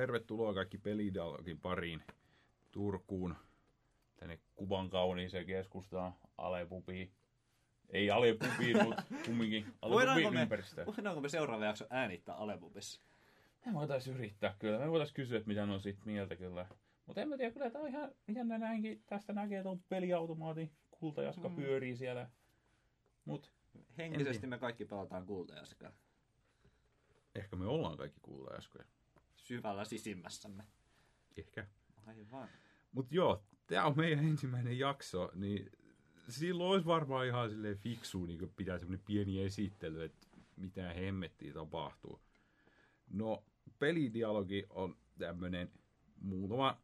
tervetuloa kaikki pelidialogin pariin Turkuun, tänne kuvan kauniiseen keskustaan, Alepubiin. Ei Alepubiin, mutta kumminkin me, ympäristöön. voidaanko me seuraava jakso äänittää Alepupissa? Me voitais yrittää kyllä. Me voitais kysyä, että mitä ne on siitä mieltä kyllä. Mutta en mä tiedä, kyllä tää on ihan jännä näinkin. Tästä näkee tuon peliautomaatin kultajaska mm. pyörii siellä. Mut Henkisesti me kaikki pelataan kultajaskaa. ehkä me ollaan kaikki kultajaskoja. Syvällä sisimmässämme. Ehkä. Aivan. Mut joo, tää on meidän ensimmäinen jakso, niin silloin olisi varmaan ihan silleen fiksu niin pitää semmonen pieni esittely, että mitä hemmettiä tapahtuu. No, pelidialogi on tämmönen muutama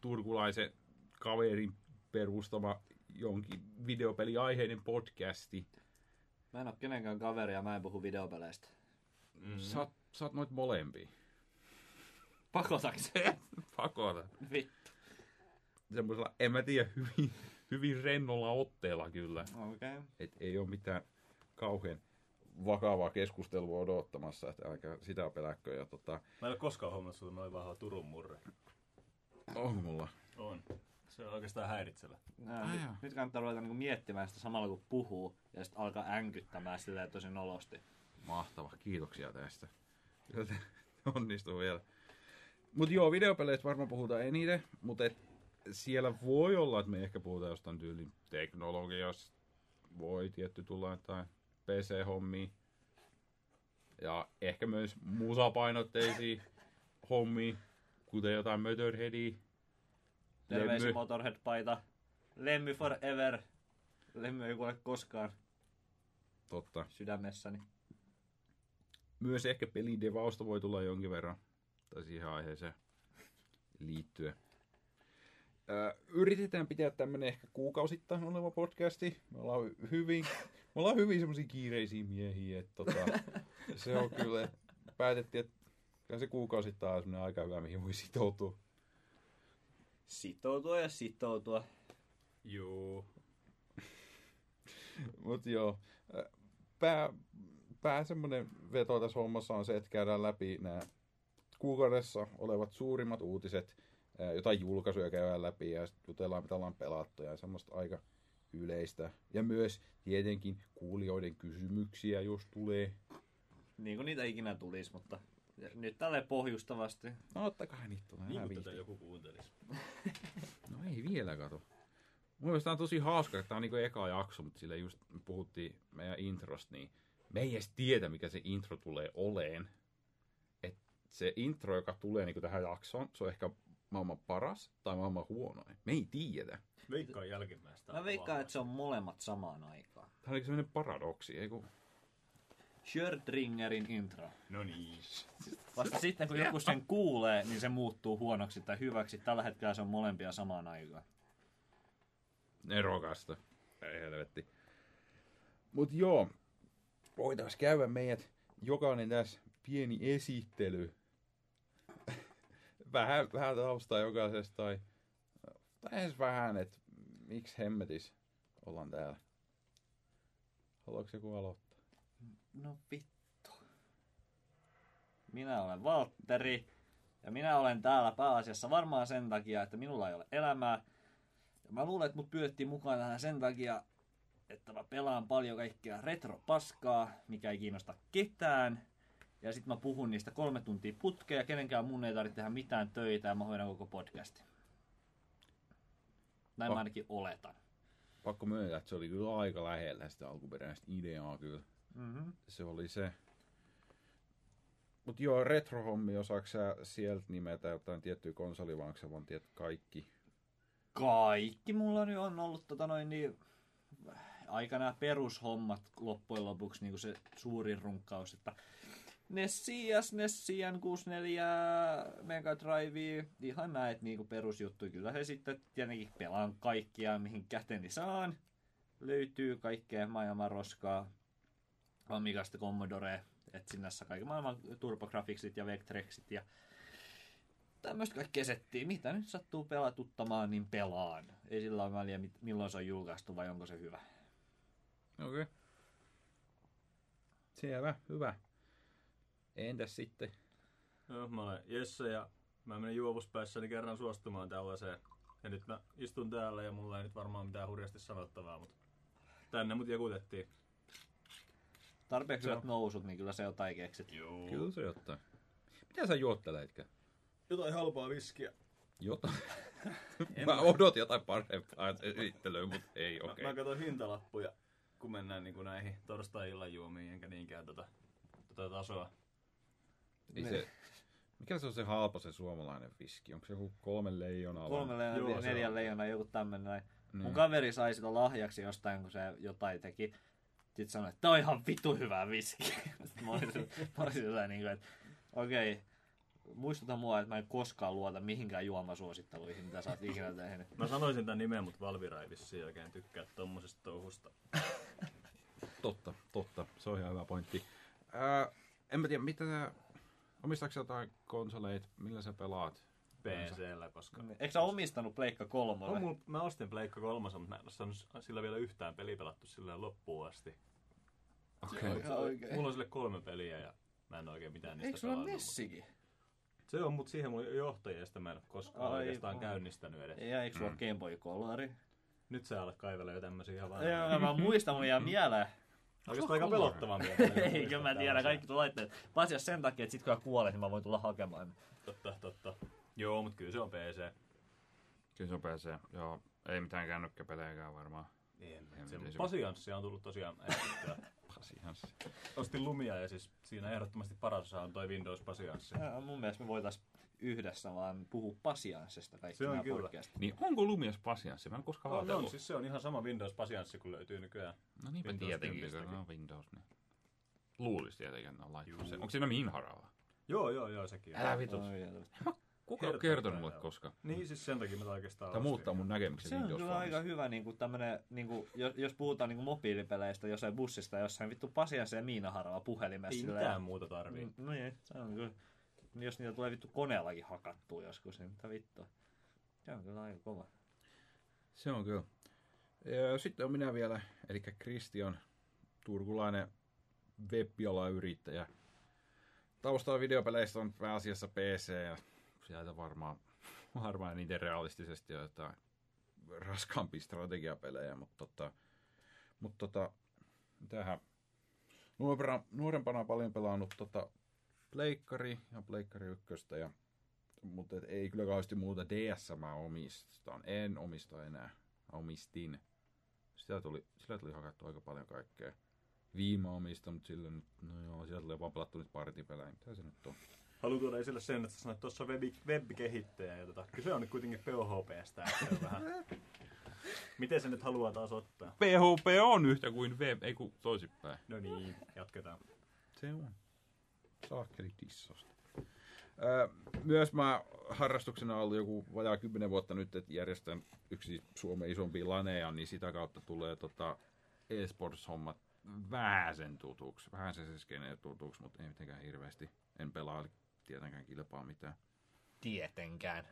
turkulaisen kaverin perustama jonkin videopeliaiheinen podcasti. Mä en oo kenenkään kaveria, mä en puhu videopeleistä. Mm. Sä, oot- sä oot noit molempia. Pakotaks? Pakota. Vittu. Semmoisella, en mä tiedä, hyvin, hyvin rennolla otteella kyllä. Okei. Okay. Et ei ole mitään kauhean vakavaa keskustelua odottamassa, että älkää sitä peläkkö. Ja tota, Mä en ole koskaan huomannut sulla noin vahva Turun murre. onko mulla? On. Se on oikeastaan häiritsevä. Nää, Ai nyt, joo. nyt kannattaa ruveta niinku miettimään sitä samalla kun puhuu ja sitten alkaa änkyttämään silleen tosi nolosti. Mahtava, kiitoksia tästä. Kyllä onnistuu vielä. Mutta joo, videopeleistä varmaan puhutaan eniten, mutta et siellä voi olla, että me ehkä puhutaan jostain tyylin teknologiasta. Voi tietty tulla jotain PC-hommia. Ja ehkä myös musapainotteisia hommia, kuten jotain Motorheadia. Terveisiä. Motorhead-paita. Lemmy forever. Lemmy ei kuole koskaan Totta. sydämessäni. Myös ehkä pelidevausta voi tulla jonkin verran, tai siihen aiheeseen liittyen. Ö, yritetään pitää tämmönen ehkä kuukausittain oleva podcasti. Me ollaan hyvin, me ollaan hyvin semmoisia kiireisiä miehiä, että tota, se on kyllä, päätettiin, että se kuukausittain on semmoinen aika hyvä, mihin voi sitoutua. Sitoutua ja sitoutua. Joo. Mutta joo, pää, pää semmoinen veto tässä hommassa on se, että käydään läpi nämä kuukaudessa olevat suurimmat uutiset, jotain julkaisuja käydään läpi ja sitten jutellaan, mitä ollaan pelattu ja semmoista aika yleistä. Ja myös tietenkin kuulijoiden kysymyksiä, jos tulee. Niin kuin niitä ikinä tulisi, mutta nyt tälle pohjustavasti. No ottakaa niitä tulee. Niin kuin tätä joku kuuntelisi. No ei vielä, kato. Mun mielestä tää on tosi hauska, että tää on niinku eka jakso, mutta sille just me puhuttiin meidän introsta, niin me ei edes tiedä, mikä se intro tulee oleen. Se intro, joka tulee niinku tähän jaksoon, se on ehkä maailman paras tai maailman huonoin. Me ei tiedä. Veikkaan jälkimmäistä. Mä veikkaan, että se on molemmat samaan aikaan. Tämä on sellainen paradoksi, ei kun... Schrödingerin intro. No niin. Vasta sitten, kun joku sen kuulee, niin se muuttuu huonoksi tai hyväksi. Tällä hetkellä se on molempia samaan aikaan. Nerokasta. Ei helvetti. Mut joo, voitais käydä meidät jokainen tässä pieni esittely. Vähän, vähän taustaa jokaisesta tai, tai edes vähän, että miksi hemmetis ollaan täällä. Haluatko joku aloittaa? No vittu. Minä olen Valtteri. Ja minä olen täällä pääasiassa varmaan sen takia, että minulla ei ole elämää. Ja mä luulen, että mut pyydettiin mukaan tähän sen takia, että mä pelaan paljon kaikkea retropaskaa, mikä ei kiinnosta ketään. Ja sitten mä puhun niistä kolme tuntia putkea, ja kenenkään mun ei tarvitse tehdä mitään töitä, ja mä hoidan koko podcastin. Näin Oh. mä ainakin oletan. Pakko myöntää, että se oli kyllä aika lähellä sitä alkuperäistä ideaa kyllä. Mm-hmm. Se oli se. Mut joo, retrohommi, osaako sä sieltä nimetä jotain tiettyä onko sä vaan tiedät kaikki? Kaikki mulla nyt on ollut tota noin niin, aika nämä perushommat loppujen lopuksi niin kuin se suurin runkkaus, että Nessia, Nessia, N64, Mega Drive, ihan näet niinku perusjuttuja. Kyllä he sitten tietenkin pelaan kaikkia, mihin käteni saan. Löytyy kaikkea maailman roskaa. Amigasta Commodore, etsinnässä kaiken maailman turbografiksit ja Vectrexit ja tämmöistä kaikkea settiä. Mitä nyt sattuu pelatuttamaan, niin pelaan. Ei sillä ole väliä, milloin se on julkaistu vai onko se hyvä. Okei. Okay. Selvä, hyvä. Entäs sitten? No, mä olen Jesse ja Mä menin juovuspäissäni kerran suostumaan tällaiseen. Ja nyt mä istun täällä ja mulla ei nyt varmaan mitään hurjasti sanottavaa, mutta tänne mut jakutettiin. Tarpeeksi Se on- hyvät nousut, niin kyllä se jotain keksit. Joo. Kyllä se jotain. Mitä sä juotteleitkä? Jotain halpaa viskiä. Jotain. Mä odotin jotain parempaa esittelyä, mutta ei, Mä, okei. mä katsoin hintalappuja, kun mennään niin kuin näihin torstai-illan juomiin, enkä niinkään tota, tota tasoa. Ei se, mikä se on se halpa se suomalainen viski? Onko se joku kolme leijonaa? Kolme Joo, leijonaa, se neljä on. leijonaa, joku tämmönen näin. Niin. Mun kaveri sai sitä lahjaksi jostain, kun se jotain teki. Sitten sanoi, että tää on ihan vitu hyvä viski. Sitten mä olin, sillä- mä olin sillä niin kuin, että okei, okay, muistuta mua, että mä en koskaan luota mihinkään juomasuositteluihin, mitä sä oot ikinä tehnyt. Mä sanoisin tämän nimen, mutta Valvira ei vissiin oikein tykkää tommosesta touhusta. Totta, totta. Se on ihan hyvä pointti. Ää, en mä tiedä, mitä sä jotain konsoleita? Millä sä pelaat? PCllä, koska... Eikö sä omistanut Pleikka On kolmolle? mul, mä ostin Pleikka 3, mutta mä en ole saanut sillä vielä yhtään peliä pelattu sillä loppuun asti. Okei. Ihan oikein. Mulla on sille kolme peliä ja mä en oikein mitään niistä Eikö sulla pelannut, Nessikin? mutta- Se on, mutta siihen mulla on johtajia, ja sitä mä en ole koskaan Aivan. oikeastaan käynnistänyt edes. Ja eikö Mm. sulla Game Boy Colori? Nyt sä alat kaivella jo tämmösiä ihan Joo, vanhoja. mä muistan, mun jää mieleen. Oikeastaan aika pelottavaa mieltä. Eikö mä tiedä kaikki tuon laitteet. Paitsi jos sen takia, että sit kun mä kuolen, niin mä voin tulla hakemaan. Totta, totta. Joo, mutta kyllä se on PC. Kyllä se on PC. Joo, ei mitään kännykkäpelejäkään varmaan. En, En se, tiedä, se- pasianssia on tullut tosiaan ärsyttää. Pasianssi. Ostin lumia ja siis siinä ehdottomasti paras on toi Windows pasianssi. Ja mun mielestä me voitais yhdessä vaan puhua pasianssista kaikki Se on nämä kyllä. podcastit. Niin onko Lumias pasianssi? Mä en koskaan On, ajatellut. on, siis se on ihan sama Windows pasianssi, kun löytyy nykyään. No niinpä Windows tietenkin, kun 10 ne on Windows. Niin. Luulisi tietenkin, että ne on laittanut sen. Onko siinä Minharalla? Joo, joo, joo, sekin. on. Älä vitus. Jälleen. Kuka on kertonut mulle joo. koska? Niin, siis sen takia mä oikeastaan Tämä muuttaa mun näkemyksen Se on kyllä aika Phoneista. hyvä, niin kuin tämmönen, niin kuin, jos, jos puhutaan niin kuin mobiilipeleistä jossain bussista, jossain vittu pasianssi ja Miinaharava puhelimessa. Ei mitään muuta tarvii. Mm, No niin, se on kyllä. Niin Jos niitä tulee vittu koneellakin hakattua joskus, niin mitä vittua. Se on kyllä aika kova. Se on kyllä. Sitten on minä vielä, eli Kristian, turkulainen web-yrittäjä. Taustalla videopeleistä on pääasiassa PC ja sieltä varmaan, varmaan eniten realistisesti jotain raskaampia strategiapelejä, mutta tota, mutta tota, tähän nuorempana, nuorempana paljon pelannut tota Pleikkari ja Pleikkari ykköstä ja mutta et ei kyllä kauheasti muuta DS mä omistan. En omista enää. Omistin. Sitä tuli, sillä tuli hakattu aika paljon kaikkea. Viime omista, mutta sillä nyt, no joo, sieltä tuli vaan pelattu nyt partipelejä. Mitä se nyt on? Haluan tuoda esille sen, että sanoit tuossa web, web-kehittäjä. Ja tota, kyse on nyt kuitenkin PHPstä. vähän... Miten se nyt haluaa taas ottaa? PHP on yhtä kuin web, ei kun toisinpäin. No niin, jatketaan. Se on. Öö, myös mä harrastuksena ollut joku vajaa 10 vuotta nyt, että järjestän yksi Suomen isompi laneja, niin sitä kautta tulee tota e-sports-hommat vähän sen tutuksi. Vähän se skeneen tutuksi, mutta ei mitenkään hirveästi. En pelaa tietenkään kilpaa mitään. Tietenkään.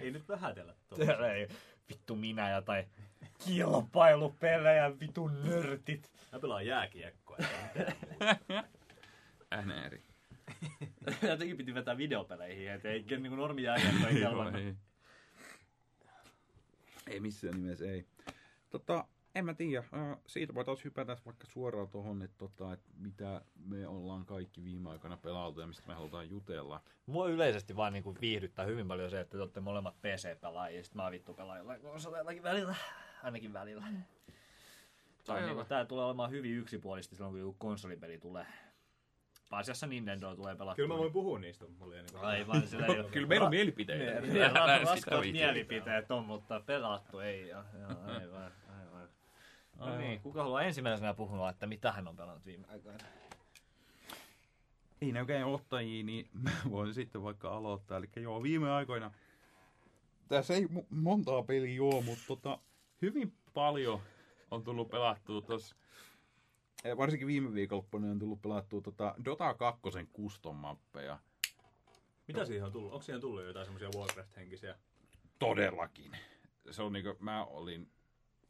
Ei nyt vähätellä tuolla. ei vittu minä ja tai kilpailupelejä, vittu nörtit. Mä pelaan jääkiekkoa. NR. Jotenkin piti vetää videopeleihin, et ei niin kuin normi jääkiekko ei kelvannut. ei. ei missään nimessä, ei. Tota, en mä tiedä. Äh, Siitä voitaisiin hypätä vaikka suoraan tuohon, että, tota, että mitä me ollaan kaikki viime aikoina pelailtu ja mistä me halutaan jutella. Mua yleisesti vaan niinku viihdyttää hyvin paljon se, että te olette molemmat PC-pelaajia, ja sit mä vittu pelaan jollain konsoleillakin välillä. Ainakin välillä. Aivan. niinku, tää tulee olemaan hyvin yksipuolisesti silloin, kun joku konsolipeli tulee. Pääasiassa Nintendo tulee pelattua. Kyllä mä voin puhua niistä. Mulla ei niinku... Aivan, sillä ei ole... Kyllä meillä on mielipiteitä. Niin, raskaat mielipiteet on, mutta pelattu ei. Ja, ja, aivan, aivan. No niin, kuka haluaa ensimmäisenä puhua, että mitä hän on pelannut viime aikoina? Ei ne oikein ottajia, niin mä voin sitten vaikka aloittaa. Eli joo, viime aikoina, tässä ei mo- montaa peliä joo, mutta tota, hyvin paljon on tullut pelattua tuossa, varsinkin viime viikonloppuna on tullut pelattua tota Dota 2 custom mappeja. Mitä siihen on tullut? Onko siihen tullut jotain semmoisia Warcraft-henkisiä? Todellakin. Se on niinku, mä olin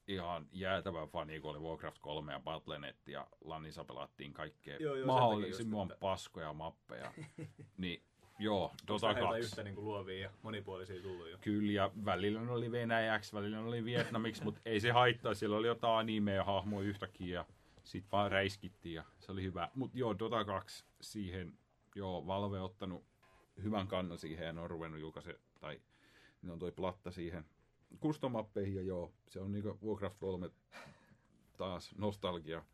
ihan jäätävä fani, kun oli Warcraft 3 ja Battle.net ja Lannissa pelattiin kaikkea Joo, joo, mahdollisimman just, että- paskoja mappeja. niin Joo, Dota Heitä 2. yhtä niin kuin luovia ja monipuolisia tullut jo. Kyllä, ja välillä ne oli Venäjäksi, välillä ne oli Vietnamiksi, mutta ei se haittaa. Siellä oli jotain animea hahmoja yhtäkkiä ja sit vaan räiskittiin ja se oli hyvä. Mutta joo, Dota 2 siihen, joo, Valve ottanut hyvän kannan siihen ja ne on ruvennut julkaise, tai ne on toi platta siihen custom-mappeihin ja joo, se on niinku Warcraft 3 taas nostalgia.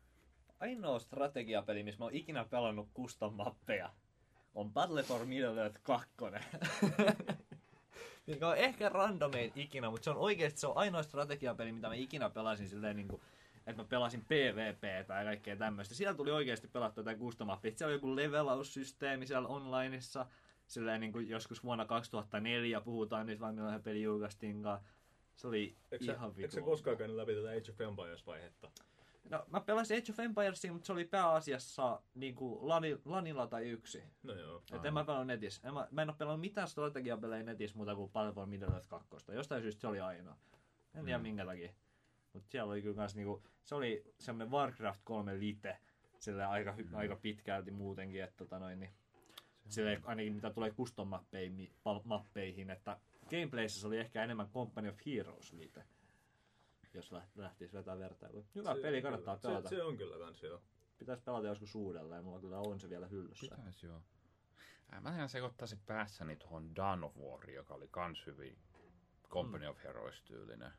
Ainoa strategiapeli, missä mä oon ikinä pelannut custom mappeja, on Battle for Middle-earth 2. Mikä on ehkä randomein ikinä, mutta se on oikeasti se on ainoa strategiapeli, mitä mä ikinä pelasin silleen niin kuin, että mä pelasin PvP tai kaikkea tämmöistä. Siellä tuli oikeasti pelattua jotain custom mappia. Siellä oli joku levelaussysteemi siellä onlineissa. Silleen niin kuin joskus vuonna 2004 puhutaan nyt vaan milloin peli julkaistiinkaan. Se oli Eikö ihan eikö sä vitu. koskaan käynyt läpi tätä Age of Empires-vaihetta? No, mä pelasin Age of Empiresia, mutta se oli pääasiassa niin kuin lani, lanilla tai yksi. No joo. Et en mä pelannut netissä. En mä, mä en ole pelannut mitään strategiapelejä netissä muuta kuin Battle for Middle-earth 2. Jostain syystä se oli ainoa. En tiedä Mm. minkä takia. Mutta siellä oli kyllä kans niinku, se oli semmonen Warcraft 3 lite, sille aika, Mm. aika pitkälti muutenkin, että tota noin, niin, sille ainakin mitä tulee custom mappeihin, mappeihin, että gameplayssä se oli ehkä enemmän Company of Heroes lite, jos läht- lähtisi vetää vertailua. Hyvä Se- peli, kannattaa kyllä. pelata. Se, se on kyllä kans joo. Pitäisi pelata joskus uudelleen, ja mulla kyllä on se vielä hyllyssä. Pitäis joo. Ää, Mä ihan sekoittaisin päässäni tuohon Dawn of War, joka oli kans hyvin Company of Heroes tyylinen.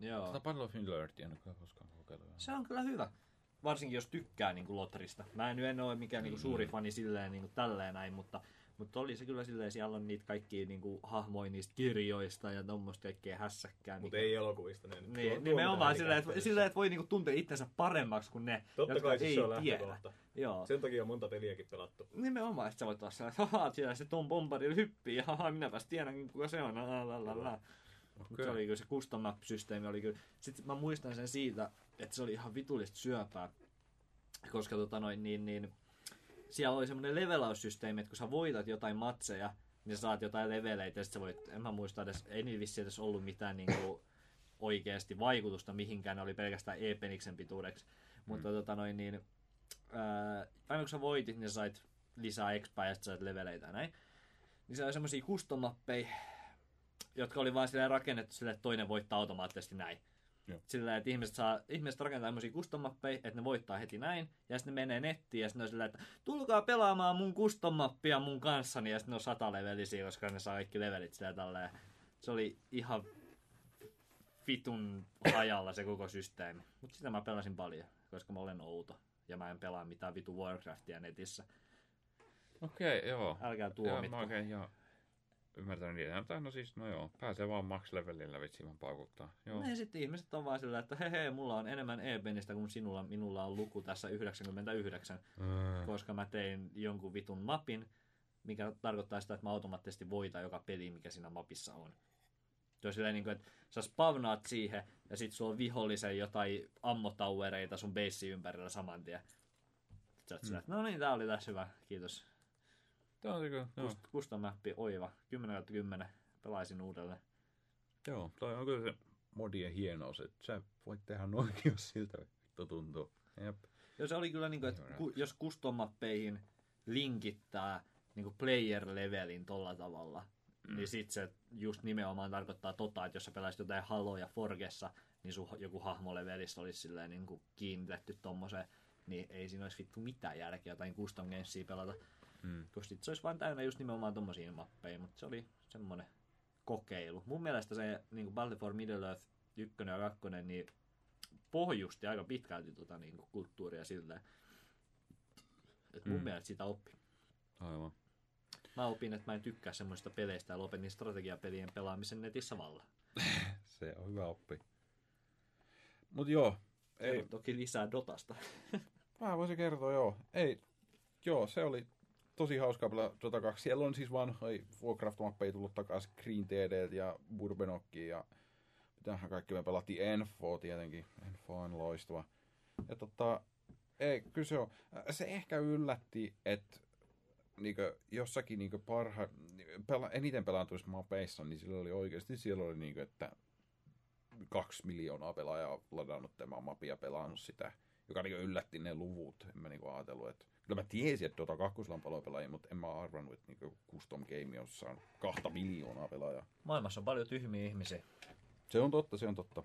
Joo. Tätä Battle of Middle-earthia en ole kyllä koskaan kokeillut. Se on kyllä hyvä. Varsinkin jos tykkää niin kuin Lotrista. Mä en, en ole mikään niin kuin, suuri fani silleen niin kuin, tälleen näin, mutta, mutta oli se kyllä silleen, siellä on niitä kaikkia niin kuin, hahmoja niistä kirjoista ja tuommoista kaikkea hässäkkää. Mutta mikä- ei elokuvista. Ne Niin, tuo nimenomaan silleen, että, silleen, että voi niinku tuntea itsensä paremmaksi kuin ne, Totta jotka kai siis ei se on tiedä. lähtökohta. Joo. Sen takia on monta peliäkin pelattu. Nimenomaan, että sä voit olla sellainen, että haha, siellä se Tom Bombadil hyppii, ja haha, minäpäs tiedänkin kuka se on, la, Mut se oli kyllä se custom map-systeemi oli kyllä. Sitten mä muistan sen siitä, että se oli ihan vitullista syöpää. Koska tota noin, niin, niin, siellä oli semmoinen levelaussysteemi, että kun sä voitat jotain matseja, niin sä saat jotain leveleitä, ja sit sä voit, en mä muista edes, ei niillä vissiin edes ollut mitään niinku oikeasti vaikutusta mihinkään, ne oli pelkästään e-peniksen pituudeksi. Mutta tota noin, niin, ää, aina kun sä voitit, niin sä sait lisää expaa ja sit sait leveleitä ja näin. Niin se oli semmosia custom mappeja, jotka oli vaan silleen rakennettu silleen, että toinen voittaa automaattisesti näin. Joo. Sillä että ihmiset, saa, ihmiset rakentaa tämmöisiä custom mappeja, että ne voittaa heti näin, ja sitten ne menee nettiin, ja sitten ne on silleen, että tulkaa pelaamaan mun custom mappia mun kanssani, ja sitten ne on sata levelisiä, koska ne saa kaikki levelit silleen tälleen. Se oli ihan vitun hajalla se koko systeemi. Mutta sitä mä pelasin paljon, koska mä olen outo. Ja mä en pelaa mitään vitu Warcraftia netissä. Okei, okay, joo. Älkää Joo, tuomitko. mä oikein joo. Ymmärtänyt niitä. Tai no siis, no joo, pääsee vaan max-levelillä vitsi vaan paukuttaa. Joo. Ja sitten ihmiset on vaan sillä, että he he, mulla on enemmän e-penistä kuin sinulla, minulla on luku tässä 99, Öö, koska mä tein jonkun vitun mapin, mikä tarkoittaa sitä, että mä automaattisesti voitan joka peli, mikä siinä mapissa on. Se on silleen, niin kuin, että sä spavnaat siihen, ja sit sulla on vihollisen jotain ammotauereita sun beissi ympärillä saman tien. Sä oot sillä, no niin, tää oli tässä hyvä, kiitos. Tämä on kyllä, joo. Kust- Custom mappi, oiva, 10 10, pelaisin uudelleen. Joo, toi on kyllä se modien hienous, että sä voit tehdä noinkin, jos siltä vittu tuntuu. Jep. Joo, se oli kyllä niin kuin, että ku, jos custom mappeihin linkittää niin kuin player levelin tolla tavalla, mm. niin sit se just nimenomaan tarkoittaa tota, että jos sä pelaisit jotain Haloja Forgessa, niin sun joku hahmolevelissä olisi silleen niin kuin kiinnitetty tommoseen, niin ei siinä olisi vittu mitään järkeä jotain custom gamesia pelata. Mm. Koska se olisi vaan täynnä just nimenomaan tommosia mappeja, mutta se oli semmonen kokeilu. Mun mielestä se niin kuin Battle for Middle-earth 1 ja 2, niin pohjusti aika pitkälti tota, niin kuin kulttuuria silleen. Et mun Mm. mielestä sitä oppi. Aivan. Mä opin, että mä en tykkää semmoista peleistä ja lopetin strategiapelien pelaamisen netissä valla. Se on hyvä oppi. Mut joo, ei, Ei. Toki lisää Dotasta. Mä voisin kertoa, joo. Ei, joo, se oli tosi hauskaa pelaa Dota 2. Siellä on siis vanhoja Warcraft-mappeja tullut takaisin, Green TD ja Burbenokki ja mitähän kaikki me pelattiin, Enfo tietenkin. Enfo on loistava. Ja tota, ei, kyllä se on. Se ehkä yllätti, että niinkö, jossakin niinkö parha, pela, eniten pelatuissa mapeissa, niin sillä oli oikeasti, siellä oli niinkö, että kaksi miljoonaa pelaajaa ladannut tämän mapin ja pelannut sitä joka niin yllätti ne luvut. En mä niin ajatellut, että Kyllä mä tiesin, että Dota 2 on paljon pelaajia, mutta en mä arvannut, että niinku custom game, jossa on kahta miljoonaa pelaajaa. Maailmassa on paljon tyhmiä ihmisiä. Se on totta, se on totta.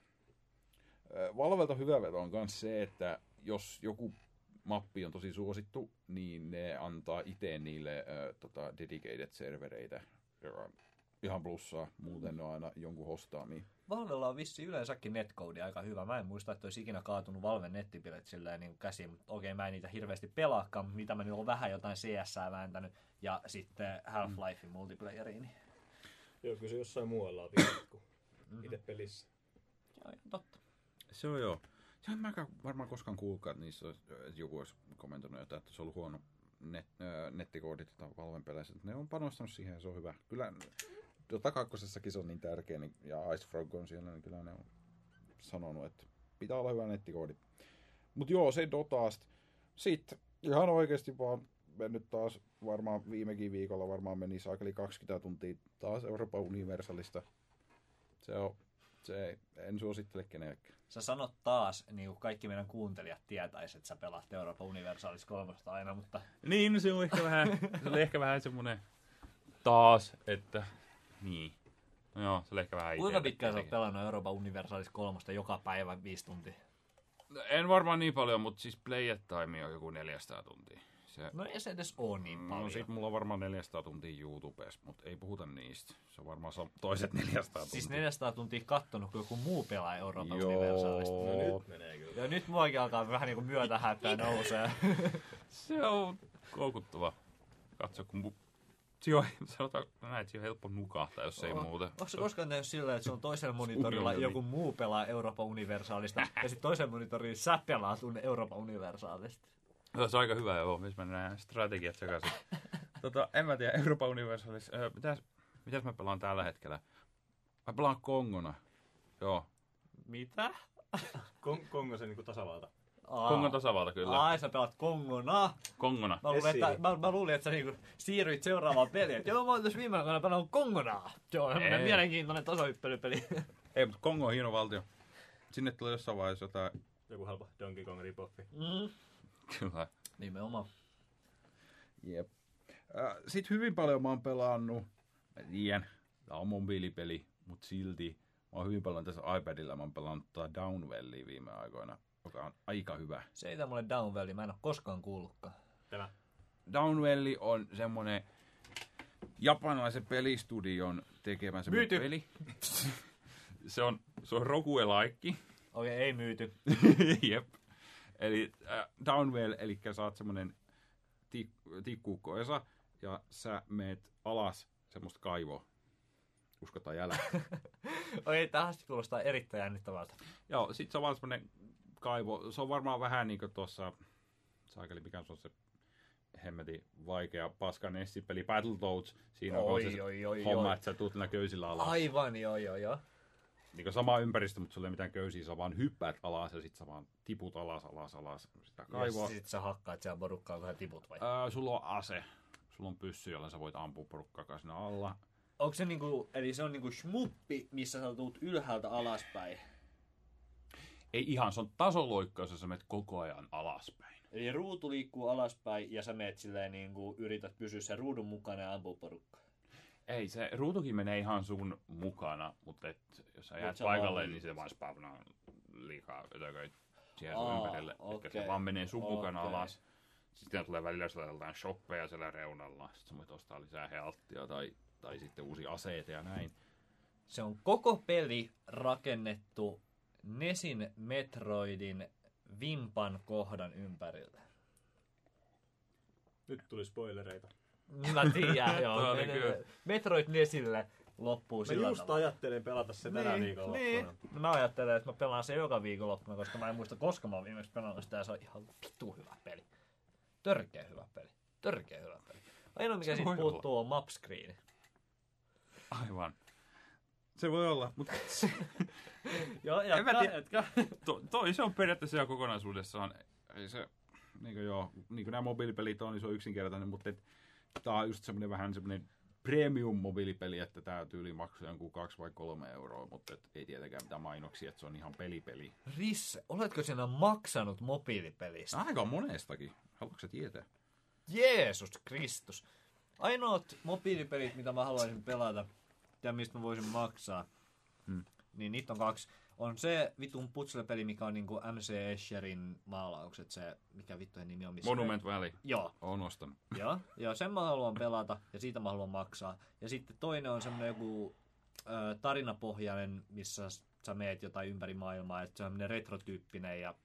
Valvelta hyvä veto on myös se, että jos joku mappi on tosi suosittu, niin ne antaa itse niille ö, tota, dedicated servereitä, joka ihan plussaa. Muuten ne on aina jonkun hostaamia. Valvella on vissi yleensäkin netcode aika hyvä. Mä en muista, että olisi ikinä kaatunut Valven nettipilet silleen niin käsiin, mutta okei, mä en niitä hirveästi pelaakaan, mutta mitä mä nyt olen vähän jotain CS vääntänyt, ja sitten Half-Lifein multiplayeriin. niin- Joo, kyllä se jossain muualla on vielä kuin itse pelissä. Joo, ihan totta. Se on joo. Se en mäkään varmaan koskaan kuullutkaan, että niissä olisi, että joku olisi kommentoinut jotain, että se on ollut huono net, ö, nettikoodit tai Valven peleissä. Ne on panostanut siihen ja se on hyvä. Kyllä Dota 2 se on niin tärkeä, niin, ja Ice Frog on siellä, niin kyllä ne on sanonut, että pitää olla hyvä nettikoodi. Mutta joo, se Dotaast. Sitten ihan oikeasti vaan mennyt taas varmaan viimekin viikolla varmaan meni saakeli 20 tuntia taas Euroopan Universalista. Se on, se ei, en suosittele kenellekään. Sä sanot taas, niin kuin kaikki meidän kuuntelijat tietäis, että sä pelaat Euroopan Universalis kolmosta aina, mutta Niin, se on ehkä vähän, se oli ehkä vähän semmonen taas, että niin. No joo, se oli ehkä vähän kuinka pitkään sä oot pelannut Euroopan Universalis kolmosta joka päivä viisi tuntia? No, En varmaan niin paljon, mutta siis play time on joku 400 tuntia. Se, No ei se edes oo niin No paljon. sit mulla on varmaan 400 tuntia YouTubessa, mutta ei puhuta niistä. Se on varmaan toiset 400 tuntia. Siis 400 tuntia kattonut, kun joku muu pelaa Euroopan Joo. Universalista. No nyt menee kyllä. Ja nyt muakin alkaa vähän niinku myötähäppää nousee. se on koukuttava. Katso, kun on, sanotaan näin, on helppo nukahtaa, jos ei muuten. Onko se koskaan tehnyt silleen, että se on toisella monitorilla Unelmi. joku muu pelaa Euroopan Universalista, ja sitten toisella monitorilla sä pelaat Euroopan Universalista? Joo, se on aika hyvä, joo. Missä mennään nämä strategiat sekaisin. tota, en mä tiedä, Euroopan Universalis. Äh, mitäs, mitäs mä pelaan tällä hetkellä? Mä pelaan Kongona. Joo. Mitä? Kong- Kongo se niinku tasavalta. Aa. Kongon tasavalta kyllä. Ai, sä pelaat Kongona. Kongona. Mä luulin, että, mä, mä luulin, että sä niinku siirryit seuraavaan peliin. Et Joo, mä oon tässä viime aikoina pelannut Kongonaa. Se on semmonen Ei. mielenkiintoinen tasohyppelypeli. Ei, mutta Kongo on hieno valtio. Sinne tulee jossain vaiheessa jotain... Joku halpa Donkey Kong ripoffi. mm. Kyllä. Nimenomaan. Jep. Äh, Sitten hyvin paljon mä oon pelannut, mä tiedän, tää on mobiilipeli, mutta silti mä oon hyvin paljon tässä iPadilla, mä oon pelannut tota Downwellia viime aikoina, joka on aika hyvä. Se ei mulle Downwelli, mä en oo koskaan kuullutkaan. Tämä. Downwelli on semmonen japanilaisen pelistudion tekemä semmonen Myyty. peli. Se on, se on roguelike. Okei, ei myyty. Jep. Eli äh, Downwell, eli sä oot semmonen tik- tikkuukkoesa, ja sä meet alas semmoista kaivoa. Uskotaan jälleen. Okei, tähän kuulostaa erittäin jännittävältä. Joo, sit se on vaan semmonen kaivo. Se on varmaan vähän niinku tuossa, saakeli mikä se on se hemmetin vaikea paska Nessi-peli Battletoads. Siinä on Oi, se oi, oi, homma, oi. että sä tuut niillä köysillä alas. Aivan, joo, joo, joo. Niin sama ympäristö, mutta sulla ei mitään köysiä, sä vaan hyppäät alas ja sit sä vaan tiput alas, alas, alas. Sitä kaivoa. Ja sit sä hakkaat siellä porukkaa, kun sä tiput vai? Ää, sulla on ase. Sulla on pyssy, jolla sä voit ampua porukkaa siinä alla. Onko se niinku, eli se on niinku shmuppi, missä sä tuut ylhäältä alaspäin? Ei ihan, se on tasoloikkaus, ja sä menet koko ajan alaspäin. Eli ruutu liikkuu alaspäin ja sä meet silleen niinku, yrität pysyä sen ruudun mukana ja ampua porukkaa. Ei, se ruutukin menee ihan sun mukana, mutta et, jos sä jäät paikalle, vaan- niin se vaan spavnaa liikaa ötököitä siihen Aa, ympärille. Eli se vaan menee sun mukana okei. alas. Sitten tulee välillä jotain shoppeja siellä reunalla. Sitten sä voit ostaa lisää healttia tai, tai sitten uusia aseita ja näin. Se on koko peli rakennettu Nesin Metroidin vimpan kohdan ympärillä. Nyt tuli spoilereita. Mä tiedän, joo. Metroid Nesille loppuu Mä sillä just tavalla. ajattelin pelata se tänä viikolla. niin. No Mä ajattelen, että mä pelaan se joka viikonloppuna, koska mä en muista koska mä oon viimeksi pelannut sitä ja se on ihan vitu hyvä peli. Törkeä hyvä peli. Törkeä hyvä peli. Ainoa mikä Se siitä puuttuu on map screen. Aivan. Se voi olla, mutta Joo, En mä jatka, tiedä. jatka. to, toi se on periaatteessa ihan kokonaisuudessaan. Ei se, niin kuin joo, niin kuin nämä mobiilipelit on, niin se on yksinkertainen, mutta et, tää on just semmoinen vähän semmoinen premium mobiilipeli, että tää tyyli maksaa jonkun kaksi vai kolme euroa, mutta et, ei tietenkään mitään mainoksia, että se on ihan pelipeli. Risse, oletko sinä maksanut mobiilipelistä? Aika monestakin. Haluatko sä tietää? Jeesus Kristus. Ainoat mobiilipelit, mitä mä haluaisin pelata ja mistä mä voisin maksaa, Hmm. niin niitä on kaksi. On se vitun putslepeli, mikä on niinku MC Escherin maalaukset, se, mikä vittujen nimi on. Missä Monument Valley. Joo, On ostanut. joo, joo, sen mä haluan pelata ja siitä mä haluan maksaa. Ja sitten toinen on semmoinen joku ö, tarinapohjainen, missä sä meet jotain ympäri maailmaa, että se on semmoinen retrotyyppinen ja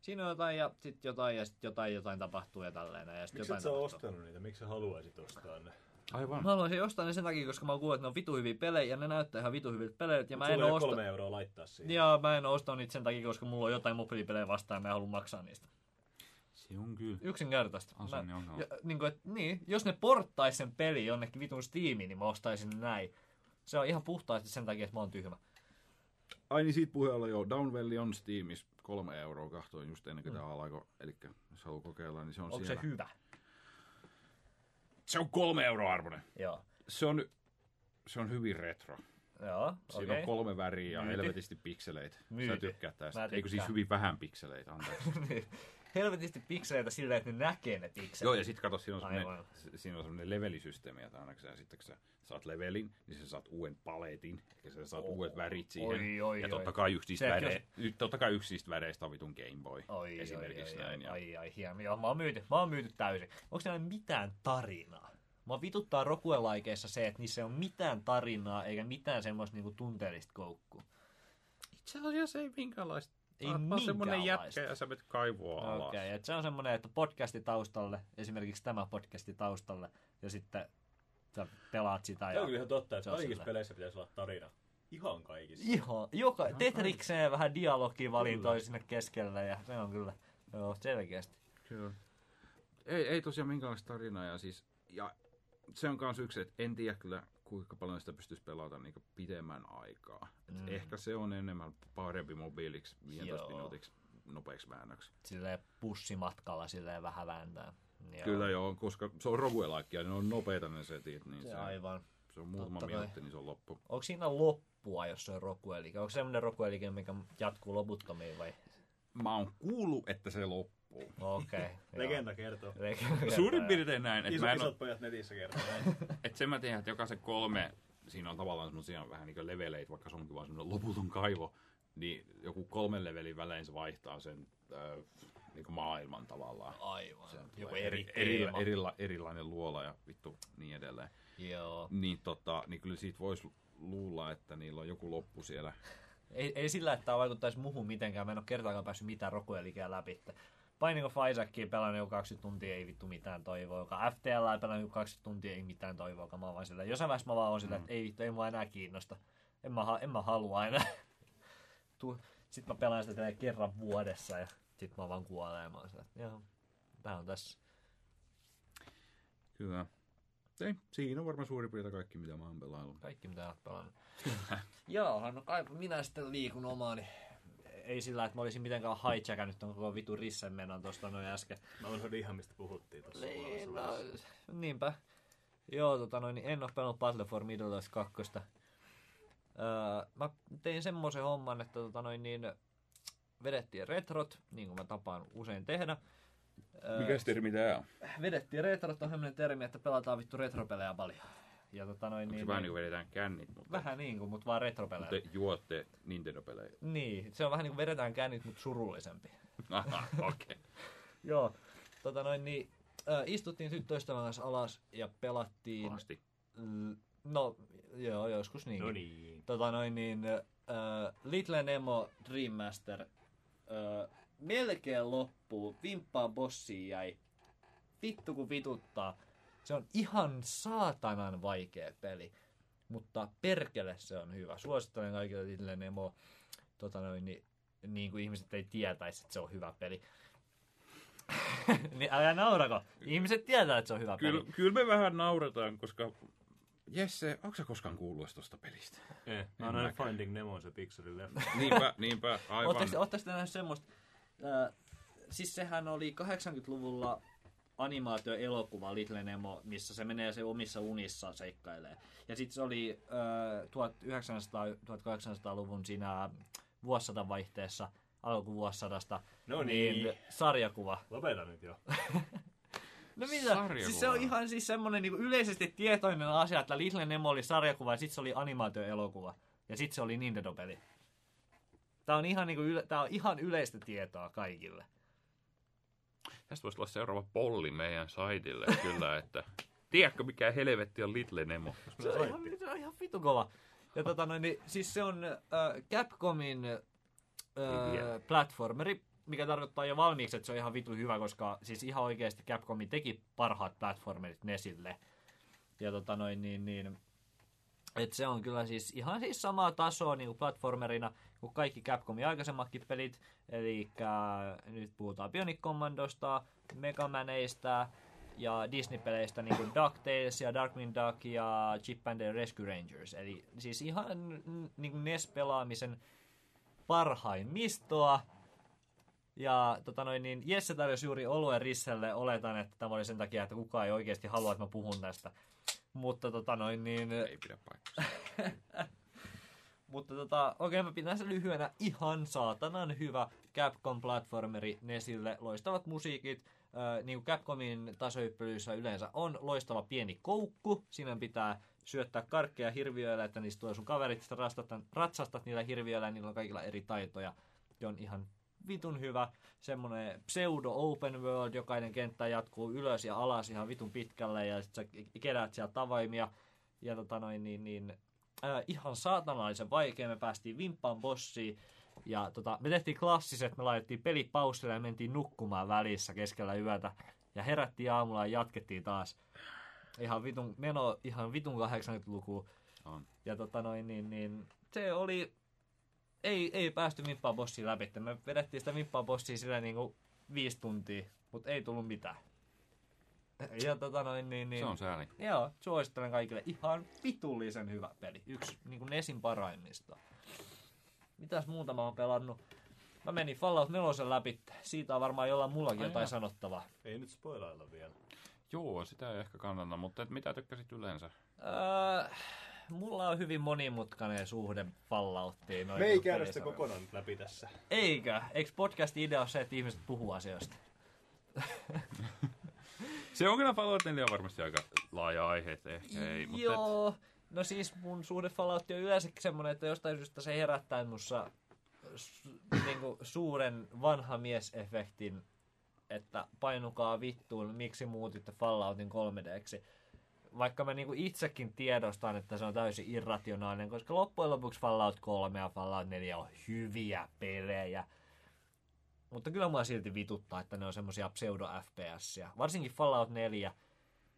siinä on jotain ja sitten jotain ja sitten jotain jotain tapahtuu ja tälleen. Ja sit Miksi jotain et sä tapahtuu. ostanut niitä? Miksi sä haluaisit ostaa ne? Aivan. Mä haluaisin ostaa ne sen takia, koska mä oon kuullut, että ne on vitu hyviä pelejä ja ne näyttää ihan vitu hyviltä peleiltä. Ja mä en osta... kolme euroa laittaa siihen. Ja mä en osta niitä sen takia, koska mulla on jotain mobiilipelejä vastaan ja mä en halua maksaa niistä. Se on kyllä. Yksinkertaista. Mä- ongelma. ja, niin, kuin, et, niin, jos ne porttais sen peli jonnekin vitun Steamiin, niin mä ostaisin ne näin. Se on ihan puhtaasti sen takia, että mä oon tyhmä. Ai niin siitä puheella jo. Down Valley on Steamissa kolme euroa kahtoin just ennen kuin mm. tämä alkoi. Eli jos haluaa kokeilla, niin se on Onko siellä. se hyvä? Se on kolme euroa arvoinen. Joo. Se on, se on hyvin retro. Joo, Siinä okei. on kolme väriä ja Myyti. helvetisti pikseleitä. Sä Myyti. tykkää tästä. Mä Eikö siis hyvin vähän pikseleitä, anteeksi. Niin. Helvetisti pikseleitä silleen, että ne näkee ne pikselit. Joo, ja sitten kato, siinä on semmoinen, siinä on semmoinen levelisysteemi, että aina kun sä, sitten kun sä saat levelin, niin sä saat uuden paletin, eli sä saat Oh. uudet värit siihen. Oi, oi, ja totta kai, yksi niistä väre, jos- totta kai yksi niistä väreistä on vitun Game Boy, Oi, esimerkiksi oi, oi, näin. Oi, ja ai, ai, hieno. Joo, mä oon myyty, mä oon myyty täysin. Onko siellä mitään tarinaa? Mä vituttaa rokuelaikeissa se, että niissä ei ole mitään tarinaa, eikä mitään semmoista niinku tunteellista koukkua. Itse asiassa ei minkäänlaista. Ei Oot vaan minkäänlaista. jätkä ja sä menet kaivoa alas. Okei, okay, että se on semmoinen, että podcasti taustalle, esimerkiksi tämä podcasti taustalle, ja sitten sä pelaat sitä. Se Ja... on kyllä ihan totta, että kaikissa peleissä pitäisi olla tarina. Ihan kaikissa. Ihan, joka, Ihan Tetrikseen vähän dialogivalintoja sinne keskelle, ja se on kyllä, joo, selkeästi. Kyllä. Ei, ei tosiaan minkäänlaista tarinaa. Ja, siis, ja se on myös yksi, että en tiedä kyllä kuinka paljon sitä pystyisi pelata niin pitemmän aikaa. Et Mm. Ehkä se on enemmän parempi mobiiliksi 15 Joo. minuutiksi nopeaksi väännöksi. Silleen pussimatkalla silleen vähän vääntää. Joo. Kyllä joo, koska se on roguelike ja ne on nopeita ne setit, niin Se se, aivan. se on muutama Totta minuutti, niin se on loppu. Onko siinä loppua, jos se on rokuelike? Onko semmoinen rokuelike, mikä jatkuu loputtomiin vai? Mä oon kuullut, että se loppuu. Okei. Okay, Legenda kertoo. Legenda. Suurin piirtein näin, että Iso, mä en isot pojat netissä kertoo näin. et sen mä tiedän, että jokaisen kolme, siinä on tavallaan semmosia vähän niin kuin leveleitä, vaikka se onkin vaan semmoinen loputon kaivo, niin joku kolmen levelin välein se vaihtaa sen äh, niin kuin maailman tavallaan. Aivan. Joku Eri, eri eri, erila, erilainen luola ja vittu niin edelleen. Joo. Niin, tota, niin kyllä siitä voisi luulla, että niillä on joku loppu siellä. Ei, ei sillä, että tämä vaikuttaisi muuhun mitenkään. Mä en ole kertaakaan päässyt mitään rokuelikeä läpi. Binding of Isaacia pelannut joku 20 tuntia, ei vittu mitään toivoa. Joka FTL pelannut joku 20 tuntia, ei mitään toivoa. Mä oon vaan sillä, jossain vaiheessa mä vaan oon sillä, että ei vittu, ei mua enää kiinnosta. En mä, en mä halua enää. Sitten mä pelaan sitä kerran vuodessa ja sit mä vaan kuolemaan. Sillä, että joo, tää on tässä. Kyllä. Ei, siinä on varmaan suurin piirtein kaikki, mitä mä oon pelaillut. Kaikki mitä oot pelannut. Joo, no kai minä sitten liikun omaani. Ei sillä, että mä olisin mitenkään hijackannut ton koko vitu rissen menon tosta noin äsken. Mä unohdin ihan mistä puhuttiin tuossa Niin, no, niinpä. Joo, tota noin, niin en oo pelannut Battle for Middle Earth 2. Öö, mä tein semmoisen homman, että tota noin, niin, vedettiin retrot, niin kuin mä tapaan usein tehdä. Öö, Mikä termi tää on? vedettiin retrot on semmoinen termi, että pelataan vittu retropelejä paljon. Ja tota noin, Onko se niin, vähän niin kuin vedetään kännit, mutta, vähän niin kuin, mutta vaan retropelejä. mutta te juotte Nintendo-pelejä? Niin, se on vähän niin kuin vedetään kännit, mutta surullisempi. Aha, okei. Okay. Joo, tota noin, niin, äh, istuttiin tyttöystävän kanssa alas ja pelattiin... Asti. L- no, joo, joskus niin. No niin. Tota noin niin, äh, Little Nemo Dream Master äh, melkein loppuu, vimppaa bossiin jäi. Vittu kun vituttaa. Se on ihan saatanan vaikea peli. Mutta perkele se on hyvä. Suosittelen kaikille Little Nemo. Tota noin, niin, niin kuin ihmiset ei tietäisi, että se on hyvä peli. niin älä naurako. Ihmiset tietää, että se on hyvä Kyllä, peli. kyllä me vähän nauretaan, koska Jesse, onko sä koskaan kuullut tosta pelistä? Eh, mä oon nähnyt Finding Nemo se pikselileffa. Niinpä, niinpä, aivan. Oletteko, te nähneet semmoista? Äh, siis sehän oli 80-luvulla animaatioelokuva Little Nemo, missä se menee se omissa unissa seikkailee. Ja sitten se oli äh, 1900-1800-luvun siinä vuosisadan vaihteessa, alkuvuosisadasta, No niin. sarjakuva. Lopeta nyt jo. No mitä? Sarjakuva. Siis se on ihan siis semmonen niinku yleisesti tietoinen asia, että Little Nemo oli sarjakuva ja sitten se oli animaatioelokuva. Ja sitten se oli Nintendo-peli. Tää on ihan, niinku yle, tää on ihan yleistä tietoa kaikille. Tästä voisi olla seuraava polli meidän saitille kyllä, että tiedätkö mikä helvetti on Little Nemo? Se on ihan, se on ihan vitu kova. Ja tota noin, niin, siis se on äh, Capcomin äh, platformeri, mikä tarkoittaa jo valmiiksi, että se on ihan vitu hyvä, koska siis ihan oikeasti Capcomi teki parhaat platformerit Nesille. Ja tota noin, niin, niin et se on kyllä siis ihan siis samaa tasoa niin kuin platformerina kuin kaikki Capcomin aikaisemmatkin pelit. Eli nyt puhutaan Bionic Commandosta, Megamaneista ja Disney-peleistä niin kuin DuckTales ja Darkwing Duck ja Chip and Dale Rescue Rangers. Eli siis ihan niin kuin NES-pelaamisen parhaimmistoa. Ja tota noin, niin Jesse tarjosi juuri oluen Risselle. Oletan, että tämä oli sen takia, että kukaan ei oikeasti halua, että mä puhun tästä. Mutta tota noin, niin... Ei pidä paikkaa. Mutta tota, okei, mä pidän sen lyhyenä ihan saatanan hyvä Capcom platformeri Nesille. Loistavat musiikit, äh, niin kuin Capcomin tasohyppelyissä yleensä on loistava pieni koukku. Siinä pitää syöttää karkkeja hirviöillä, että niistä tulee sun kaverit, ratsastat, ratsastat niillä hirviöillä ja niillä on kaikilla eri taitoja. Se on ihan vitun hyvä. Semmonen pseudo open world, jokainen kenttä jatkuu ylös ja alas ihan vitun pitkälle ja sit sä keräät sieltä tavaimia. Ja tota noin, niin, niin äh, ihan saatanallisen vaikea. Me päästiin vimppaan bossiin. Ja tota, me tehtiin klassiset, me laitettiin peli paussille ja mentiin nukkumaan välissä keskellä yötä. Ja herättiin aamulla ja jatkettiin taas. Ihan vitun, meno ihan vitun 80-luku. On. Ja tota noin, niin, niin se oli, ei, ei päästy vimppaan bossiin läpi. Me vedettiin sitä vimppaan bossia sillä niinku viisi tuntia, mutta ei tullut mitään. Ja tota noin, niin, niin Se on sääli. Joo, suosittelen kaikille. Ihan vitullisen hyvä peli. Yksi niin kuin Nesin paraimmista. Mitäs muuta mä oon pelannut? Mä menin Fallout 4 läpi. Siitä on varmaan jollain mullakin Ai jotain jaa. sanottavaa. Ei nyt spoilailla vielä. Joo, sitä ei ehkä kannata, mutta et mitä tykkäsit yleensä? Öö, mulla on hyvin monimutkainen suhde Fallouttiin. Me ei niinku käydä sitä kokonaan läpi tässä. Eikä. Eikö podcast-idea ole se, että ihmiset puhuu asioista? Se on kyllä Fallout 4 on varmasti aika laaja aihe, että ehkä ei. Mutta et, Joo. No siis mun suhde Falloutti on yleensäkin semmonen, että jostain syystä se herättää mussa su, niinku suuren vanha mies-efektin, että painukaa vittuun, miksi muutitte Falloutin 3Dksi. Vaikka mä niinku itsekin tiedostan, että se on täysin irrationaalinen, koska loppujen lopuksi Fallout 3 ja Fallout 4 on hyviä pelejä. Mutta kyllä mua silti vituttaa, että ne on semmosia pseudo-FPS. Varsinkin Fallout 4,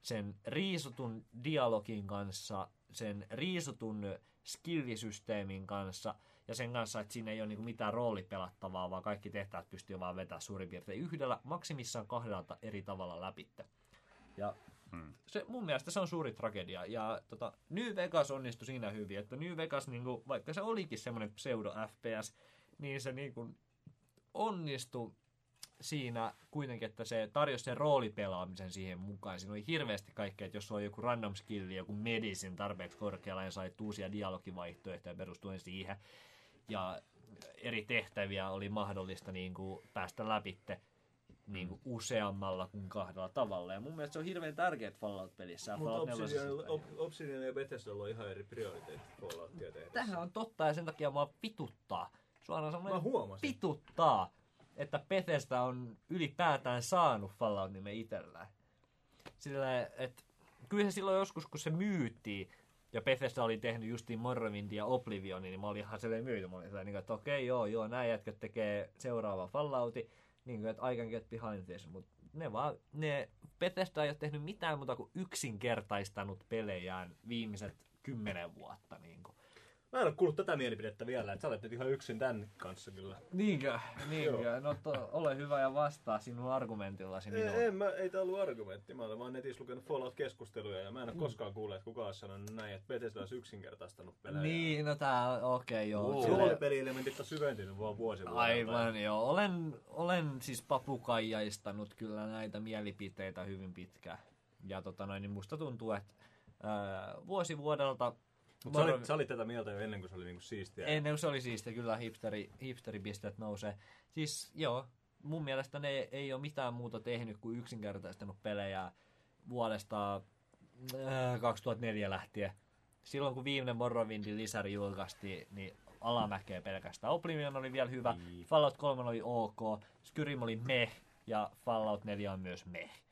sen riisutun dialogin kanssa, sen riisutun skillisysteemin kanssa ja sen kanssa, että siinä ei ole niinku mitään roolipelattavaa, vaan kaikki tehtävät pystyy vaan vetämään suurin piirtein yhdellä, maksimissaan kahdelta eri tavalla läpitte. Ja Hmm. se, mun mielestä se on suuri tragedia. Ja tota, New Vegas onnistui siinä hyvin, että New Vegas, niinku, vaikka se olikin semmoinen pseudo-FPS, niin se niinku, onnistui siinä kuitenkin, että se tarjosi sen roolipelaamisen siihen mukaan. Siinä oli hirveästi kaikkea, että jos on joku random skilli, joku medicine tarpeeksi korkealla ja sait uusia dialogivaihtoehtoja perustuen siihen. Ja eri tehtäviä oli mahdollista niin kuin päästä läpitte niin kuin useammalla kuin kahdella tavalla. Ja mun mielestä se on hirveän tärkeää Fallout-pelissä. Mutta Fallout Obsidian, 4:ssä. Ob- Obsidian ja Bethesdalla on ihan eri prioriteetit Falloutia. Tämähän on totta ja sen takia mua vituttaa. Suoraan sanoen vituttaa, että Bethesda on ylipäätään saanut Fallout-nimen itsellään. Sillä, että kyllä se silloin joskus, kun se myytiin, ja Bethesda oli tehnyt justiin Morrowindin ja Oblivionin, niin mä olin ihan silleen myyty. Mä olin sellainen, että okei, joo, joo, nämä jätkät tekee seuraava Fallouti, niin kuin, että I can get behind this. Mutta ne vaan, ne Bethesda ei ole tehnyt mitään muuta kuin yksinkertaistanut pelejään viimeiset kymmenen vuotta. Niin kuin. Mä en ole kuullut tätä mielipidettä vielä, että sä olet nyt ihan yksin tän kanssa kyllä. Niinkö? Niinkö? No to, ole hyvä ja vastaa sinun argumentillasi Ei, minuun. en mä, ei tää ollut argumentti. Mä olen vaan netissä lukenut Fallout-keskusteluja ja mä en ole koskaan kuullut, että kukaan olisi sanonut näin, että Bethesda olisi yksinkertaistanut pelejä. Niin, no tää on, okei okay, joo. Wow. Silleen- Roolipeli-elementit on syventynyt vaan vuosi. Aivan joo. Olen, olen siis papukaijaistanut kyllä näitä mielipiteitä hyvin pitkään. Ja tota noin, niin musta tuntuu, että ää, vuosi vuodelta... Mutta sä, olit, sä olit tätä mieltä jo ennen kuin se oli niinku siistiä. Ennen kuin se oli siistiä, kyllä hipsteri, hipsteripisteet nousee. Siis joo, mun mielestä ne ei ole mitään muuta tehnyt kuin yksinkertaistanut pelejä vuodesta äh, 2004 lähtien. Silloin kun viimeinen Morrowindin lisäri julkaistiin, niin alamäkeä pelkästään. Oblivion oli vielä hyvä, Niin. Fallout 3 oli ok, Skyrim oli meh ja Fallout 4 on myös meh.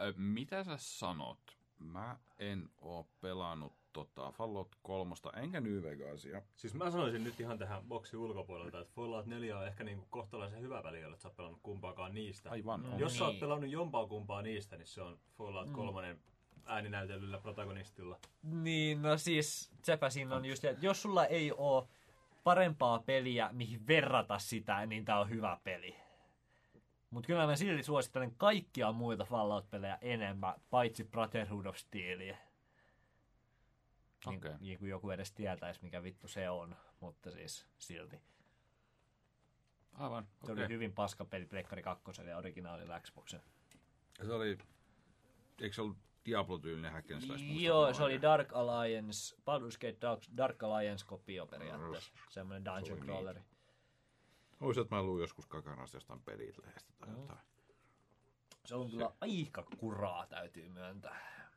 Ö, Mitä sä sanot? Mä en oo pelannut tota Fallout 3, enkä New Vegasia. Siis mä sanoisin nyt ihan tähän boksin ulkopuolelta, että Fallout 4 on ehkä niinku kohtalaisen hyvä peli, että sä oot pelannut kumpaakaan niistä. Aivan. Mm. Jos sä oot pelannut jompaa kumpaa niistä, niin se on Fallout 3 ääninäytelyllä protagonistilla. Niin, no siis sepä siinä on just, että jos sulla ei ole parempaa peliä, mihin verrata sitä, niin tää on hyvä peli. Mutta kyllä mä silti suosittelen kaikkia muita Fallout-pelejä enemmän, paitsi Brotherhood of Steelia. Niin, Okei. niin kuin joku edes tietäisi, mikä vittu se on, mutta siis silti. Aivan, Se okei. oli hyvin paska peli Pleikkari 2 ja originaalilla Xboxen. Se oli, eikö se ollut Diablo-tyylinen hack and slash? Joo, se oli? Dark Alliance, Baldur's Gate Dark, Dark Alliance kopio periaatteessa. Semmoinen dungeon Toimii. crawleri. Ois, että mä luin joskus kakanasta jostain pelit-lehdestä tai jotain. Se on kyllä aika kuraa, täytyy myöntää.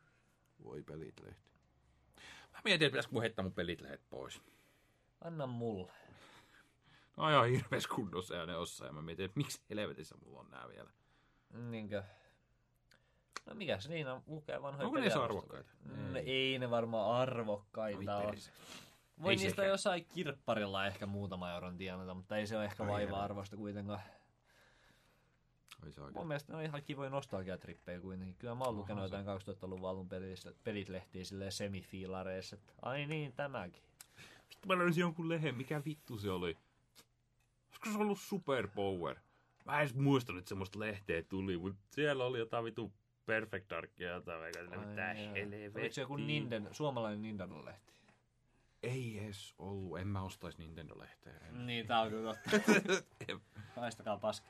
Voi pelit-lehti. Mä mietin, että pitäisikö mun heittää mun pelit lehet pois. Anna mulle. No ihan hirveässä kunnossa ja ne ossa. Ja mä mietin, että miksi helvetissä mulla on nää vielä. Niinkö? No mikä siinä lukee vanhoja Onko peliarvosteluja? arvokkaita? Mm, ei ne varmaan arvokkaita No ole. Voi Ei niistä jossain kirpparilla ehkä muutama euron tienata, mutta ei se ole ehkä Ai vaiva jaa. arvosta kuitenkaan. Ai se Mun mielestä ne on ihan kivoja nostalgiatrippejä kuitenkin. Kyllä mä oon lukenut jotain 2000-luvun alun pelit-lehtiä silleen semifiilareissa, että ai niin, tämäkin. Vittu mä löysin jonkun lehen, mikä vittu se oli? Olisiko se ollut Superpower? Mä en edes muistanut, että semmoista lehteä tuli, mutta siellä oli jotain vitu Perfect Darkia jotain, eikä mitään helvettiä. Oliko se joku Nintendo, suomalainen Nintendo-lehti? Ei edes ollut, en mä ostais Nintendo-lehteä. En. Niin, tää on kyllä totta. Haistakaa paska.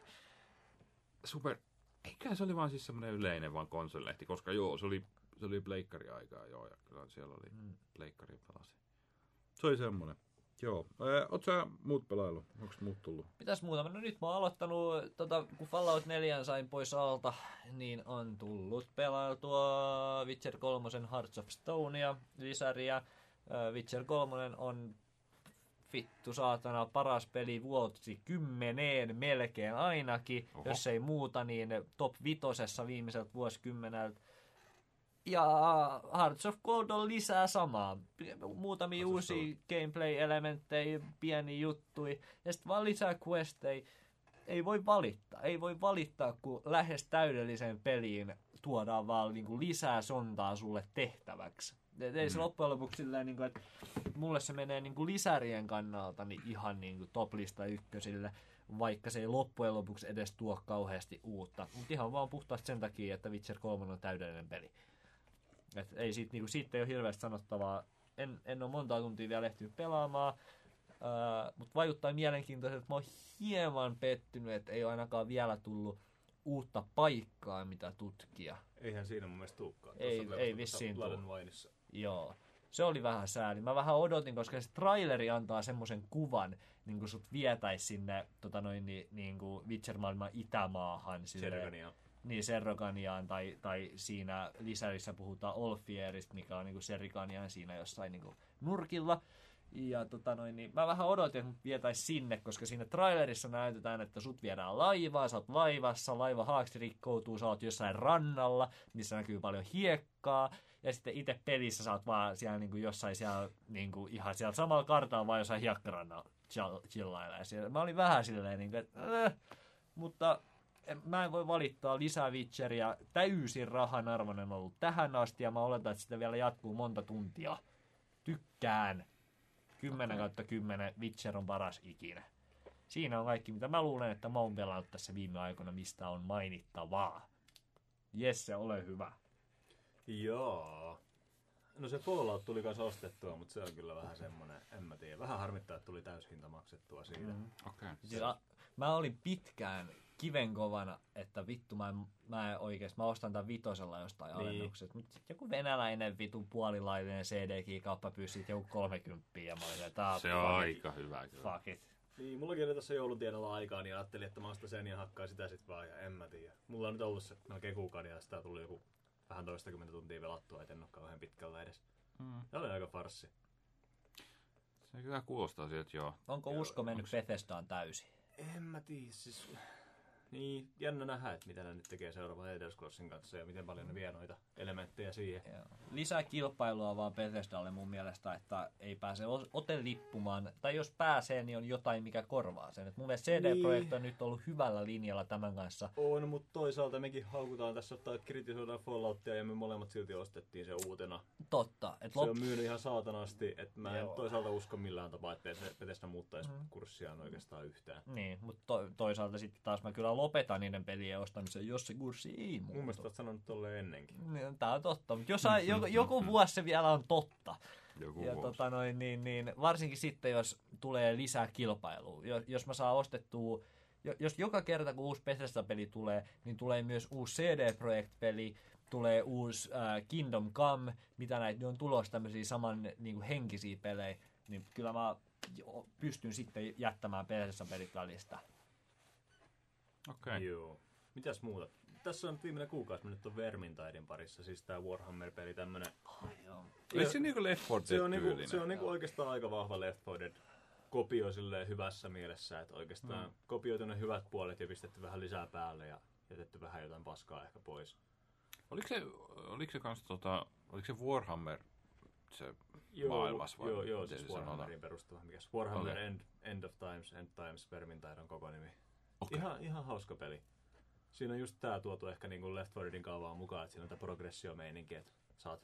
Super, eikä se oli vaan siis semmoinen yleinen vaan konsolilehti, koska joo, se oli, se oli pleikkari aikaa, joo, ja kyllä siellä oli Mm. pleikkari pelasi. Se oli semmonen. Joo. Ää, oot sä muut pelailu? Onks muut tullut? Mitäs muuta? No nyt mä oon aloittanut, tota, kun Fallout 4 sain pois alta, niin on tullut pelailtua Witcher 3 Hearts of Stonea, lisäriä. Witcher 3 on vittu saatana paras peli vuosi kymmeneen melkein ainakin. Oho. Jos ei muuta, niin top vitosessa viimeiseltä vuosikymmeneltä. Ja Hearts of Gold on lisää samaa. Muutamia Hearts of uusia gameplay-elementtejä, pieni juttui. Ja sitten vaan lisää questei. Ei voi valittaa. Ei voi valittaa, kun lähes täydelliseen peliin tuodaan vaan niinku lisää sontaa sulle tehtäväksi. Et ei se loppujen lopuksi silleen, niinku, että mulle se menee niinku lisärien kannalta niin ihan niinku top-lista ykkösille, vaikka se ei loppujen lopuksi edes tuo kauheasti uutta. Mutta ihan vaan puhtaasti sen takia, että Witcher 3 on täydellinen peli. Et ei siitä, niinku, siitä ei ole hirveästi sanottavaa. En, en ole monta tuntia vielä ehtinyt pelaamaan, mutta vaikuttaa mielenkiintoiselta, että mä oon hieman pettynyt, että ei ole ainakaan vielä tullut uutta paikkaa, mitä tutkia. Eihän siinä mun mielestä tulekaan. Ei- ei vissiin Wineissa. Joo. Se oli vähän sääli. Mä vähän odotin, koska se traileri antaa semmoisen kuvan, niin kuin sut vietäisi sinne tota noin, niin, niin kuin Witcher-maailman itämaahan. silleen- Sergania. Niin, Serroganiaan, tai, tai siinä lisärissä puhutaan Olfierista, mikä on niinku Serrikaniaan siinä jossain niinku nurkilla. Ja tota noin, niin mä vähän odotin, että mut vietäis sinne, koska siinä trailerissa näytetään, että sut viedään laivaa, sä oot laivassa, laiva haaksi rikkoutuu, sä oot jossain rannalla, missä näkyy paljon hiekkaa, ja sitten itse pelissä sä oot vaan siellä niinku jossain siellä, niinku ihan siellä samalla kartalla, vaan jossain hiekkarannalla chill- chillailee. Ja siellä- Mä olin vähän silleen, niinku, että äh, mutta en- mä en voi valittaa lisää Witcheria. Täysin rahan arvoinen on ollut tähän asti ja mä oletan, että sitä vielä jatkuu monta tuntia. Tykkään. 10 kautta 10 Witcher on paras ikinä. Siinä on kaikki, mitä mä luulen, että mä oon pelannut tässä viime aikoina, mistä on mainittavaa. Jesse, ole hyvä. Joo. No se Fallout tuli kanssa ostettua, mutta se on kyllä vähän semmonen, en mä tiedä. Vähän harmittaa, että tuli täyshinta maksettua siitä. Mm. Okei. Siis a- mä olin pitkään kivenkovana, että vittu mä en, mä en oikeesti, mä ostan tämän vitosella jostain Niin. alennuksesta. Mutta joku venäläinen vitun puolilainen CD-kauppa pyysi joku 30 ja mä olin, että tää Se on aika hyvä kyllä. fuck it. Niin, mullakin oli tässä joulun tienolla aikaa, niin ajattelin, että mä ostan sen ja hakkaan sitä sit vaan, ja en mä tiedä. Mulla on nyt ollut se melkein kuukauden, ja sitä tuli joku vähän toistakymmentä tuntia velattua, et en ole kauhean pitkällä edes. Mm. Ja oli aika farssi. Se kyllä kuulostaa siltä, että joo. Onko usko mennyt Bethesdaan täysin? En mä tiedä, siis... Niin, jännä nähdä, että mitä ne nyt tekee seuraavan Elder Scrollsin kanssa ja miten paljon ne vie noita elementtejä siihen. Joo. Lisää kilpailua vaan Bethesdalle mun mielestä, että ei pääse ote lippumaan. Tai jos pääsee, niin on jotain, mikä korvaa sen. Et mun mielestä CD Projekt on nyt ollut hyvällä linjalla tämän kanssa. On, mutta toisaalta mekin haukutaan tässä, että kritisoidaan Falloutia ja me molemmat silti ostettiin se uutena. Totta. Et Se lop- on myynyt ihan saatanasti, että mä en Joo. toisaalta usko millään tapaa, että Bethesda muuttaisi kurssiaan oikeastaan yhtään. Niin, mutta to- toisaalta sitten taas mä kyllä lopetan niiden pelien ostamisen, jos se kurssi ei muutu. Mun mielestä oot sanonut tolleen ennenkin. Niin, Tää on totta, mutta jos, joku, joku vuosi se vielä on totta. Joku Ja vuosi. tota noin, niin, niin, varsinkin sitten, jos tulee lisää kilpailua. Jos, jos mä saan ostettua, jo- jos joka kerta kun uusi Bethesda-peli tulee, niin tulee myös uusi CD Projekt-peli, tulee uusi äh, Kingdom Come, mitä näitä ne on tulossa tämmöisiä saman niin kuin henkisiä pelejä, niin kyllä mä jo- pystyn sitten jättämään Bethesda-pelit välistä. Okei. Okay. Joo. Mitäs muuta? Tässä on viimeinen kuukausi mennyt on Vermintidein parissa, siis tää Warhammer-peli tämmönen. Ei se niinku Left 4 Se on, niinku, tyylinen. se on niinku oikeastaan aika vahva Left 4 Dead kopio silleen hyvässä mielessä, että oikeastaan mm. kopioitu ne hyvät puolet ja pistetty vähän lisää päälle ja jätetty vähän jotain paskaa ehkä pois. Oliko se, oliko se kans tota, oliko se Warhammer se maailmas vai Joo, joo miten siis se sanotaan? Warhammerin perustuva. Mikäs? Warhammer Okei. End, End of Times, End Times, Vermintide on koko nimi. Okei. Ihan, ihan hauska peli. Siinä on just tää tuotu ehkä niinku Left 4 Deadin kaavaa mukaan, että siinä on tää progressio-meininki, että saat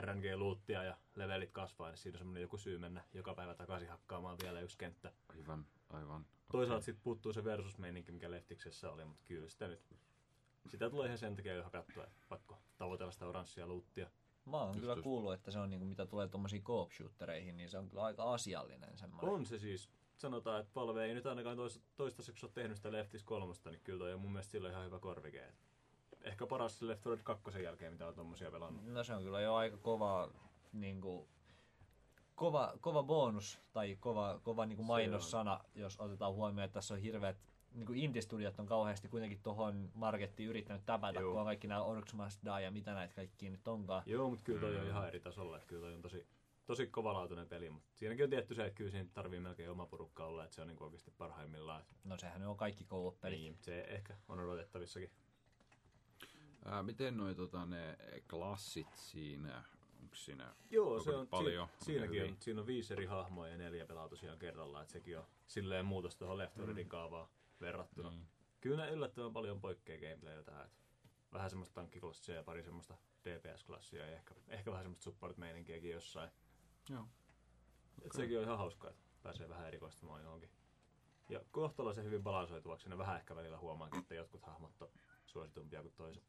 RNG-luuttia ja levelit kasvaa, niin siinä on semmonen joku syy mennä joka päivä takaisin hakkaamaan vielä yksi kenttä. Aivan, aivan. Toisaalta sitten puuttuu se versus-meininki, mikä Leftiksessä oli, mutta kyllä sitä nyt sitä tulee ihan sen takia jo hakattua, että pakko tavoitella sitä oranssia luuttia. Mä oon Just kyllä just. kuullut, että se on niinku, mitä tulee tuommoisiin co shootereihin niin se on kyllä aika asiallinen semmoinen. On se siis. Sanotaan, että Valve ei nyt ainakaan tois, toistaiseksi ole tehnyt sitä Leftis kolmosta, niin kyllä toi on mun mielestä sillä ihan hyvä korvike. Ehkä paras Left 4 Dead 2 jälkeen, mitä on tommosia pelannut. No se on kyllä jo aika kova, niin kuin, kova, kova bonus tai kova, kova niin kuin mainossana, jos otetaan huomioon, että tässä on hirveät niin kuin indie-studiot on kauheasti kuitenkin tuohon markettiin yrittänyt täpätä, Joo. kun on kaikki nämä Orcs Must Die ja mitä näitä kaikki nyt onkaan. Joo, mutta kyllä toi on ihan eri tasolla. Että kyllä toi on tosi, tosi kovalaatuinen peli, mutta siinäkin on tietty se, että kyllä siinä tarvii melkein oma porukka olla, että se on niin oikeasti parhaimmillaan. No sehän on kaikki koulupelit. Niin, se ehkä on odotettavissakin. Ää, miten noi tota, ne klassit siinä, onko siinä Joo, se on, paljon? Si- siinäkin on, siinä on viisi eri hahmoa ja neljä pelaa tosiaan kerrallaan, että sekin on silleen muutos tuohon Left 4 Deadin kaavaan verrattuna. Mm. Kyllä ne yllättävän paljon poikkeaa gameplayltä, että vähän semmoista tankkiklassia ja pari semmoista DPS-klassia ja ehkä, ehkä vähän semmoista support-meininkiäkin jossain. Joo. Et sekin on ihan hauskaa, että pääsee vähän erikoistumaan johonkin. Ja kohtalaisen hyvin balansoituvaksi, ne vähän ehkä välillä huomaankin, että jotkut hahmot on suositumpia kuin toiset.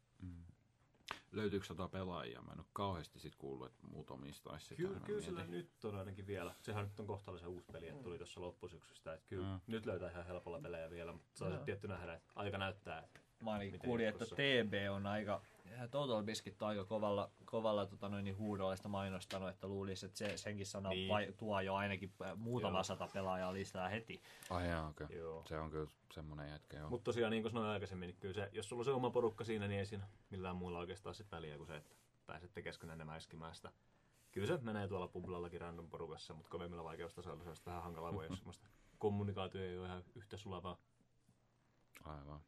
Löytyykö tota pelaajia? Mä en ole kauheasti sit kuullut, että muutamista olisi sitä. Kyllä, kyllä sillä nyt on ainakin vielä. Sehän nyt on kohtalaisen uusi peli, että tuli tuossa loppusyksystä. Että kyllä Mm. nyt löytää ihan helpolla pelejä vielä, mutta se on sitten tietty nähdä, että aika näyttää. Että Mä ainakin kuulin, että? TB on aika, Total Biscuit on aika kovalla, kovalla tota noin, niin huudolla sitä mainostanut, että luulisi, että se, senkin sana Niin. vai, tuo jo ainakin muutama Joo. sata pelaajaa lisää heti. Ai jaa, okei. Joo. Se on kyllä semmonen jätkä, joo. Mutta tosiaan, niin kuin sanoin aikaisemmin, niin kyllä se, jos sulla on se oma porukka siinä, niin ei siinä millään muulla oikeastaan sit väliä kuin se, että pääsette keskenään mäiskimään sitä. Kyllä se menee tuolla publillallakin random porukassa, mutta kovemmilla vaikeustasoilla se on vähän hankalaa, kun jos semmoista kommunikaatio ei ole ihan yhtä sulavaa. Aivan.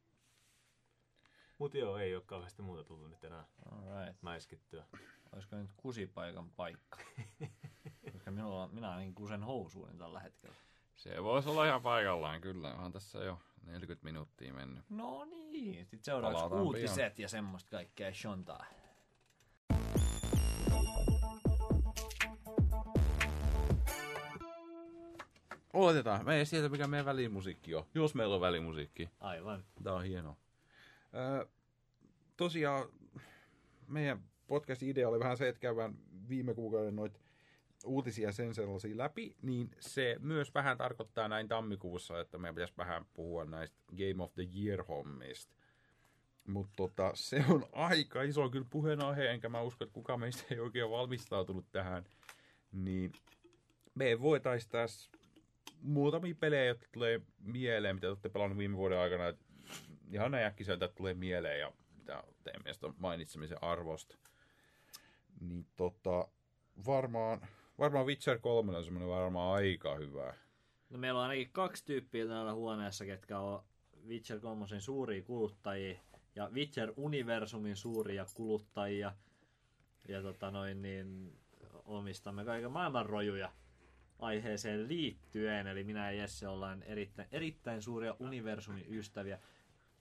Mutta joo, ei ole kauheasti muuta tullut nyt enää Alright. mäiskittyä. Olisiko nyt kusipaikan paikka? Koska minulla, minä ainakin kusen housuuni tällä hetkellä. Se voisi olla ihan paikallaan, kyllä. Onhan tässä jo 40 minuuttia mennyt. No niin, sitten seuraavaksi Palataan uutiset ja semmoista kaikkea shontaa. Oletetaan. Me ei tiedä, mikä meidän välimusiikki on. Jos meillä on välimusiikki. Aivan. Tämä on hienoa. Öö, tosiaan meidän podcast-idea oli vähän se, että käydään viime kuukauden noita uutisia sen sellaisia läpi, niin se myös vähän tarkoittaa näin tammikuussa, että meidän pitäisi vähän puhua näistä Game of the Year-hommista. Mutta tota, se on aika iso kyllä puheenaihe, enkä mä usko, että kukaan meistä ei oikein valmistautunut tähän. Niin me voitaisiin tässä muutamia pelejä, jotka tulee mieleen, mitä olette pelannut viime vuoden aikana. Et ihan näin äkkiseltä tulee mieleen ja mitä teidän mielestä on mainitsemisen arvosta. Niin tota, varmaan, varmaan Witcher 3 on semmoinen varmaan aika hyvä. No meillä on ainakin kaksi tyyppiä täällä huoneessa, ketkä on Witcher 3 suuria kuluttajia ja Witcher Universumin suuria kuluttajia. Ja tota noin, niin omistamme kaiken maailman rojuja aiheeseen liittyen. Eli minä ja Jesse ollaan erittäin, erittäin suuria universumin ystäviä.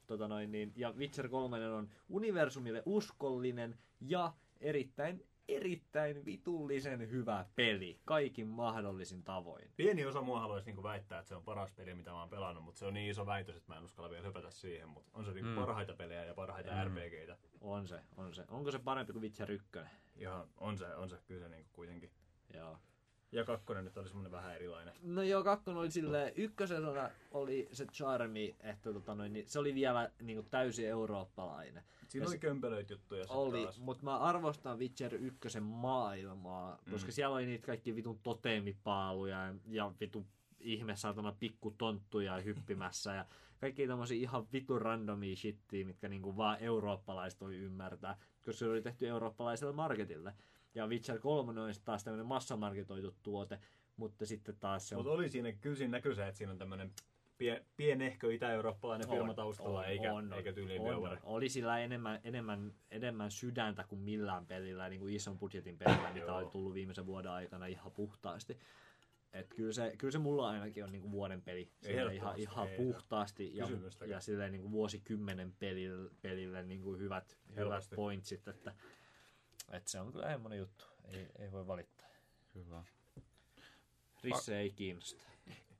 Tota noin, niin, ja Witcher 3 on universumille uskollinen ja erittäin erittäin vitullisen hyvä peli, kaikin mahdollisin tavoin. Pieni osa mua haluaisi niinku väittää, että se on paras peli, mitä mä oon pelannut, mutta se on niin iso väitös, että mä en uskalla vielä hypätä siihen. Mutta on se niinku Mm. parhaita pelejä ja parhaita Mm. RPGitä. On se, on se. Onko se parempi kuin Witcher 1? Ihan on se, on se kyllä se niinku kuitenkin. Joo. Ja kakkonen nyt oli semmonen vähän erilainen. No joo, kakkonen oli silleen, ykkösellä oli se charmi, että tota noin, niin se oli vielä niin kuin täysin eurooppalainen. Siinä Ja oli kömpelöitä juttuja Oli, mutta mä arvostan Witcher 1 maailmaa, koska Mm. siellä oli niitä kaikki vitun totemipaaluja ja, ja vitun ihme saatana pikku tonttuja hyppimässä ja kaikki tommosia ihan vitun randomia shittiä, mitkä niinku vaan eurooppalaiset voi ymmärtää, koska se oli tehty eurooppalaiselle marketille. Ja Witcher 3 on taas tämmönen massamarketoitu tuote, mutta sitten taas se on... Mutta oli siinä, kyllä siinä näkyy se, että siinä on tämmönen pie, pienehkö itä-eurooppalainen On, firma taustalla, on, eikä, on, eikä tyyliin on, BioWare. Oli sillä enemmän, enemmän, enemmän sydäntä kuin millään pelillä, niin kuin ison budjetin pelillä, mitä on tullut viimeisen vuoden aikana ihan puhtaasti. Et kyllä, se, kyllä se mulla ainakin on niin kuin vuoden peli. Ihan, ihan ei puhtaasti ja, ja silleen niin kuin vuosikymmenen pelille, pelille niin kuin hyvät, hyvät pointsit. Että, että se on kyllä semmoinen juttu. Ei, ei voi valittaa. Hyvä. Risse ei kiinnosta.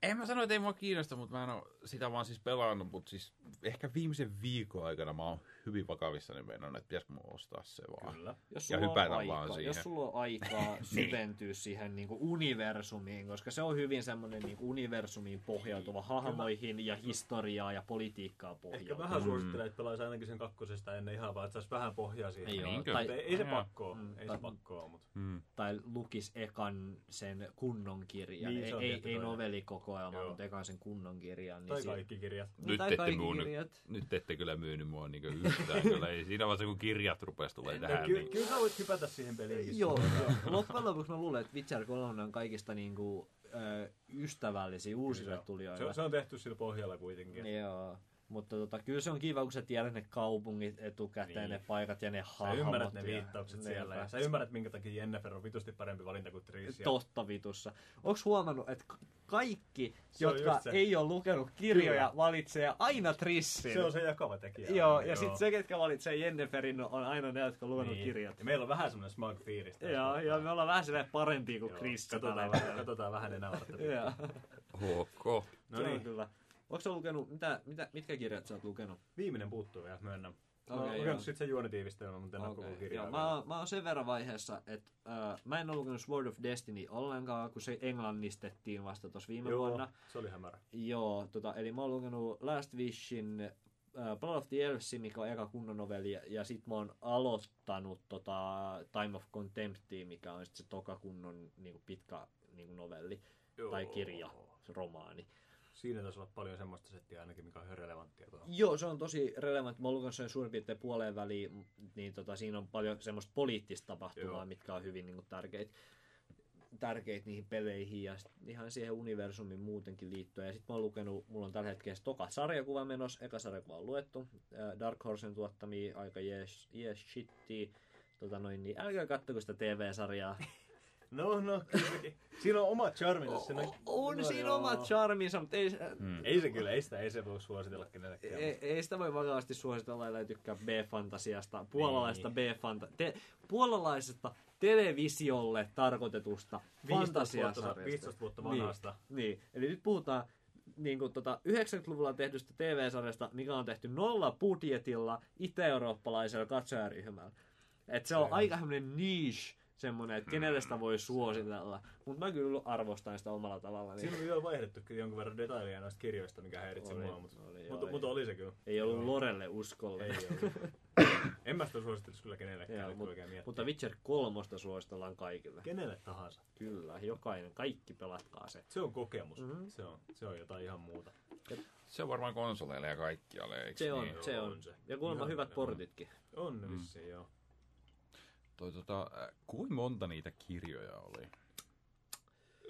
En mä sano, että ei mua kiinnosta, mutta mä en ole sitä vaan siis pelannut, mutta siis ehkä viimeisen viikon aikana mä oon hyvin vakavissa niin mennä, että pitäisikö mun ostaa se vaan. Kyllä. Jos Ja hypätä aika, vaan siihen. jos sulla on aikaa syventyä siihen niin kuin universumiin, koska se on hyvin semmoinen niin universumiin pohjautuva hahmoihin ja historiaa ja politiikkaa Ehkä pohjautuva. vähän suosittelen, että pelaisi ainakin sen kakkosesta ennen ihan vaan, että saisi vähän pohjaa siihen. Joo, Niinkö? tai, Mutta ei, ei se Joo. pakko Mm, ei tai- se pakko ole, mutta Hmm. tai lukis ekan sen kunnon kirjan. Niin, ei, ei toinen. novellikokoelma, Joo. mutta ekan sen kunnon kirjan. tai si- kaikki kirjat. Niin, tai Nyt ette kaikki myynyt. kirjat. Nyt ette kyllä myynyt mua niinku kyllä ei. Siinä vaiheessa, kun kirjat rupesi tulee No, tähän. kyllä, Niin... kyllä sä voit hypätä siihen peliin. Joo, joo. loppujen lopuksi mä luulen, että Witcher 3 on kaikista niinku, ö, ystävällisiä uusille tulijoille. Se, on- se on tehty sillä pohjalla kuitenkin. Niin Joo. Mutta tota, kyllä se on kiva, kun sä tiedät ne kaupungit etukäteen, Niin. ne paikat ja ne Sä hahmot. ymmärrät ne ja- viittaukset Niinpä. siellä. Ja sä ymmärrät, minkä takia Jennifer on vitusti parempi valinta kuin Trish. Totta vitussa. Onks huomannut, että ka- kaikki, Se jotka ei ole lukenut kirjoja, Kyllä. valitsee aina Trissin. Se on se jakava tekijä. Joo, ja sitten se, ketkä valitsee Jenniferin, on aina ne, jotka on lukenut niin. kirjat. Ja meillä on vähän semmoinen smug fiilis. Joo, ja me ollaan vähän silleen parempia kuin Chris. Katsotaan, katsotaan vähän enää. Ok. No Se on niin, kyllä. Onko lukenut, mitä, mitä, mitkä kirjat sä oot lukenut? viimeinen puuttuu vielä, myönnän. Mä oon lukenut joo. sit sen juonitiivistelmän, mutta en koko kirjaa. Mä, mä oon sen verran vaiheessa, että äh, mä en ole lukenut Sword of Destiny ollenkaan, kun se englannistettiin vasta tuossa viime Joo, vuonna. se oli hämärä. Joo, tota, eli mä oon lukenut Last Wishin, äh, Blood of the Elves, mikä on eka kunnon novelli, ja, ja sit mä oon aloittanut tota, Time of Contemptia, mikä on sit se toka kunnon niinku, pitkä niinku, novelli, Joo. tai kirja, romaani. Siinä taisi olla paljon semmoista settiä ainakin, mikä on ihan relevanttia tuohon. Joo, se on tosi relevantti. Mä lukenut sen suurin piirtein puoleen väliin, niin tota, siinä on paljon semmoista poliittista tapahtumaa, Joo. mitkä on hyvin niin tärkeitä tärkeit niihin peleihin ja ihan siihen universumiin muutenkin liittyen. Ja sitten mä oon lukenut, mulla on tällä hetkellä toka sarjakuva menossa, eka sarjakuva on luettu, Dark Horsen tuottamia aika jees, jees shittiä. Tota noin, niin älkää kattoko sitä TV-sarjaa. No, no, kyllä. Siinä on oma charminsa. Siinä on, On no, siinä joo. omat charminsa, mutta ei, Hmm. Ei se kyllä, ei sitä, ei se voi suositella kenellekään. Ei, ei sitä voi vakavasti suositella, ellei tykkää B-fantasiasta, puolalaista Niin. B-fanta, te, puolalaisesta televisiolle tarkoitetusta 15 vuotta, fantasiasarjasta. 15 vuotta Niin. vanhasta. Niin, eli nyt puhutaan niin kuin tota 90-luvulla tehdystä TV-sarjasta, mikä on tehty nolla budjetilla itä-eurooppalaisella katsojaryhmällä. Et se on aika semmoinen niche, semmoinen, että kenelle sitä voi suositella. Mutta mä kyllä arvostan sitä omalla tavalla. Siinä oli vielä vaihdettu kyllä jonkun verran detailia noista kirjoista, mikä häiritsi Oli, mua, mutta, oli, mutta, joo, mutta oli se kyllä. Ei ollut Joo. Lorelle uskolle. Ei ollut. En mä sitä suosittelisi kyllä kenellekään, Joo, mut, mutta Witcher 3 suositellaan kaikille. Kenelle tahansa. Kyllä, jokainen, kaikki pelatkaa se. Se on kokemus. Mhm. Mm-hmm. Se, on, se on jotain ihan muuta. Se on varmaan konsoleille ja kaikkialle, eikö Se on, niin? se on. on se. Ja kuulemma hyvät on. portitkin. On mm. vissiin, joo. Toi, tota, äh, kuinka monta niitä kirjoja oli?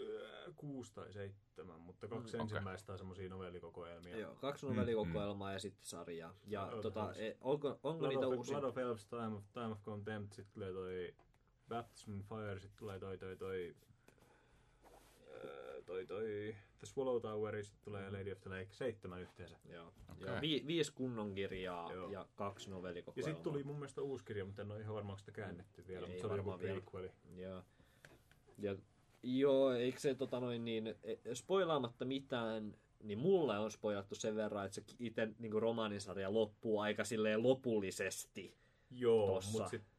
Öö, Kuusi tai seitsemän, mutta kaksi Mm, mm, okei. ensimmäistä on semmosia novellikokoelmia. Joo, kaksi novellikokoelmaa ja sitten sarjaa. Ja Joo, tota, e, onko, onko niitä of, uusia? Blood of Elves, Time of, Time of Contempt, sitten tulee toi Baptism Fire, sitten tulee toi toi toi öö, toi toi The Swallow Tower, sitten tulee Mm. Lady of the Lake, seitsemän yhteensä. Joo. Okei. Joo, vi, viisi kunnon kirjaa Joo. ja kaksi Ja novellikokoelmaa. sitten tuli mun mielestä uusi kirja, mutta en ole ihan varma, onko sitä käännetty vielä, Ei mutta se oli joku varmaan prequeli. Joo. Ja, joo, eikö se tota noin niin, e- spoilaamatta mitään, niin mulle on spoilattu sen verran, että se itse niin romaanisarja loppuu aika silleen lopullisesti. Joo, mutta sitten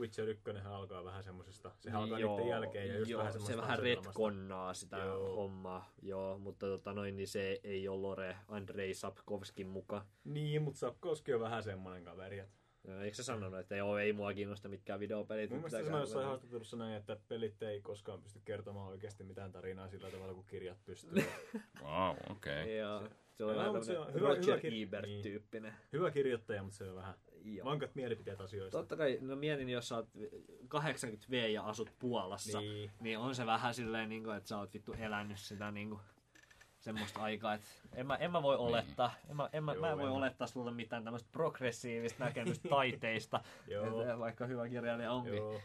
Witcher 1 alkaa vähän semmosesta, se alkaa Joo, niiden jälkeen ja just joo, vähän se vähän retkonnaa sitä Joo. hommaa, joo, mutta tota noin, niin se ei ole Lore Andrei Sapkovskin muka. Niin, mutta Sapkowski on vähän semmonen kaveri. että- Eikö se sanonut, että joo, ei mua kiinnosta mitkään videopelit. Mun mielestä se jossain haastattelussa näin, että pelit ei koskaan pysty kertomaan oikeasti mitään tarinaa sillä tavalla kuin kirjat pystyy. Wow, okei. Okay. Joo, se on Joo, vähän se on hyvä- Roger hyvä kir- Ebert-tyyppinen. Hyvä kirjoittaja, mutta se on vähän Joo. vankat mielipiteet asioista. Totta kai, no mietin, jos sä oot 80 V ja asut Puolassa, niin, Niin. niin on se vähän silleen, niin kuin, että sä oot vittu elänyt sitä niin kuin, semmoista aikaa, että en mä, en mä voi olettaa, en mä, en mä, Joo, mä en voi en olettaa sulle mitään tämmöistä progressiivista näkemystä taiteista, Joo. että vaikka hyvä kirjailija onkin. Joo.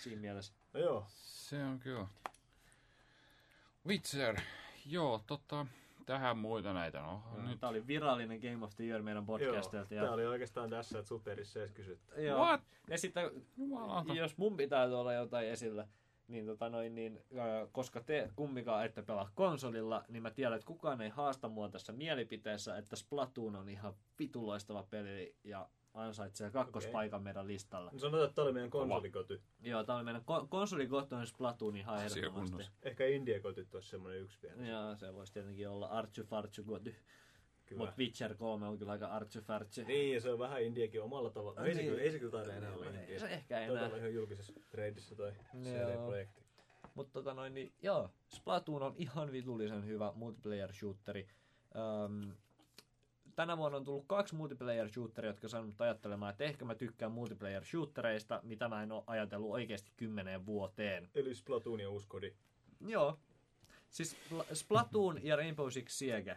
Siinä mielessä. No joo. Se on kyllä. Witcher. Joo, tota, tähän muita näitä. No, nyt. Tämä oli virallinen Game of the Year meidän joo. podcastilta. Tää oli oikeastaan tässä, että superissa edes kysytty. Joo. What? Ja sitten, Jumalauta. jos mun pitää tuolla jotain esillä, niin, tota noin, niin äh, koska te kummikaan ette pelaa konsolilla, niin mä tiedän, että kukaan ei haasta mua tässä mielipiteessä, että Splatoon on ihan vituloistava peli ja ansaitsee kakkospaikan okay. meidän listalla. No sanotaan, että tää oli meidän konsolikoty. Joo, tää oli meidän ko- konsolikohtainen Splatoon ihan Asia ehdottomasti. kunnossa. Ehkä Indie-kotyt olisi semmonen yksi pieni. Joo, se voisi tietenkin olla Archu Farchu. Kyllä. Mutta Witcher 3 on kyllä aika Archu Farchu. Niin, se on vähän Indiekin omalla tavalla. Ei, se, Niin. kyllä, ei se kyllä taida enää olla Ei Indie. se ehkä Taitaa enää. olla ihan julkisessa treidissä toi. CD-projekti. Mutta tota noin, niin, joo, Splatoon on ihan vitullisen hyvä multiplayer shooteri. Öm, tänä vuonna on tullut kaksi multiplayer shooteria, jotka on saanut ajattelemaan, että ehkä mä tykkään multiplayer shootereista, mitä mä en ole ajatellut oikeasti kymmeneen vuoteen. Eli Splatoon ja uusi kodi. Joo. Siis Spl- Splatoon ja Rainbow Six Siege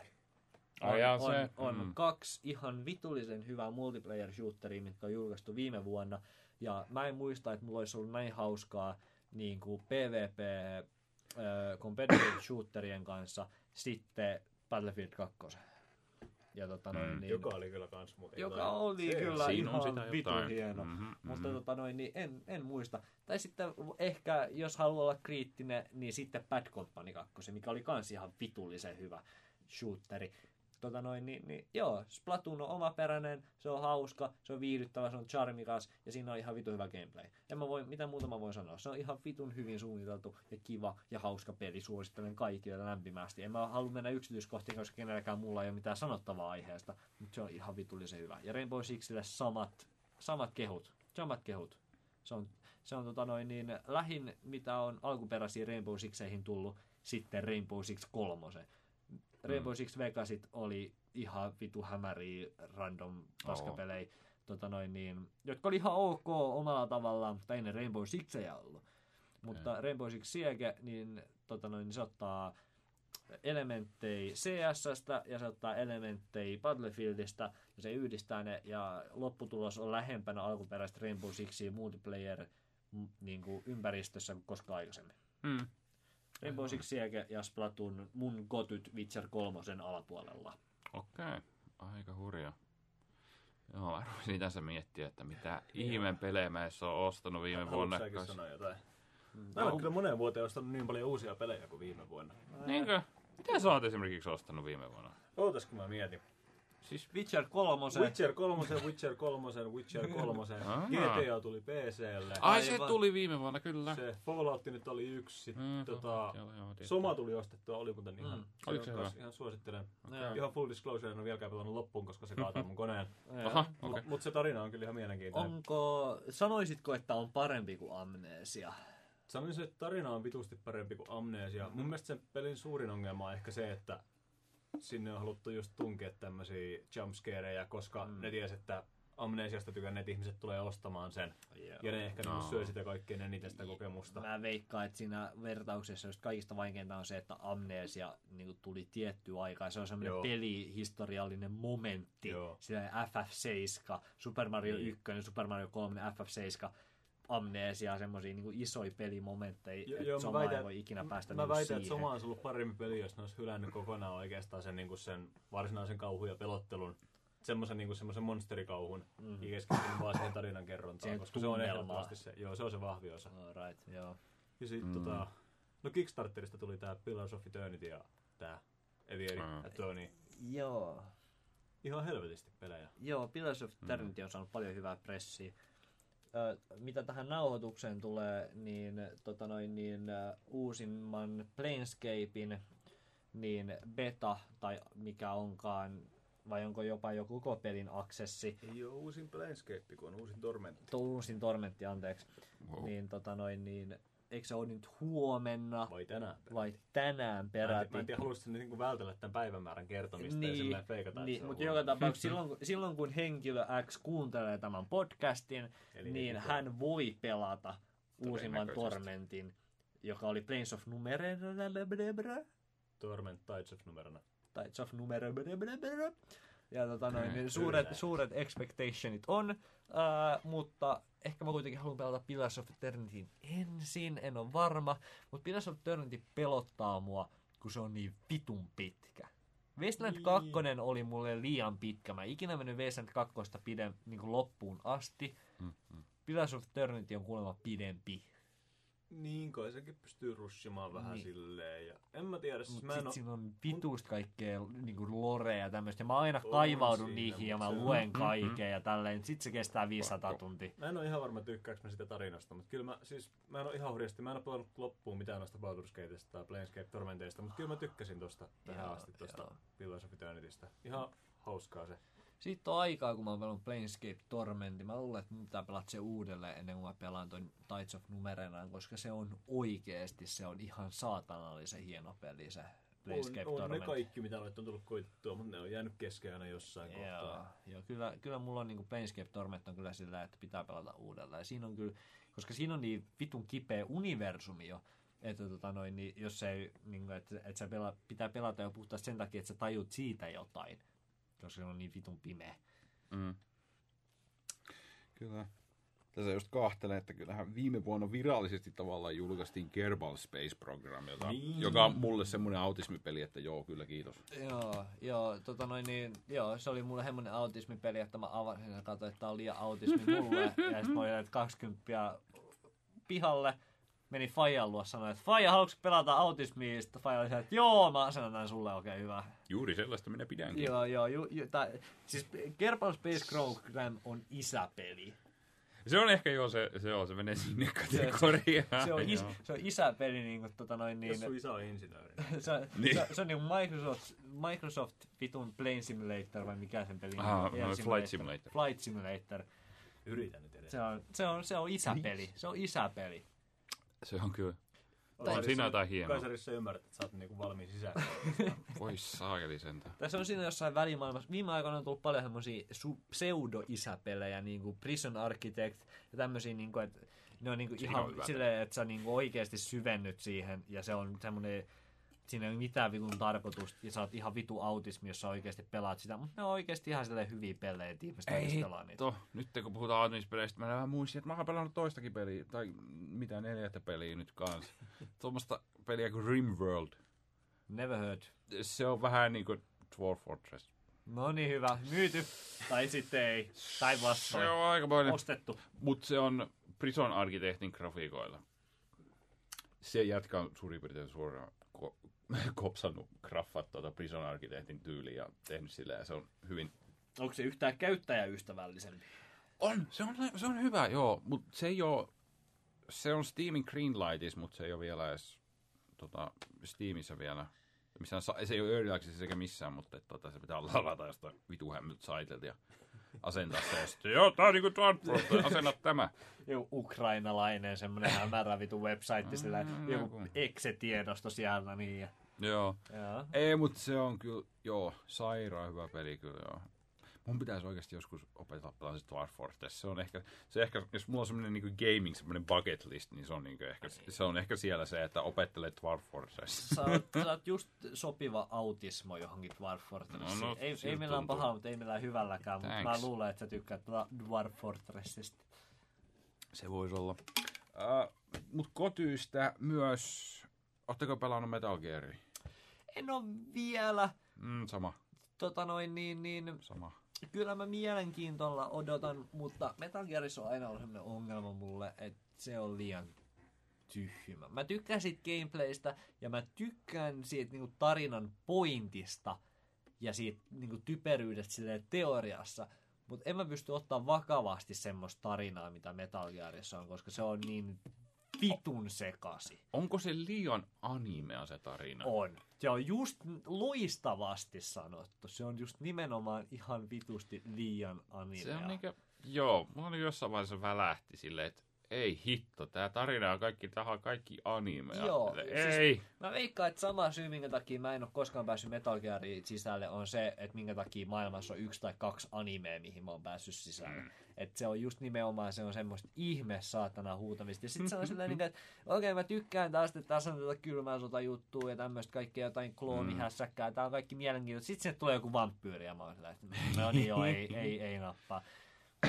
on, Ai on, se. on Mm. kaksi ihan vitullisen hyvää multiplayer shooteria, mitkä on julkaistu viime vuonna. Ja mä en muista, että mulla olisi ollut näin hauskaa niin kuin PvP äh, competitive shooterien kanssa sitten Battlefield 2. Ja tota noin, Mm. niin, Joka oli kyllä kans muuten joka jotain. oli Se- kyllä Siinä on ihan sitä vitun jotain. hieno. Mhm, Mutta mhm. tota noin, niin en, en muista. Tai sitten ehkä, jos haluaa olla kriittinen, niin sitten Bad Company 2, mikä oli kans ihan vitullisen hyvä shooteri. Tota noin, niin, niin, joo, Splatoon on omaperäinen, se on hauska, se on viihdyttävä, se on charmikas ja siinä on ihan vitun hyvä gameplay. En mä voi, mitä muuta mä voin sanoa. Se on ihan vitun hyvin suunniteltu ja kiva ja hauska peli. Suosittelen kaikille lämpimästi. En mä halua mennä yksityiskohtiin, koska kenelläkään mulla ei ole mitään sanottavaa aiheesta, mutta se on ihan vitullisen hyvä. Ja Rainbow Sixille samat, samat kehut. Samat kehut. Se on, se on tota noin niin, lähin, mitä on alkuperäisiin Rainbow Sixeihin tullut, sitten Rainbow Six kolmosen. Rainbow Six Vegasit oli ihan vitu hämäriä random paskapelejä, tota noin niin, jotka oli ihan ok omalla tavallaan, mutta ei ne Rainbow Sixejä ollut. Mutta Rainbow Six Siege, niin, tota noin, se ottaa elementtejä CSstä ja se ottaa elementtejä Battlefieldistä ja se yhdistää ne ja lopputulos on lähempänä alkuperäistä Rainbow Sixia multiplayer niin kuin ympäristössä kuin koskaan aikaisemmin. Mm. Rainbow Six Siege ja Splatoon mun kotyt Witcher 3 alapuolella. Okei, okay. aika hurja. Joo, mä rupesin tässä miettiä, että mitä ihmeen pelejä mä edes oon ostanut viime vuonna. Haluatko säkin Kas- sanoa jotain? Mä en kyllä moneen vuoteen ostanut niin paljon uusia pelejä kuin viime vuonna. Niinkö? Mitä sä oot esimerkiksi ostanut viime vuonna? Ootas kun mä mietin. Siis Witcher 3. Witcher 3, Witcher 3, Witcher 3. Aa. GTA tuli PClle. Ai se tuli viime vuonna, kyllä. Se Fallout nyt oli yksi. Sit, Mm, tota, joo, joo. Soma tuli ostettua, oli muuten ihan, Mm. Oliko se hyvä? ihan suosittelen. Joo. Ihan full disclosure, en ole vieläkään pelannut loppuun, koska se kaataa mun koneen. Aha, Mut, okei. mut se tarina on kyllä ihan mielenkiintoinen. Onko, sanoisitko, että on parempi kuin Amnesia? Sanoisin, että tarina on vitusti parempi kuin Amnesia. Mun mielestä sen pelin suurin ongelma on ehkä se, että sinne on haluttu just tunkea tämmöisiä jumpscareja, koska Mm. ne ties, että Amnesiasta tykänneet ihmiset tulee ostamaan sen. Ja ne ehkä No. syö sitä kaikkein eniten sitä kokemusta. Mä veikkaan, että siinä vertauksessa just kaikista vaikeinta on se, että Amnesia niin tuli tietty aikaa. Se on semmoinen Joo. pelihistoriallinen momentti. Joo. Sillä FF7, Super Mario Niin. 1, Super Mario 3, FF7, Amnesia, semmoisia niin isoja pelimomentteja, Jo- että joo, mä Soma ei väitän- voi ikinä päästä Mä niinku väitän, siihen. että Soma olisi ollut parempi peli, jos ne olisi hylännyt kokonaan oikeastaan sen, niin sen varsinaisen kauhun ja pelottelun. Semmoisen niin semmoisen monsterikauhun mm. ja keskittynyt vaan siihen tarinan kerrontaan, Siihen koska se on ehdottomasti se, joo, se on se vahvi osa. Alright, joo. Ja sit, mm. tota, no Kickstarterista tuli tää Pillars of Eternity ja tää Aviary Mm. Attorney. Joo. Ihan helvetisti pelejä. Joo, Pillars of Eternity on saanut paljon hyvää pressiä. Ö, mitä tähän nauhoitukseen tulee, niin, tota noin, niin ö, uusimman Planescapein niin beta, tai mikä onkaan, vai onko jopa jo koko pelin aksessi, Ei oo uusin Planescape, kun on uusin Torment. tuo uusin Tormentti, anteeksi, Wow. niin, tota noin, niin eikö se ole nyt huomenna Vai tänään? vai tänään Mä en, peräti? mä en tiedä, haluaisitko ne niinku vältellä tämän päivämäärän kertomista ja silleen feikata, niin on mutta joka tapauksessa silloin, kun- silloin kun henkilö X kuuntelee tämän podcastin, Eli niin heti hän voi pelata uusimman. Tormentin, joka oli Planes of Numere, Torment Tides of numerona. Tides of Numere, ja tota noin, niin suuret, suuret expectationit on, ää, mutta ehkä mä kuitenkin haluan pelata Pillars of Eternityn ensin, en ole varma, mutta Pillars of Eternity pelottaa mua, kun se on niin vitun pitkä. Wasteland Niin. 2 oli mulle liian pitkä. Mä en ikinä mennyt Wasteland 2 pidem, niin kuin loppuun asti. Mm, mm. Pillars of Eternity on kuulemma pidempi. Niin kai sekin pystyy rushimaan vähän Niin. silleen. Ja en mä tiedä, siis Mutta mä en sit oo, siinä on vituusta kaikkea niin lorea ja tämmöistä. Ja mä aina On kaivaudun siinä, niihin ja mut mä se- luen Mm, kaiken ja tälleen. Sit se kestää 500 Pakko. tuntia. mä en oo ihan varma tykkääks mä sitä tarinasta, mutta kyllä mä, siis, mä en oo ihan hurjasti, mä en oo pelannut loppuun mitään noista Baldur's Gateista tai Planescape Tormenteista, mutta kyllä mä tykkäsin tosta tähän Joo, asti tosta joo. Pillars of Eternitystä. Ihan hauskaa se. Sitten on aikaa, kun mä oon pelannut Planescape Tormentin. Mä luulen, että mun pitää pelata se uudelleen ennen kuin mä pelaan ton Tides of Numerenaan, koska se on oikeesti, se on ihan saatanallisen hieno peli se Planescape on, on ne kaikki, mitä noita on tullut koittua, mutta ne on jäänyt kesken aina jossain Joo, kohtaa. joo kyllä, kyllä mulla on niinku Planescape Torment on kyllä sillä, että pitää pelata uudelleen. Ja siinä on kyllä, koska siinä on niin vitun kipeä universumi jo, että tota noin, niin jos ei, niin kuin, että, että sä pela, pitää pelata jo puhtaasti sen takia, että sä tajut siitä jotain, koska se on niin vitun pimeä. Mm. Kyllä. Tässä just kahtelen, että kyllähän viime vuonna virallisesti tavallaan julkaistiin Kerbal Space Program, jota, Niin. joka on mulle semmoinen autismipeli, että joo, kyllä kiitos. Joo, joo, tota noin, niin, joo, se oli mulle semmoinen autismipeli, että mä avasin ja katsoin, että tää on liian autismi mulle. ja sitten mä olin, että 20 pihalle. Meni Fajan luo sanoin, että Faija, haluatko pelata autismia? Sitten Faija oli se, että joo, mä sanon näin sulle, okei, okay, hyvä. Juuri sellaista minä pidänkin. Joo, joo, ju, ju, tai, siis Kerbal Space Program on isäpeli. Se on ehkä joo, se, se, on, se menee sinne kategoriaan. Se on, is, Joo. se on isäpeli, niin kuin, tota noin, niin, Jos sun isä on insinööri. se, on- Niin. se, se, on niin kuin Microsoft, Microsoft vitun Plane Simulator, vai mikä sen pelin Ah, no, Air Flight Simulator. Flight Simulator. Yritä nyt edes. Se on, se on, se on isäpeli. Se on isäpeli. Se on kyllä. Kaisarissa- siinä jotain hienoa. Kaisarissa ymmärrät, että sä oot niinku valmiin sisään. Voi saakeli sentään. Tässä on siinä jossain välimaailmassa. Viime aikoina on tullut paljon semmosia su- pseudo-isäpelejä, niin kuin Prison Architect ja tämmöisiä, niin kuin, että ne on, niin kuin ihan on silleen, että sä niin kuin oikeasti syvennyt siihen ja se on semmoinen siinä ei ole mitään vitun tarkoitusta ja sä oot ihan vitu autismi, jos sä oikeasti pelaat sitä, mutta ne on oikeasti ihan silleen hyviä pelejä, että ihmiset Ei pelaa niitä. hitto. Nyt kun puhutaan autismipeleistä, mä vähän muistin, että mä oon pelannut toistakin peliä, tai mitä neljättä peliä nyt kanssa. Tuommoista peliä kuin Rimworld. Never heard. Se on vähän niin kuin Dwarf Fortress. No niin, hyvä. Myyty. Tai sitten ei. Tai Se vastoin. on aikamoinen, Ostettu. mutta se on Prison Architectin grafiikoilla. Se on suurin piirtein suoraan kopsannut graffat tuota Prison Architectin tyyliin ja tehnyt silleen, ja se on hyvin... Onko se yhtään käyttäjäystävällisempi? On, se on, se on hyvä, joo, mutta se ei ole... Se on Steamin Greenlightis, mutta se ei ole vielä edes tota, Steamissa vielä. Missään, se ei ole Early Access sekä missään, mutta että, tota, se pitää ladata jostain vitu saitelta ja asentaa se. Ja sitten, joo, tää on niinku Dwarf Fortress, asenna tämä. Joku ukrainalainen semmoinen hämärä vitu website, sillä Mm, joku exe-tiedosto siellä. Niin, ja, Joo. joo. Ei, mutta se on kyllä, joo, sairaan hyvä peli kyllä, joo. Mun pitäisi oikeasti joskus opetella pelaa Dwarf Fortress. Se on ehkä, se ehkä jos mulla on semmoinen niinku gaming, semmoinen bucket list, niin se on, niinku ehkä, se on ehkä siellä se, että opettelee Dwarf Fortress. Sä oot, sä oot just sopiva autismo johonkin Dwarf Fortressiin. No, no, ei, ei millään pahalla, mutta ei millään hyvälläkään. Mutta mä Thanks. luulen, että sä tykkäät Dwa- Dwarf Fortressista. Se voisi olla. Uh, Mutta kotyistä myös, ootteko pelannut Metal Gearia? En oo vielä, Mm, sama, tota noin, niin, niin, sama. Kyllä mä mielenkiintoilla odotan, mutta Metal Gearissa on aina ollut sellainen ongelma mulle, että se on liian tyhmä. Mä tykkään siitä gameplaystä ja mä tykkään siitä niinku tarinan pointista ja siitä niinku typeryydestä silleen teoriassa, mutta en mä pysty ottaa vakavasti semmoista tarinaa, mitä Metal Gearissa on, koska se on niin vitun sekasi. Onko se liian animea se tarina? On. Se on just loistavasti sanottu. Se on just nimenomaan ihan vitusti liian animea. Se on niinkö, joo, mulla oli jossain vaiheessa välähti silleen, että ei hitto, tää tarina on kaikki, tää on kaikki animea. Joo, Silleen, siis- ei. Mä veikkaan, että sama syy, minkä takia mä en ole koskaan päässyt Metal Gearin sisälle, on se, että minkä takia maailmassa on yksi tai kaksi animea, mihin mä oon päässyt sisälle. Mm. Että se on just nimenomaan, se on semmoista ihme saatana huutamista. Ja sit se on silleen, niin, että okei, mä tykkään taas, että tässä on tätä kylmää sota juttua ja tämmöistä kaikkea jotain kloonihässäkkää. Tää on kaikki mielenkiintoista. Sitten sinne tulee joku vampyyri ja mä oon silleen, että no niin joo, ei, ei, ei nappaa.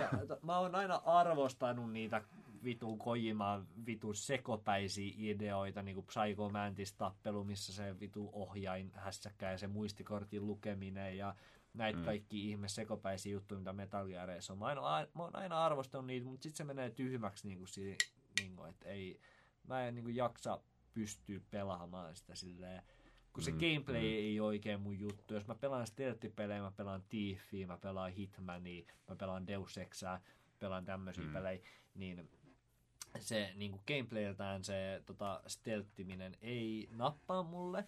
Ja, mä oon aina arvostanut niitä vitun Kojimaan vitun sekopäisiä ideoita, niinku Psycho Mantis tappelu, missä se vitu ohjain hässäkkä ja se muistikortin lukeminen ja näitä mm. kaikki ihme sekopäisiä juttuja, mitä Metal Geareissa on. Mä, aina, mä oon aina arvostanut niitä, mutta sitten se menee tyhmäksi, niinku, si, niinku, että ei, mä en niinku, jaksa pystyä pelaamaan sitä silleen, kun se Mm, gameplay mm. ei oikein mun juttu. Jos mä pelaan stealth-pelejä, mä pelaan Thiefia, mä pelaan Hitmania, mä pelaan Deus Exää, pelaan tämmöisiä mm. pelejä, niin se niin kuin gameplayltään se tota, stelttiminen ei nappaa mulle,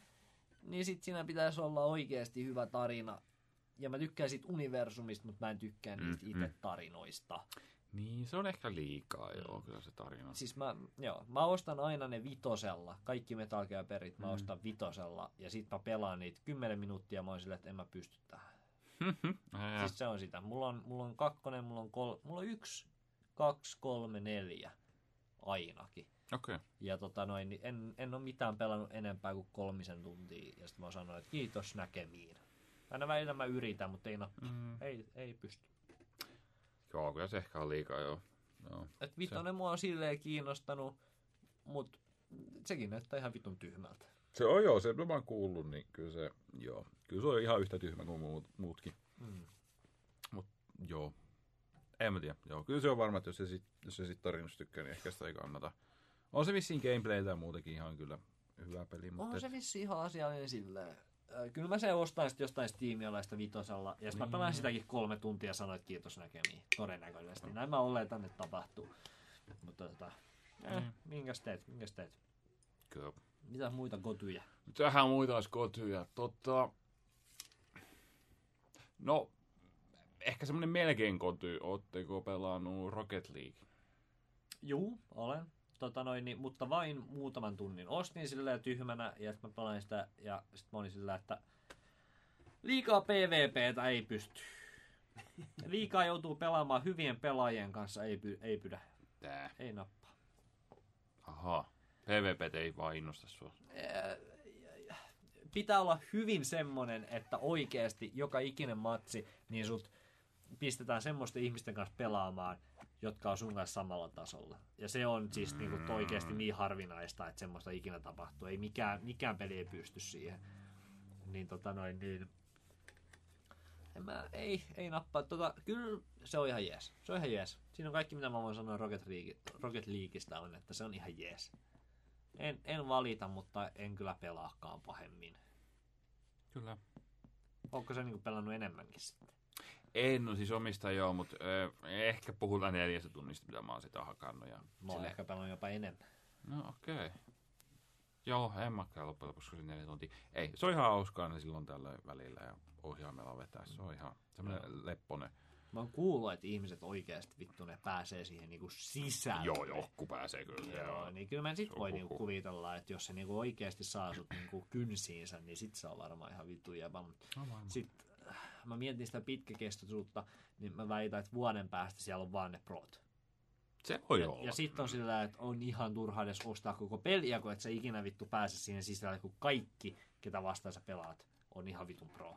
niin sit siinä pitäisi olla oikeasti hyvä tarina. Ja mä tykkään siitä universumista, mutta mä en tykkää niistä Mm, itse mm. tarinoista. Niin, se on ehkä liikaa, joo, kyllä se tarina. Siis mä, joo, mä ostan aina ne vitosella. Kaikki Metal Gear perit mä ostan vitosella. Ja sit mä pelaan niitä 10 minuuttia. Mä oon silleen, että en mä pysty tähän. Ää, Siis se on sitä. Mulla on, mulla on kakkonen, mulla on, kol, mulla on yksi, kaksi, kolme, neljä ainakin. Okei. Okay. Ja tota noin, niin en, en ole mitään pelannut enempää kuin kolmisen tuntia. Ja sitten mä sanoin, että kiitos näkemiin. Aina välillä mä yritän, mutta ei, nappi. Mm. ei, ei pysty. Joo, kyllä se ehkä on liikaa, joo. joo. Et vitonen mua on silleen kiinnostanut, mutta sekin näyttää ihan vitun tyhmältä. Se on joo, se mä oon kuullut, niin kyllä se, joo. Kyllä se on ihan yhtä tyhmä kuin muut, muutkin. Mm. Mut joo. En mä tiedä. Joo, kyllä se on varma, että jos se sit, jos se sit tarinasta tykkää, niin ehkä sitä ei kannata. On se vissiin gameplayltä ja muutenkin ihan kyllä hyvä peli, mutta... On se vissi ihan asiallinen silleen. Kyllä mä se ostan sitten jostain Steamialaista vitosella, ja sitten mä pelaan sitäkin kolme tuntia ja sanoin, että kiitos näkemiin, todennäköisesti. Näin mä oletan, että tapahtuu. Mutta tota, eh, minkäs teet, minkäs teet? Kyllä. Mitä muita kotyjä? Tähän muita olisi kotyjä. Totta, No, ehkä semmonen melkein koty. Ootteko pelannut Rocket League? Juu, olen. Tota noin, niin, mutta vain muutaman tunnin. Ostin silleen tyhmänä ja sitten mä pelain sitä ja sitten mä olin sillä, että liikaa PvPtä ei pysty. Liikaa joutuu pelaamaan hyvien pelaajien kanssa, ei, py, ei pydä, Tää. ei nappaa. Aha. PvP ei vaan innosta sua. Pitää olla hyvin semmonen, että oikeasti joka ikinen matsi, niin sut pistetään semmoisten ihmisten kanssa pelaamaan, jotka on sun kanssa samalla tasolla. Ja se on siis mm. niinku oikeasti niin harvinaista, että semmoista ikinä tapahtuu. Ei mikään, mikään peli ei pysty siihen. Niin tota noin, niin... En mä, ei, ei nappaa. Tota, kyllä se on ihan jees. Se on ihan jees. Siinä on kaikki, mitä mä voin sanoa Rocket, League, Rocket Leagueista on, että se on ihan jees. En, en valita, mutta en kyllä pelaakaan pahemmin. Kyllä. Onko se niinku pelannut enemmänkin sitten? En, no siis omista joo, mutta ö, ehkä puhutaan neljästä tunnista, mitä mä oon sitä hakannut. Ja Mä oon sille- ehkä pelannut jopa enemmän. No okei. Okay. Joo, en mäkään loppujen lopuksi se neljä tuntia. Ei, se on ihan hauskaa ne silloin tällöin välillä ja ohjaimella vetää. Se on ihan semmoinen lepponen. Mä oon kuullut, että ihmiset oikeasti vittu ne pääsee siihen niinku sisälle. Joo, jokku pääsee kyllä. Joo, niin kyllä mä sit voi niinku kuvitella, että jos se niinku oikeasti saa sut niinku kynsiinsä, niin sit se on varmaan ihan vittu jäbä. No, sit mä mietin sitä pitkäkestoisuutta, niin mä väitän, että vuoden päästä siellä on vaan ne prot. Se voi Ja, olla. ja sitten on sillä, että on ihan turha edes ostaa koko peliä, kun et sä ikinä vittu pääse siihen sisälle, kun kaikki, ketä vastaan sä pelaat, on ihan vitun pro.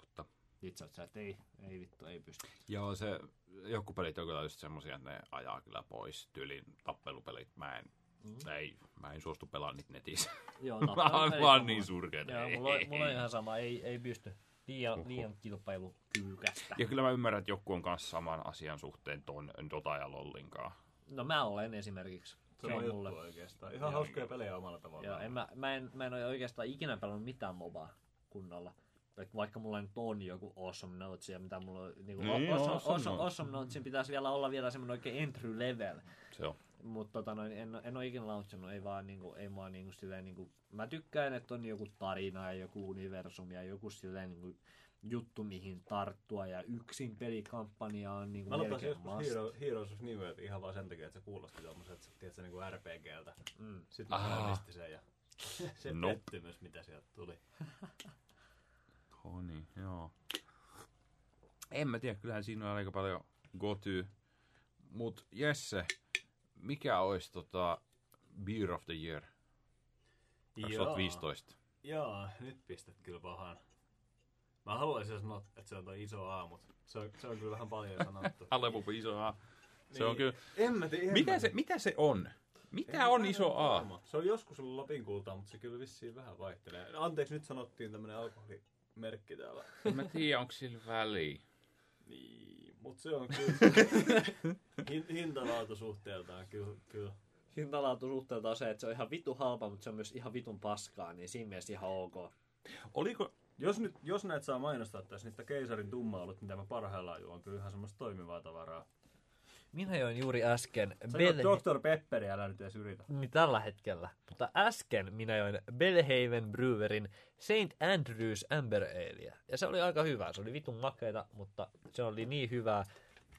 Totta. Sit sä että ei, ei vittu, ei pysty. Joo, se, joku pelit on kyllä just semmosia, että ne ajaa kyllä pois. Tyylin tappelupelit. Mä en, Mm. ei, mä en suostu pelaamaan niitä netissä. Joo, mä tappelu- oon vaan niin surkeeta. Joo, mulla, mulla on ihan sama, ei, ei pysty. Liian, liian kilpailukyykästä. Ja kyllä mä ymmärrän, että joku on kanssa saman asian suhteen ton Dota ja Lollinkaan. No mä olen esimerkiksi. Se on juttu mulle. oikeastaan. Ihan hauskoja pelejä omalla tavallaan. Joo, en mä, mä, en, mä en ole oikeastaan ikinä pelannut mitään mobaa kunnolla. Vaik- Vaikka mulla nyt on joku Awesome Notes ja mitä mulla on, niin Niin, awesome, Awesome awesome, awesome, Notes. Notesin pitäisi vielä olla vielä semmoinen oikein entry level. Se on. Mutta tota noin, en, en ole ikinä launchannut, ei vaan niinku, ei vaan niinku silleen niinku, mä tykkään, että on joku tarina ja joku universumi ja joku silleen niinku juttu, mihin tarttua ja yksin pelikampanja on niinku Mä lupasin joskus must. Hero, Heroes of New Earth ihan vaan sen takia, että se kuulosti tommoset, että tiedätkö, niinku RPGltä. Mm. Sitten mä Ah. sen ja se Nope. pettymys, mitä sieltä tuli. Niin, joo. En mä tiedä, kyllähän siinä on aika paljon goty. Mut Jesse, mikä olisi tota Beer of the Year 2015? Joo, nyt pistät kyllä pahan. Mä haluaisin sanoa, että se on toi iso A, mutta se on, se on kyllä vähän paljon sanottu. Aleppo iso A. Se on kyllä. En mä tiedä. Mikä se, mitä se on? Mitä on iso A? Se on joskus ollut Lapin kultaa, mutta se kyllä vissiin vähän vaihtelee. Anteeksi, nyt sanottiin tämmönen alkoholimerkki täällä. En mä tiedä, onko sillä väliä. Niin, mutta se on kyllä... Hin, hintalaatu suhteeltaan kyllä, kyllä. Hintalaatu suhteelta on se, että se on ihan vitu halpa, mutta se on myös ihan vitun paskaa, niin siinä mielessä ihan ok. Oliko, Jos, nyt, jos näitä saa mainostaa tässä, niitä keisarin tumma-olut, mitä mä parhaillaan juon, on kyllä ihan semmoista toimivaa tavaraa. Minä join juuri äsken Sä Bel- juot Dr. Pepperi, älä nyt edes yritä. niin tällä hetkellä. Mutta äsken minä join Belhaven Brewerin St. Andrews Amber Alea. Ja se oli aika hyvä. Se oli vitun makeita, mutta se oli niin hyvää,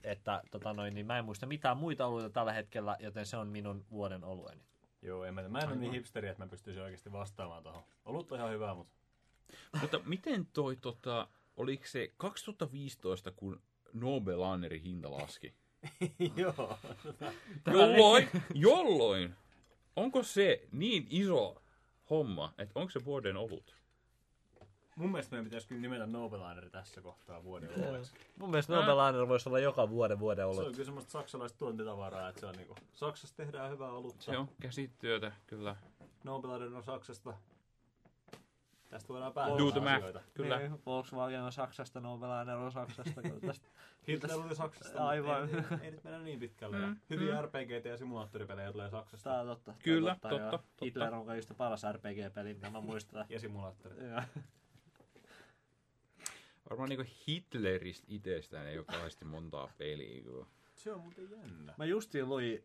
että tota noin, niin mä en muista mitään muita oluita tällä hetkellä, joten se on minun vuoden olueni. Joo, en mä, mä en ole niin hipsteri, että mä pystyisin oikeasti vastaamaan tuohon. Olut on ihan hyvää, mutta mutta miten toi tota, oliko se 2015, kun Nobelanerin hinta laski? joo. Jolloin, jolloin, onko se niin iso homma, että onko se vuoden olut? Mun mielestä meidän pitäisi kyllä nimetä Nobelineri tässä kohtaa vuoden olueksi. Mun mielestä Nobelainer voisi olla joka vuoden vuoden Se olut. on kyllä semmoista saksalaista tuontitavaraa, että se on niinku... Saksassa tehdään hyvää olutta. Se on käsityötä, kyllä. Nobelainen on Saksasta. Tästä voidaan Do päätellä the math. Kyllä. Niin, Volkswagen on Saksasta, Nobelainer on Saksasta. kyllä tästä. Hitler oli Saksasta, Aivan. mutta ei, ei, nyt mennä niin pitkälle. Mm, Mm, Hyviä RPGtä ja simulaattoripelejä tulee Saksasta. Tää on totta. Kyllä, totta, totta, totta. Hitler on kaikista paras RPG-peli, mitä mä muistan. Ja simulaattorit. Joo. Varmaan niinku Hitleristä itsestään ei ole kauheasti montaa peliä. Kun... Se on muuten jännä. Mä justiin luin,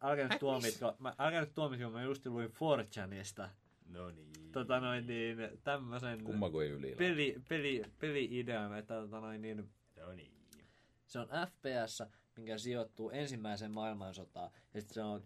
älkää nyt tuomitko, mä, älkää nyt tuomitko, mä justiin luin 4chanista, No niin. tota noin niin, tämmösen Kummako ei yli. peli, peli, peli-idean, että tota noin niin, No niin. se on FPS, minkä sijoittuu ensimmäiseen maailmansotaan, ja sit se on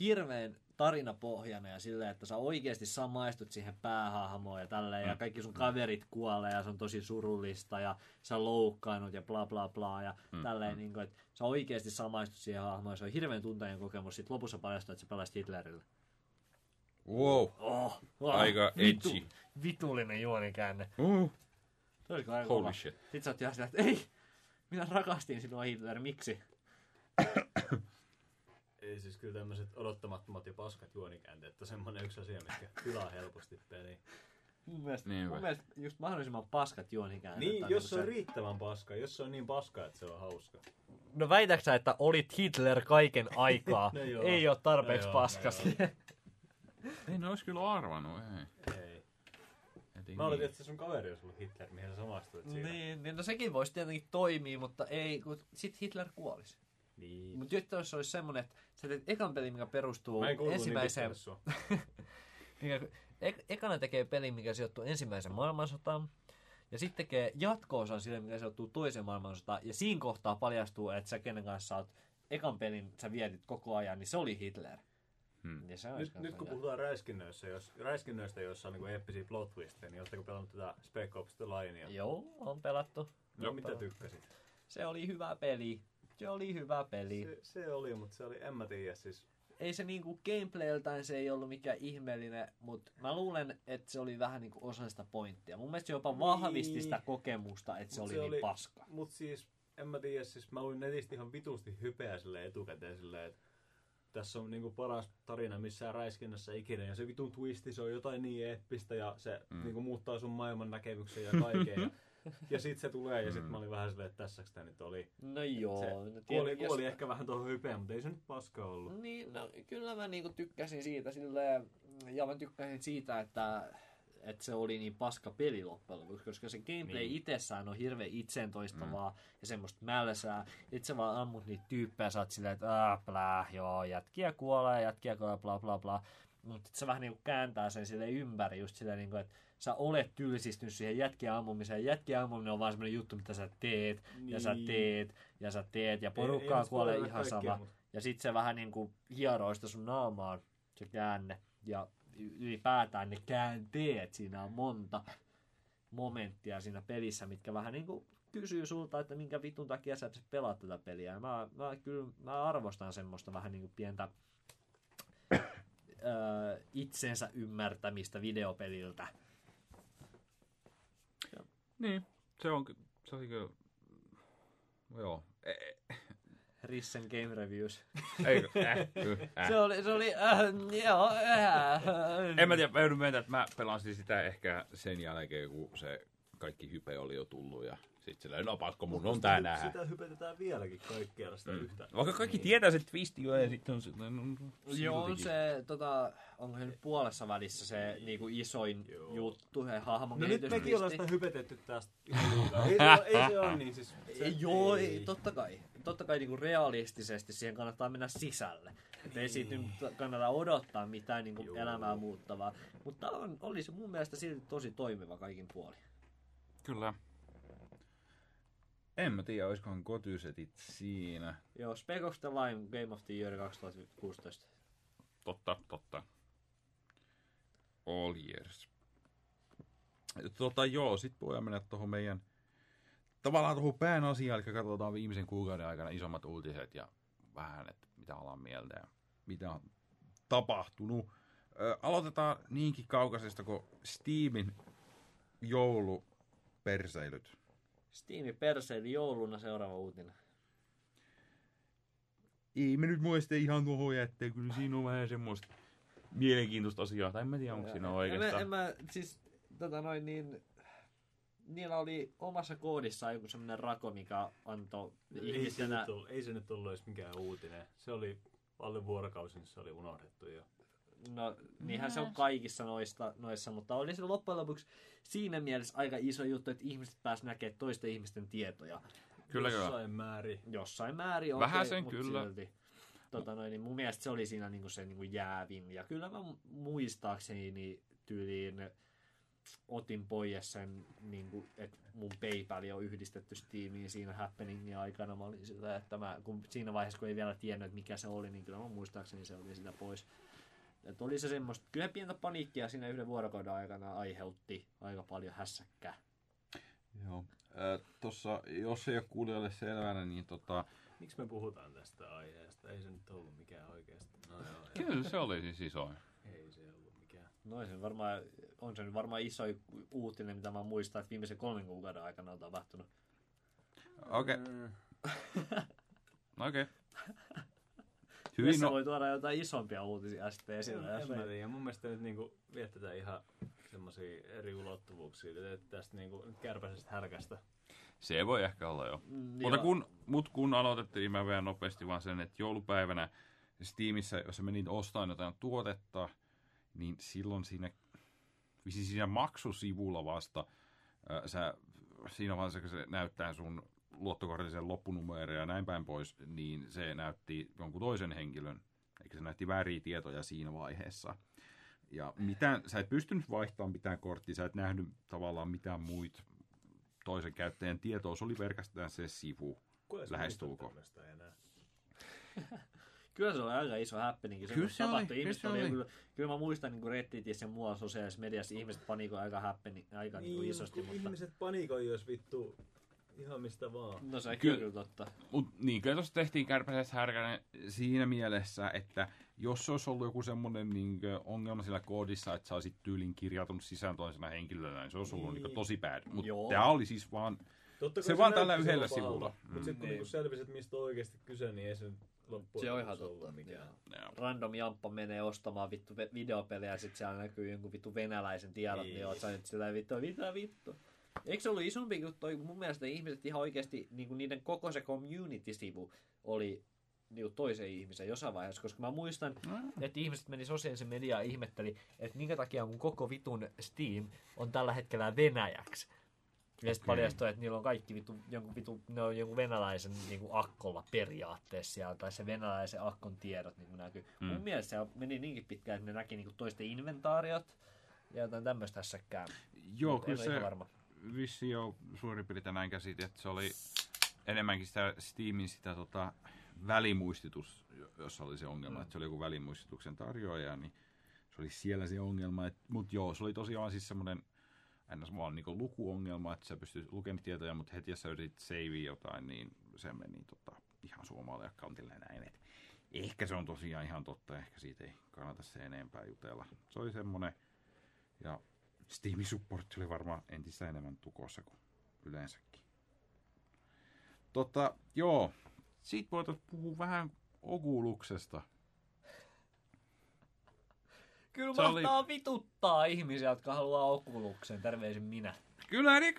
hirveän tarinapohjainen ja silleen, että sä oikeasti samaistut siihen päähahmoon ja tälleen, ja kaikki sun kaverit kuolee ja se on tosi surullista ja sä loukkaannut ja bla bla bla ja tälleen, niin kuin, että sä oikeasti samaistut siihen hahmoon ja se on hirveän tunteinen kokemus. Sitten lopussa paljastuu, että sä pelasit Hitlerillä. Wow. Oh, oh, Aika vitu, edgy. Vitullinen juonikäänne. Uh, Se oli aika holy kova. shit. Sitten sä oot ihan sitä, että ei, minä rakastin sinua Hitler, miksi? Ei siis kyllä tämmöiset odottamattomat ja paskat juonikäänteet on semmonen yksi asia, mikä pilaa helposti peliä. Mun mielestä, Niinpä. mun mielestä just mahdollisimman paskat juonikäänteet. Niin, on jos se niinku on riittävän paska, jos se on niin paska, että se on hauska. No väitäksä, että olit Hitler kaiken aikaa? No joo. Ei ole tarpeeksi No joo, paskas. Ei ne olisi kyllä arvannut, ei. Ei. Heti Mä oletin, niin. että se sun kaveri olisi ollut Hitler, mihin sä samastuit siinä. Niin, niin no sekin voisi tietenkin toimia, mutta ei, kun sit Hitler kuolisi. Niin. Mutta nyt jos olisi semmoinen, että sä teet ekan pelin, mikä perustuu Mä en ensimmäiseen... niin sua. mikä, ek, ekana tekee pelin, mikä sijoittuu ensimmäiseen maailmansotaan. Ja sitten tekee jatko-osan sille, mikä sijoittuu toiseen maailmansotaan. Ja siinä kohtaa paljastuu, että sä kenen kanssa oot ekan pelin, sä vietit koko ajan, niin se oli Hitler. Hmm. Ja se Nyt, nyt kun puhutaan räiskinnöissä, jos, räiskinnöistä, joissa on niin eeppisiä plot twisteja, niin ootteko pelannut tätä Spec Ops The Linea? Joo, on pelattu. No, On mitä pelattu. tykkäsit? Se oli hyvä peli. Se oli hyvä peli. Se, se oli, mutta se oli, en mä tiedä, siis ei se niinku gameplayltään se ei ollut mikään ihmeellinen, mutta mä luulen, että se oli vähän niinku osa sitä pointtia. Mun mielestä se jopa vahvisti Niin. sitä kokemusta, että se Mut oli se niin oli- paska. Mut siis, en mä tiedä, siis mä luin netistä ihan vitusti hypeä sille etukäteen silleen, että tässä on niinku paras tarina missään räiskinnässä ikinä. Ja se vitun twisti, se on jotain niin eeppistä ja se Mm. niinku muuttaa sun maailman näkemyksen ja kaiken. ja, ja sit se tulee ja sit Mm. mä olin vähän silleen, että tässäks tää nyt oli. No joo. se no kuoli, tietenkin, kuoli jos- ehkä vähän tuohon hypeen, mutta ei se nyt paska ollut. Niin, no kyllä mä niinku tykkäsin siitä silleen, ja mä tykkäsin siitä, että, että se oli niin paska peli loppujen lopuksi, koska se gameplay Niin. niin. itsessään on hirveän itseen toistavaa mm. ja semmoista mälsää. Itse vaan ammut niitä tyyppejä, sä oot silleen, että äh, plää, joo, jätkiä kuolee, jätkiä kuolee, bla bla bla. Mutta se vähän niinku kääntää sen sille ympäri, just silleen, niinku, että sä olet tylsistynyt siihen jätkien ammumiseen. Jätkien ammuminen on vaan semmoinen juttu, mitä sä teet, ja sä Niin. teet, ja sä teet, ja Ei- porukkaa ei kuolee spoilata ihan kaikkea, sama. mut- Ja sit se vähän niinku hieroo sitä sun naamaan, se käänne. Ja ylipäätään ne käänteet, siinä on monta momenttia siinä pelissä, mitkä vähän niinku kysyy sulta, että minkä vitun takia sä pelaat tätä peliä. Ja mä, mä, kyllä, mä arvostan semmoista vähän niinku pientä öö, itsensä ymmärtämistä videopeliltä. Niin, se on, se oli kyllä, joo. E- Rissen Game Reviews. Eikö? Äh, äh. Se oli, se oli, äh, joo, äh, En mä tiedä, mä joudun myöntää, että mä pelasin sitä ehkä sen jälkeen, kun se kaikki hype oli jo tullut ja sit silleen, no pakko mun on tää nähdä. Sitä hypetetään vieläkin kaikkialla sitä Mm. yhtä. Vaikka kaikki tietää se twisti jo ja sitten on se, no, no, Joo, on se, tota, onko se nyt puolessa välissä se niinku isoin Joo. juttu, se hahmon No nyt mekin ollaan sitä hypetetty tästä liikaa. ei, se, ei se ole niin siis. Se, Ei, joo, ei, totta kai. Totta kai niinku realistisesti siihen kannattaa mennä sisälle. Et ei siitä nyt kannata odottaa mitään niinku elämää muuttavaa. Mutta on, oli se mun mielestä silti tosi toimiva kaikin puolin. Kyllä. En mä tiedä, olisikohan kotysetit siinä. Joo, Spec Ops The Line Game of the Year 2016. Totta, totta. All years. Tota joo, sit voidaan mennä tuohon meidän tavallaan tuohon pään asiaan, eli katsotaan viimeisen kuukauden aikana isommat uutiset ja vähän, että mitä ollaan mieltä ja mitä on tapahtunut. Ö, aloitetaan niinkin kaukaisesta kuin Steamin jouluperseilyt. Steam perseili jouluna seuraava uutinen. Ei me nyt muista ihan tuohon jättää, kyllä siinä on vähän semmoista mielenkiintoista asiaa. Tai en mä tiedä, onko siinä En oikeastaan. mä, en mä, siis, tota noin, niin, niillä oli omassa koodissaan joku semmoinen rako, mikä antoi ei, se ihmisenä... nyt tullut, ei se nyt tullut edes mikään uutinen. Se oli alle vuorokausi, niin se oli unohdettu jo. No, niinhän se on kaikissa noista, noissa, mutta oli se loppujen lopuksi siinä mielessä aika iso juttu, että ihmiset pääs näkemään toisten ihmisten tietoja. Kyllä, kyllä. Jossain määrin. Jossain määrin Vähäsen okei, kyllä. Mutta silti. Tota noin, niin mun mielestä se oli siinä niinku se niinku jäävin. Ja kyllä mä muistaakseni niin tyyliin otin pois sen, niinku, että mun PayPal on yhdistetty Steamiin siinä happeningin aikana. Mä olin sitä, että mä, kun siinä vaiheessa, kun ei vielä tiennyt, että mikä se oli, niin kyllä mä muistaakseni se oli sitä pois. Että oli se semmoista, kyllä pientä paniikkia siinä yhden vuorokauden aikana aiheutti aika paljon hässäkkää. Joo. Tuossa, jos ei ole kuulijoille selvänä, niin tota... Miksi me puhutaan tästä aiheesta? Ei se nyt ollut mikään oikeasti. No joo, Kyllä se oli siis isoin. ei se ollut mikään. No se varmaan, on se nyt varmaan iso uutinen, mitä mä muistan, että viimeisen kolmen kuukauden aikana on tapahtunut. Okei, Mm. okei. Hyvin Hyvin, no... no, voi tuoda jotain isompia uutisia sitten esille. En mä me... tiedä. Mun mielestä nyt niinku vietetään ihan semmosia eri ulottuvuuksia. Että tästä niinku kärpäisestä härkästä. se voi ehkä olla jo. Mm, Mutta joo. kun, mut kun aloitettiin, mä vielä nopeasti vaan sen, että joulupäivänä Steamissa, jos sä menit ostamaan jotain tuotetta, niin silloin siinä, vissiin siinä maksusivulla vasta, ää, sä, siinä vaiheessa, kun se näyttää sun luottokortillisen loppunumero ja näin päin pois, niin se näytti jonkun toisen henkilön, eikä se näytti vääriä tietoja siinä vaiheessa. Ja mitään, sä et pystynyt vaihtamaan mitään korttia, sä et nähnyt tavallaan mitään muita toisen käyttäjän tietoa, se oli pelkästään se sivu. Kuka se? Kyllä se oli aika iso happening. Se Kyllä se oli, tapahtui. kyllä Ihmiset se oli, oli. Kyllä, kyllä mä muistan niin Redditissä ja muualla sosiaalisessa mediassa ihmiset paniko aika happening, aika niin, Niin, isosti. Mutta... ihmiset panikoi, jos vittu ihan mistä vaan. No se Kyllä- kyllä, totta. Mut niin, kyllä tuossa tehtiin kärpäsestä härkänen siinä mielessä, että jos se olisi ollut joku semmoinen niin ongelma sillä koodissa, että sä olisit tyylin kirjautunut sisään toisena henkilönä, niin se olisi ollut niin. Niin. tosi bad. Mutta tämä oli siis vaan, Totta kai Se vaan tällä yhdellä sivulla. pahalta, Mutta Mm. sitten kun Niin. niinku selvisi, että mistä on oikeasti kyse, niin ei se loppujen Se on ihan totta. mikään. Joo. Random jamppa menee ostamaan vittu videopelejä ja sitten siellä näkyy jonkun vittu venäläisen tiedot, niin, Niin. niin oot sä nyt sillä vittu, mitä vittu. Eikö se ollut isompi kuin toi, mun mielestä ihmiset ihan oikeasti, niin kuin niiden koko se community-sivu oli niin kuin toisen ihmisen jossain vaiheessa, koska mä muistan, että ihmiset meni sosiaalisen mediaan ja ihmetteli, että minkä takia mun koko vitun Steam on tällä hetkellä venäjäksi. Ja sitten paljastui, että niillä on kaikki vitu, jonkun, vitu, ne on jonkun venäläisen niin kuin akkolla periaatteessa siellä, tai se venäläisen akkon tiedot niin kuin näkyy. Mm. Mun mielestä se meni niinkin pitkään, että ne näki niin kuin toisten inventaariot ja jotain tämmöistä hässäkkää. Joo, Mut kyllä se varma. vissi jo suurin piirtein näin käsitin, että se oli enemmänkin sitä Steamin sitä tota, välimuistitus, jossa oli se ongelma, mm. että se oli joku välimuistituksen tarjoaja, niin se oli siellä se ongelma. Mutta joo, se oli tosiaan siis semmoinen ns. vaan niinku lukuongelma, että sä pystyt lukemaan tietoja, mutta heti jos sä yritit savea jotain, niin se meni tota, ihan suomalle accountille näin. Et ehkä se on tosiaan ihan totta, ehkä siitä ei kannata se enempää jutella. Se oli semmoinen, ja Steamin supportti oli varmaan entistä enemmän tukossa kuin yleensäkin. Tota, joo, siitä voitaisiin puhua vähän Oguluksesta. Kyllä Se oli- vituttaa ihmisiä, jotka haluaa Oculuksen. Terveisin minä. Kyllä, niin,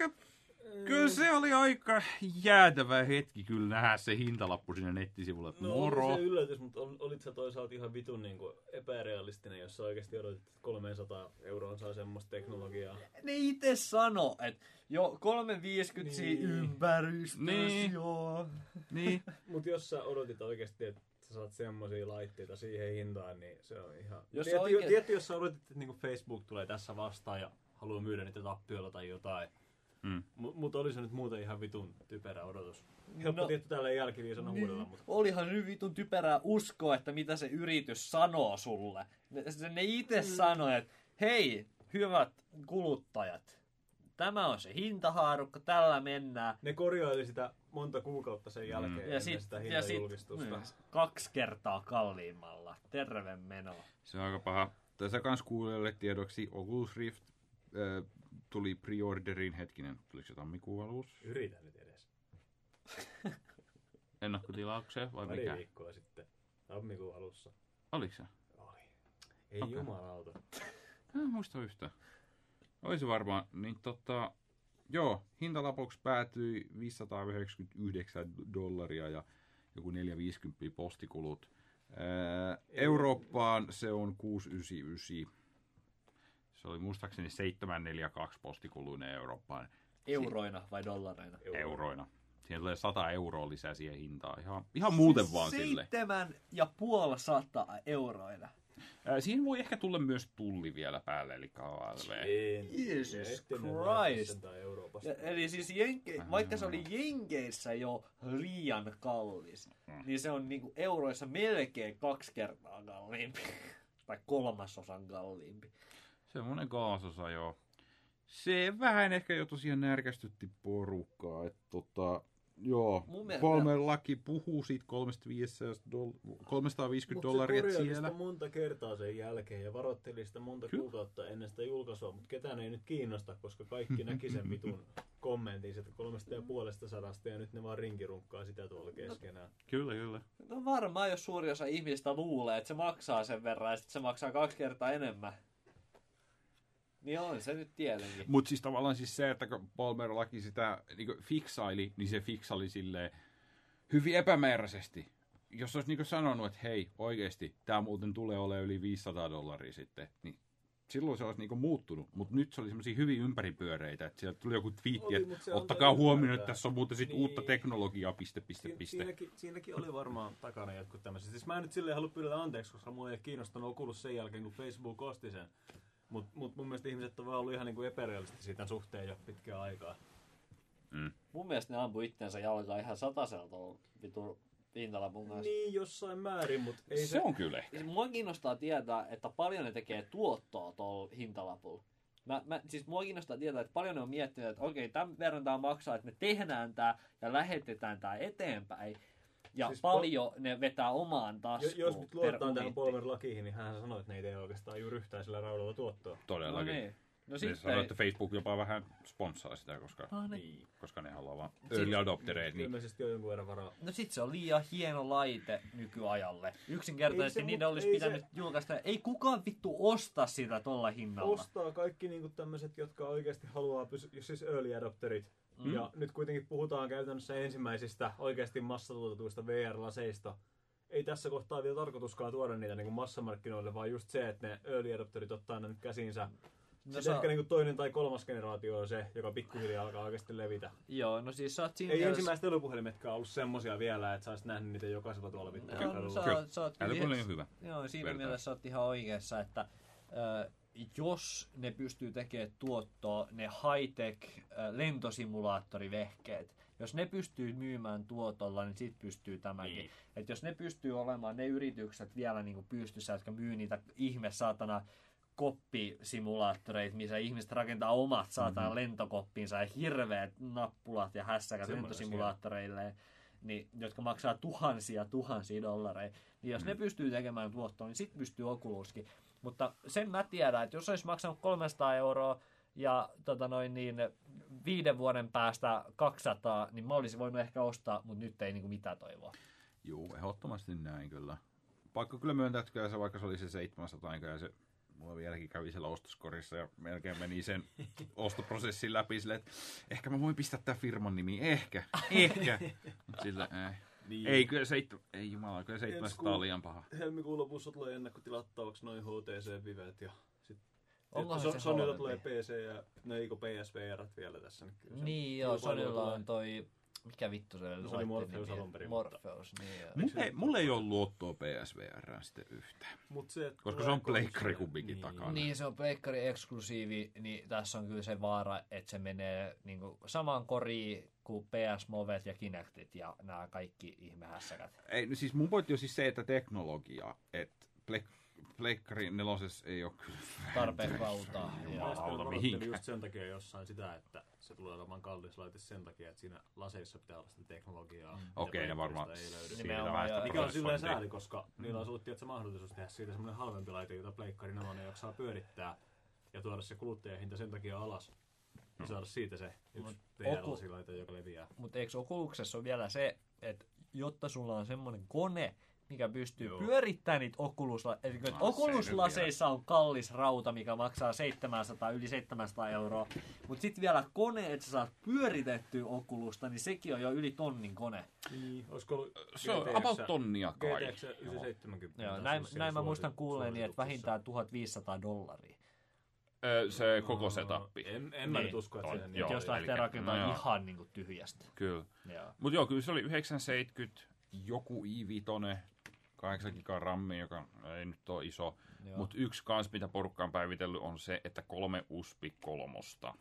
kyllä se oli aika jäätävä hetki kyllä nähdä se hintalappu sinne nettisivulla. että No Moro. oli se yllätys, mutta ol, olit sä toisaalta ihan vitun niin kuin epärealistinen, jos sä oikeasti odotit, että 300 euroa saa semmoista teknologiaa. Ne itse sano, että jo 350 Niin. niin. ympäristö, Niin. joo. Niin, Mutta jos sä odotit oikeasti, että saat semmoisia laitteita siihen hintaan, niin se on ihan... Jos Tietty, oikein- tietty, jos sä odotit, että niinku Facebook tulee tässä vastaan ja haluaa myydä niitä tappiolla tai jotain. Mm. Mutta mut oli se nyt muuten ihan vitun typerä odotus. Helppo No. tietty tällä jälkiviisana Niin. huudella, mutta... Olihan nyt vitun typerää uskoa, että mitä se yritys sanoo sulle. Ne, ne itse mm. sanoo, että hei, hyvät kuluttajat, tämä on se hintahaarukka, tällä mennään. Ne korjaili sitä monta kuukautta sen jälkeen mm. Ja ennen sit, sitä ja sit mm, kaksi kertaa kalliimmalla. Terve meno. se on aika paha. Tässä kans kuulijoille tiedoksi Oculus Rift äh, tuli preorderiin hetkinen, tuliko se tammikuun alussa? Yritä nyt edes. Ennakkotilaukseen vai Pari mikä? viikkoa sitten, tammikuun alussa. Oliko se? Oli. Ei okay. jumalauta. Mä en muista yhtään. Olisi varmaan, niin tota, joo, hintalapuksi päätyi 599 dollaria ja joku 450 postikulut. Ää, Eurooppaan se on 699. Se oli muistaakseni 742 postikuluinen Eurooppaan Euroina vai dollareina? euroina. Siihen tulee 100 euroa lisää siihen hintaan. Ihan, ihan muuten vaan sille. Seitsemän ja puoli sataa euroina. Siihen voi ehkä tulla myös tulli vielä päälle, eli KLV. Jesus Christ. Ja, eli siis Jenke, vaikka se oli Jenkeissä jo liian kallis, Mm. niin se on niinku euroissa melkein kaksi kertaa kalliimpi. tai kolmasosan kalliimpi. Semmoinen kaasosa, joo. Se vähän ehkä jo tosiaan närkästytti porukkaa. Että tota, joo, kolme laki puhuu siitä 350 doll- 350 Mut dollaria siellä. sitä monta kertaa sen jälkeen ja varoitteli sitä monta Kyllä. kuukautta ennen sitä julkaisua, mutta ketään ei nyt kiinnosta, koska kaikki näki sen vitun kommentin sieltä kolmesta ja puolesta sadasta ja nyt ne vaan rinkirunkkaa sitä tuolla keskenään. Kyllä, kyllä. No varmaan, jos suuri osa ihmistä luulee, että se maksaa sen verran ja sitten se maksaa kaksi kertaa enemmän. Niin on se nyt tietenkin. Mutta siis tavallaan siis se, että kun Palmer laki sitä niin fiksaili, niin se fiksaili silleen hyvin epämääräisesti. Jos olisi niin sanonut, että hei, oikeasti, tämä muuten tulee olemaan yli 500 dollaria sitten, niin silloin se olisi niinku muuttunut, mutta nyt se oli semmoisia hyvin ympäripyöreitä, että sieltä tuli joku twiitti, Oli, että ottakaa huomioon, että tässä on muuten sit Niin. uutta teknologiaa, piste, piste, Si- piste. Siinäkin, siinäkin oli varmaan takana jotkut tämmöiset. Siis mä en nyt silleen halua pyydellä anteeksi, koska mulla ei kiinnostanut Oculus sen jälkeen, kun Facebook osti sen. Mutta mut mun mielestä ihmiset on vaan ollut ihan niinku epärealistisia tämän suhteen jo pitkään aikaa. Mun mielestä ne ampui itsensä jalkaan ihan satasella tuolla vitu hintalapun kanssa. Niin, jossain määrin, mutta ei Se se... on kyllä ehkä. Siis mua kiinnostaa tietää, että paljon ne tekee tuottoa tuolla hintalapulla. Mä, mä, siis mua kiinnostaa tietää, että paljon ne on miettinyt, että okei, tämän verran tämä maksaa, että me tehdään tämä ja lähetetään tämä eteenpäin. Ja Siis siis paljon ne vetää omaan Jo, taskuun jos nyt luotetaan tähän uniitti. Polver lakiin, niin hän sanoi, että ne ei tee oikeastaan juuri yhtään sillä raudalla tuottoa. No Todellakin. niin. No Ne sitten sanoo, että Facebook jopa vähän sponssaa sitä, koska, No, ne, Niin. koska ne haluaa vaan early adoptereita. Niin. Ilmeisesti on jonkun verran varaa. no sit se on liian hieno laite nykyajalle. Yksinkertaisesti Ei se, niiden olisi pitänyt se- julkaista. Ei kukaan vittu osta sitä tolla hinnalla. Ostaa kaikki niinku tämmöiset, jotka oikeasti haluaa pysyä, siis early adopterit. Mm. Ja nyt kuitenkin puhutaan käytännössä ensimmäisistä oikeasti massatuotetuista VR-laseista. Ei tässä kohtaa vielä tarkoituskaan tuoda niitä niin massamarkkinoille, vaan just se, että ne early adopterit ottaa ne nyt käsiinsä. No, Sitten sä- ehkä niin toinen tai kolmas generaatio on se, joka pikkuhiljaa alkaa oikeasti levitä. Joo, no siis sä oot siinä Ei mielessä- ensimmäiset älypuhelimetkaan ollut semmosia vielä, että sä olisit nähnyt niitä jokaisella tuolla vittu No, kadulla. sä, sä oot Älypuhelin on ihan- hyvä. Joo, siinä Vertaus. mielessä oot ihan oikeassa, että ö, jos ne pystyy tekemään tuottoa, ne high-tech ö, lentosimulaattorivehkeet, jos ne pystyy myymään tuotolla, niin sit pystyy tämäkin. Niin. Et jos ne pystyy olemaan ne yritykset vielä niin kuin pystyssä, jotka myy niitä ihme saatana koppisimulaattoreita, missä ihmiset rakentaa omat saatana mm-hmm. lentokoppinsa ja hirveät nappulat ja hässäkät Semmoinen lentosimulaattoreille, niin, jotka maksaa tuhansia tuhansia dollareita. Niin jos mm. ne pystyy tekemään tuottoa, niin sitten pystyy Oculuskin. Mutta sen mä tiedän, että jos olisi maksanut 300 euroa ja tota noin, niin viiden vuoden päästä 200, niin mä olisin voinut ehkä ostaa, mutta nyt ei niinku mitään toivoa. Juu, ehdottomasti näin kyllä. Pakko kyllä myöntää, että kyllä se, vaikka se oli se 700 ja se mulla vieläkin kävi siellä ostoskorissa ja melkein meni sen ostoprosessin läpi silleen, että ehkä mä voin pistää tämän firman nimi, ehkä, ehkä. Sillä, ei. Niin. ei kyllä seitsemän, ei jumala, kyllä 700 on liian paha. Helmikuun lopussa tulee ennakkotilattavaksi noin HTC-vivet ja sitten se Sonylla halvempi? tulee PC ja no eikö PSVR vielä tässä. Niin, kyllä se Niin joo, Sonylla on toi, mikä vittu se oli? Se oli Morpheus alun perin, Morpheus, niin joo. Mulla ei, mulla ei ole luottoa PSVR sitten yhtään. Mut se, että Koska se on pleikkari kumminkin takana. Niin, se on pleikkari eksklusiivi, niin tässä on kyllä se vaara, että se menee niin kuin, samaan koriin kuin PS Movet ja Kinectit ja nämä kaikki ihmehässäkät. Ei, no siis mun pointti on siis se, että teknologia, että plek- Pleikkari nelosessa ei ole kyllä Tarpeeksi valtaa. Jumalauta, mihinkään. just sen takia jossain sitä, että se tulee olemaan kallis laite sen takia, että siinä laseissa pitää olla sitä teknologiaa. mitä Okei, ne pleikkarista varmaan ei löydy. Nimenomaan, joo. Mikä on silleen sääli, koska niillä on ollut tietysti mahdollisuus tehdä siitä semmoinen halvempi laite, jota pleikkari nelonen jaksaa pyörittää ja tuoda se kuluttajahinta sen takia alas. Ja saada siitä se yksi VR-lasilaite, joka leviää. Mutta eikö Oculuksessa ole vielä se, että jotta sulla on semmoinen kone, mikä pystyy Joo. Pyörittämään niitä Oculus, eli No, se Oculus-laseissa on kallis rauta, mikä maksaa 700, yli 700 euroa, mutta sitten vielä kone, että sä saat pyöritettyä Oculusta, niin sekin on jo yli tonnin kone. Niin, olisiko ollut Se on GTX about tonnia kai. GTX 970. Joo, näin, näin mä muistan kuulleeni, että vähintään 1500 dollaria. Se koko setappi. En, en mä Niin. nyt usko, että On, se niin joo. Jos lähtee rakentamaan no joo. ihan niin kuin tyhjästä. Kyllä. Joo. Mut joo, kyllä se oli 970, joku i5, 8 giga rammi, joka ei nyt ole iso. Mutta yksi kans, mitä porukka on päivitellyt, on se, että kolme USB kolmosta,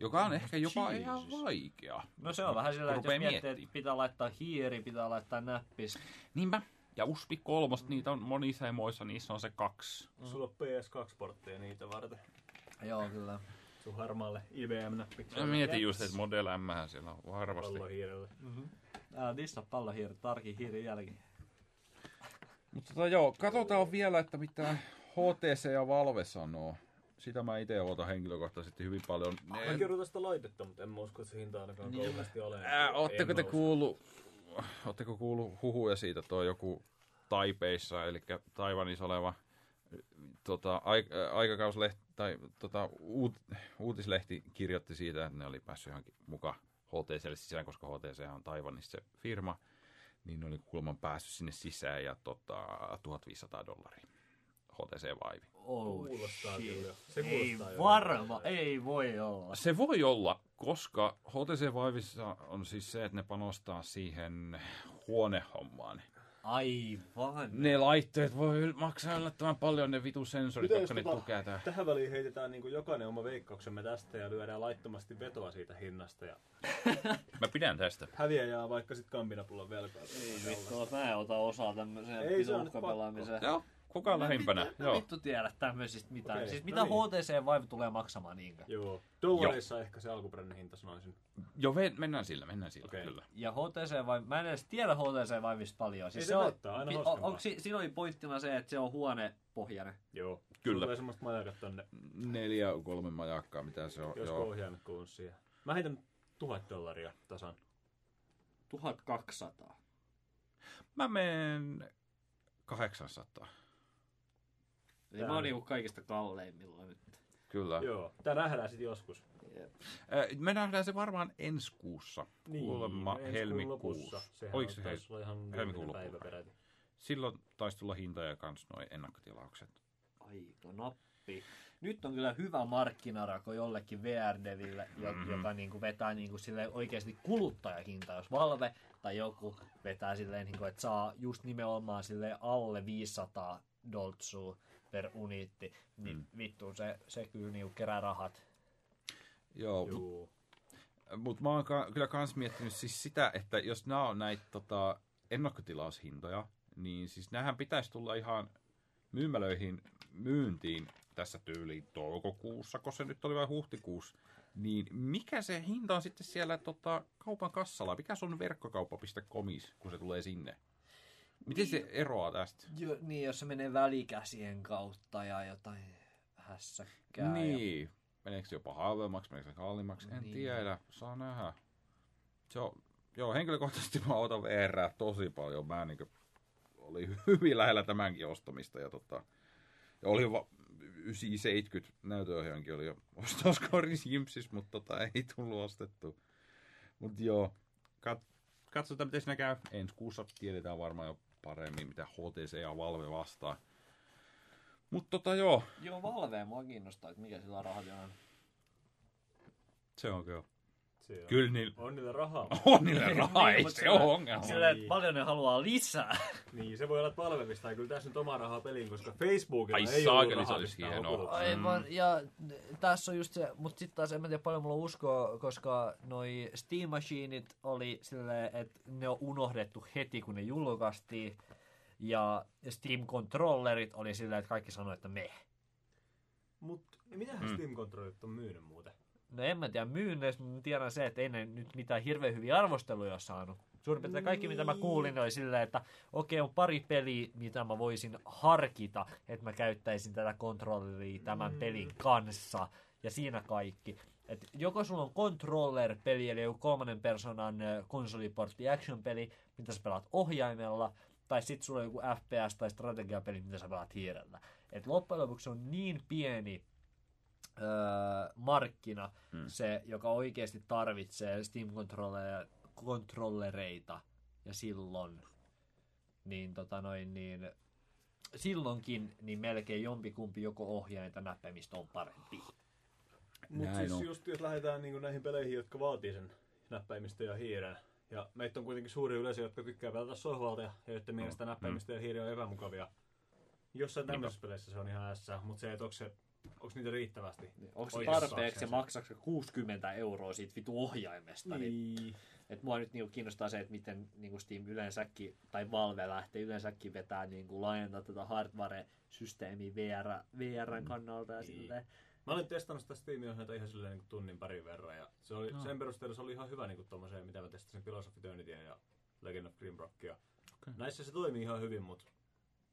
joka on ehkä jopa ihan Jesus. vaikea. No se on vähän sillä, että jos miettii, että pitää laittaa hiiri, pitää laittaa näppis. Niinpä. Ja USB kolmosta, niitä on monissa emoissa, niissä on se kaksi. Sulla on PS2-portteja niitä varten. Joo, kyllä. Sun harmaalle IBM-näppi. Mä mietin just, että Model M siellä on varmasti. Pallohiirelle. Älä dissa pallohiiri, tarki hiiri jälki. Mutta tota, joo, katsotaan vielä, että mitä HTC ja Valve sanoo. Sitä mä itse ootan henkilökohtaisesti hyvin paljon. Mä Ne, kerron tästä laitetta, mutta en mä usko, että se hinta ainakaan kauheasti ole. ää, ootteko te kuullut, ootteko kuullut huhuja siitä, tuo joku Taipeissa, eli Taivanissa oleva tota, aik- aikakauslehti, tai tota, uut, uutislehti kirjoitti siitä, että ne oli päässyt johonkin mukaan HTClle sisään, koska HTC on Taivanissa se firma, niin ne oli kuulemma päässyt sinne sisään ja tota, 1500 dollaria HTC Vive. Oh, Kuulostaa shit. kyllä jo. Se ei kuulostaa jo. varma, ei voi olla. Se voi olla, koska HTC Vivessa on siis se, että ne panostaa siihen huonehommaan. Aivan. Ne laitteet voi maksaa yllättävän paljon, ne vitu sensorit, jotka ne tota- tukee tää. Tähän väliin heitetään niin jokainen oma veikkauksemme tästä ja lyödään laittomasti vetoa siitä hinnasta. Ja Mä pidän tästä. häviäjää vaikka sitten kampinapullon velkaa. Ei vittu, mä en ota osaa tämmöiseen Ei se on nyt. Joo, kuka on lähimpänä? Mä Joo. vittu tiedä tämmöisistä mitään. Okei, siis no mitä niin. HTC Vive tulee maksamaan niinkö? Joo. Dollareissa ehkä se alkuperäinen hinta sanoisin. Joo, ve- mennään sillä, mennään sillä, Okei. kyllä. Ja HTC Vive, mä en edes tiedä HTC Vivesta paljon. Siis Ei se on, haittaa, aina hauskempaa. onko si, siinä oli pointtina se, että se on huonepohjainen. Joo. Kyllä. Tulee semmoista majakat tonne, Neljä, kolme majakkaa, mitä se on. jos ohjaimet kuuluu siihen. Mä heitän tuhat dollaria tasan. 1200. Mä menen 800. Eli mä oon niinku kaikista kalleimmilla nyt. Kyllä. Joo. Tää nähdään sitten joskus. Äh, Me nähdään se varmaan ensi kuussa. Kuulemma ensi helmikuussa. lopussa. Oliko se taisi olla ihan helmikuun peräti. Silloin taisi tulla hintoja kans noin ennakkotilaukset. Aika nappi. Nyt on kyllä hyvä markkinarako jollekin VR-deville, Mhm. joka niinku vetää niinku sille oikeasti kuluttajahinta, jos Valve tai joku vetää silleen, niinku, että saa just nimenomaan sille alle 500 doltsua per uniitti, niin Mm. vittu se, se kyllä niinku kerää rahat. Joo, Joo. mut mä oon ka- kyllä kans miettinyt siis sitä, että jos nämä on näitä tota, ennakkotilaushintoja, niin siis näähän pitäisi tulla ihan myymälöihin myyntiin tässä tyyliin toukokuussa, kun se nyt oli vain huhtikuussa. Niin mikä se hinta on sitten siellä tota, kaupan kassalla? Mikä se on verkkokauppa.comis, kun se tulee sinne? Miten se eroaa tästä? Jo, niin, jos se menee välikäsien kautta ja jotain hässäkkää. Ja... Niin. Meneekö se jopa halvemmaksi, meneekö se kalliimmaksi? En Niin. tiedä. Saa nähdä. Se on, joo, henkilökohtaisesti mä otan VR tosi paljon. Mä niin oli hyvin lähellä tämänkin ostamista. Ja, tota, ja oli va, 970 näytöohjaankin oli jo ostoskorissa Jimpsis, mutta tota, ei tullut ostettu. Mutta joo, kat, katsotaan miten siinä käy. Ensi kuussa tiedetään varmaan jo paremmin, mitä HTC ja Valve vastaa. Mutta tota joo, Joo, Valve mua kiinnostaa, että mikä sillä rahat on. se on kyllä. Se on. Kyllä niillä On niillä rahaa. on niillä rahaa, Niin, ei se sillä- ole ongelma. Silleen, että paljon ne haluaa lisää. niin, se voi olla palvelista. Ja kyllä tässä nyt omaa rahaa peliin, koska Facebookilla Ai ei saakeli, ollut se rahaa olisi pistää hienoa. Aivan, ja tässä on just se, mutta sitten taas en mä tiedä paljon mulla uskoa, koska noi Steam Machineit oli silleen, että ne on unohdettu heti kun ne julkaistiin. Ja Steam Controllerit oli silleen, että kaikki sanoi, että me. Mut mitähän Mm. Steam Controllit on myynyt muuten? No en mä tiedä myynneistä, mutta tiedän se, että ei ne nyt mitään hirveän hyviä arvosteluja ole saanut. Suurin piirtein kaikki, mitä mä kuulin, oli silleen, että okei, on pari peliä, mitä mä voisin harkita, että mä käyttäisin tätä kontrolleria tämän Mm. pelin kanssa. Ja siinä kaikki. Et joko sulla on controller-peli, eli joku kolmannen persoonan konsoliportti action-peli, mitä sä pelaat ohjaimella, tai sitten sulla on joku FPS- tai strategiapeli, mitä sä pelaat hiirellä. Et loppujen lopuksi on niin pieni öö, markkina, Mm. se, joka oikeasti tarvitsee Steam kontrollereita ja silloin niin, tota noin, niin silloinkin niin melkein jompikumpi joko ohjain tai näppäimistä on parempi. Mut Näin siis on. just jos lähdetään niin näihin peleihin, jotka vaatii sen näppäimistön ja hiiren. Ja meitä on kuitenkin suuri yleisö, jotka tykkää pelata sohvalta ja joiden mielestä näppäimistö ja hiiri on epämukavia. Jossain tämmöisissä peleissä se on ihan ässä, mutta se, että onko, se, onko niitä riittävästi? Onko se tarpeeksi ja se 60 euroa siitä vitu ohjaimesta? Niin. Niin. Et mua nyt niinku kiinnostaa se, että miten niinku Steam yleensäkin, tai Valve lähtee yleensäkin vetää niinku laajentaa tätä hardware-systeemiä VR, VRn kannalta ja Niin. silleen. Mä olin testannut sitä Steam-ohjelta ihan silleen niin tunnin parin verran. Ja se oli, Joo. sen perusteella se oli ihan hyvä niin tommoseen, mitä mä testasin Philosophy Eternityn ja Legend of Grimrockia. Okei. Näissä se toimii ihan hyvin, mutta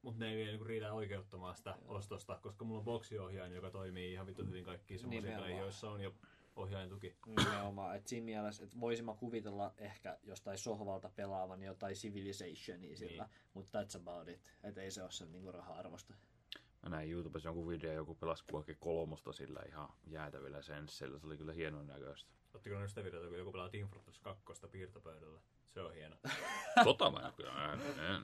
mut ne ei vielä niin riitä oikeuttamaan sitä ostosta, koska mulla on boksiohjain, joka toimii ihan vittu hyvin kaikkiin semmoisiin peleihin, joissa on jo ohjain tuki. Nimenomaan, että siinä mielessä, että voisin mä kuvitella ehkä jostain sohvalta pelaavan jotain Civilizationia sillä, Niin. mutta that's about it. Että ei se ole sen niinku raha-arvosta. Mä näin YouTubessa jonkun video, joku pelasi Quake kolmosta sillä ihan jäätävillä sensseillä. Se oli kyllä hienon näköistä. Ottiko ne sitä videota, kun joku pelaa Team Fortress 2 piirtopöydällä? Se on hieno. Tota mä en kyllä en, en.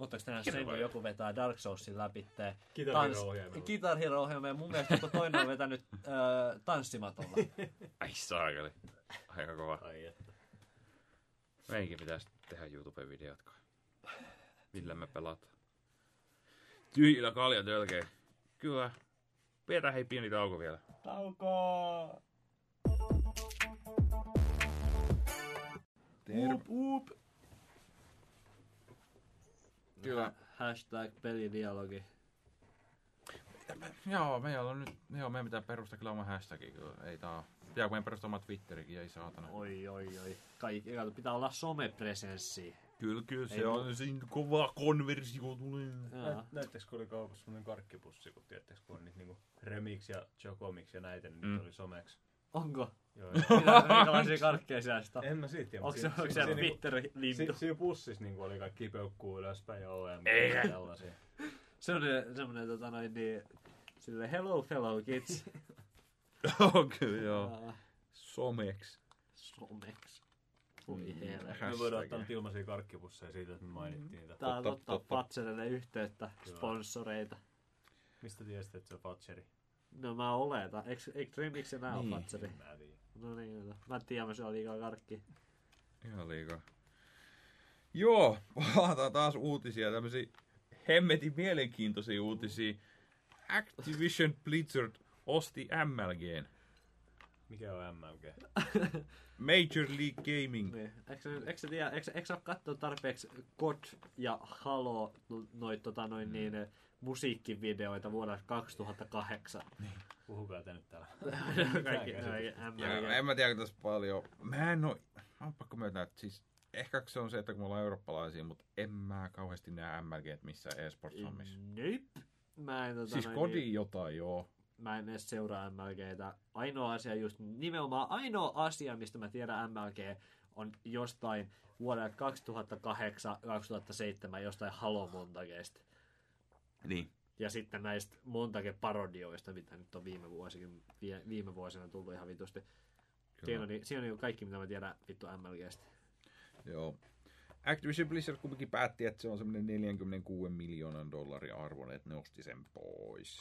Oletteko te nähnyt sen, kun joku vetää Dark Soulsin läpi Guitar Hero-ohjelmalla. Guitar Hero-ohjelma ja mun mielestä joku toinen on vetänyt äh, tanssimatalla. Ai saakeli. Aika kova. Ai että. Meikin pitäisi tehdä YouTube-videot kai. Millä me pelataan. Tyhjillä kalja tölkeen. Kyllä. Pidetään hei pieni tauko vielä. Tauko! Terve. Uup. Kyllä. Hashtag pelidialogi. Joo, meillä on nyt, joo, meidän pitää perustaa kyllä oma hashtagi, kyllä. Ei tää Pitää meidän perustaa oma Twitterikin, ei saatana. Oi, oi, oi. Kaikki, pitää olla somepresenssi. Kyllä, kyllä, se Ei on siinä kova konversio tulee. Näittekö, kun oli kaupassa semmonen karkkipussi, kun tiedättekö, kun on niitä niinku Remix ja Chocomics ja näitä, niin Mm. mm. oli someksi. Onko? Joo, minkälaisia karkkeja siellä sitä on? en mä siitä tiedä. Onko se, onko se niinku- Twitter-lintu? Si- siinä pussissa niinku oli kaikki peukkuu ylöspäin ja OM ja tällaisia. Semmoinen, semmoinen tota noin niin, sille hello fellow kids. Joo, kyllä, joo. Someks. Somex. Voi Mm. helvetti. Me voidaan ottaa nyt ilmaisia karkkipusseja siitä, että me mainittiin niitä. Tää on Totta, totta, totta. Fatserille yhteyttä, Kyllä. sponsoreita. Mistä tiesit, että se on Fatcheri? No mä oletan. Eikö, Remix enää ole Niin. Fatseri? En mä tiedä. No niin, no. mä en tiedä, mä syön liikaa karkkia. Ihan liikaa. Joo, palataan taas uutisia, tämmöisiä hemmetin mielenkiintoisia uutisia. Activision Blizzard osti MLGn. Mikä on MLG? Major League Gaming. Niin. Eikö, sä- tiedä, eikö, eikö ole tarpeeksi God ja Halo noit, tota, noin, Mm. niin, musiikkivideoita vuodelta 2008? Puhukaa te nyt täällä. Kaikki, Ja, en mä tiedä tässä paljon. Mä en oo, mä oon pakko myöntää, että siis ehkä se on se, että kun me ollaan eurooppalaisia, mutta en mä kauheasti näe MLG missään esports-hommissa. Nope. Mä en, tota, Siis noin, kodi niin, jotain, joo. mä en edes seuraa MLGtä. Ainoa asia just, nimenomaan ainoa asia, mistä mä tiedän MLG, on jostain vuodelta 2008-2007 jostain Halo montakeesta. Niin. Ja sitten näistä montake parodioista, mitä nyt on viime, vuosikin, viime vuosina tullut ihan vitusti. Siinä on, niin- siinä on niin kaikki, mitä mä tiedän vittu MLGstä. Joo. Activision Blizzard kuitenkin päätti, että se on semmoinen 46 miljoonan dollarin arvon, että ne osti sen pois.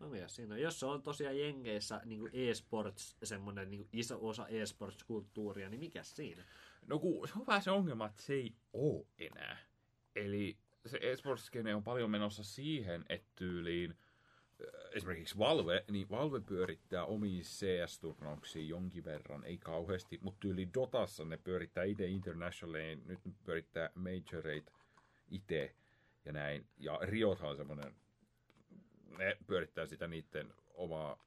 No mikä siinä on? Jos se on tosiaan Jenkeissä niin e-sports, semmoinen niin iso osa e-sports-kulttuuria, niin mikä siinä? No kun se on vähän se ongelma, että se ei oo enää. Eli se esports on paljon menossa siihen, että tyyliin äh, esimerkiksi Valve, niin Valve pyörittää omia CS-turnauksia jonkin verran, ei kauheasti, mutta tyyli Dotassa ne pyörittää itse Internationaliin, nyt ne pyörittää Majorate itse ja näin. Ja Riothan on semmoinen, ne pyörittää sitä niiden omaa,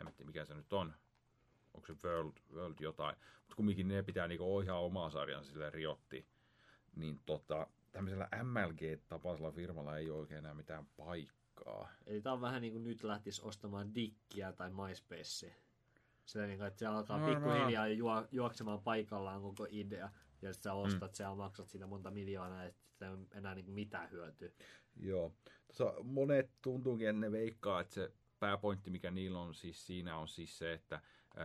hemmetti mikä se nyt on, onko se World, World jotain, mutta kumminkin ne pitää niinku ohjaa omaa sarjansa sille Riotti, niin tota, tämmöisellä MLG-tapaisella firmalla ei ole oikein enää mitään paikkaa. Eli tää on vähän niin kuin nyt lähtisi ostamaan Dickiä tai MySpacea. Sillä niin kuin, että se alkaa No, pikkuhiljaa juo, juoksemaan paikallaan koko idea. Ja sitten sä ostat mm. sen ja maksat siitä monta miljoonaa, että sitä ei ole enää niin mitään hyötyä. Joo. Tuossa monet tuntuukin, että ne veikkaa, että se pääpointti, mikä niillä on siis siinä, on siis se, että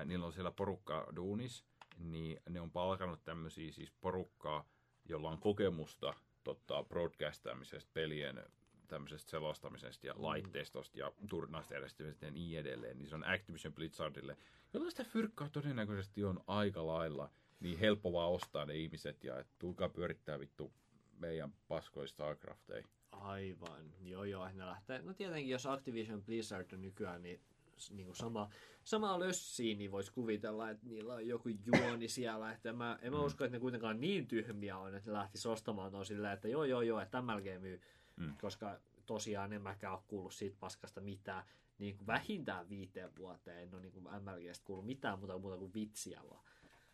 niillä on siellä porukka duunis, niin ne on palkannut tämmöisiä siis porukkaa, jolla on kokemusta tota, broadcastaamisesta, pelien tämmöisestä selostamisesta ja laitteistosta ja turnaista järjestämisestä ja niin edelleen, niin se on Activision Blizzardille, jolla sitä fyrkkaa todennäköisesti on aika lailla niin helppo vaan ostaa ne ihmiset ja että tulkaa pyörittää vittu meidän paskoista StarCrafteja. Aivan, joo joo, ne lähtee. No tietenkin, jos Activision Blizzard on nykyään, niin, niin kuin sama, sama lössiin, niin voisi kuvitella, että niillä on joku juoni siellä. Että mä, en mä Mm. usko, että ne kuitenkaan niin tyhmiä on, että ne lähtisi ostamaan tuon silleen, että joo joo joo, että MLG myy, Mm. koska tosiaan en mäkään ole kuullut siitä paskasta mitään. Niin kuin vähintään viiteen vuoteen en ole niin kuin MLGstä kuullut mitään muuta, muuta kuin vitsiä vaan.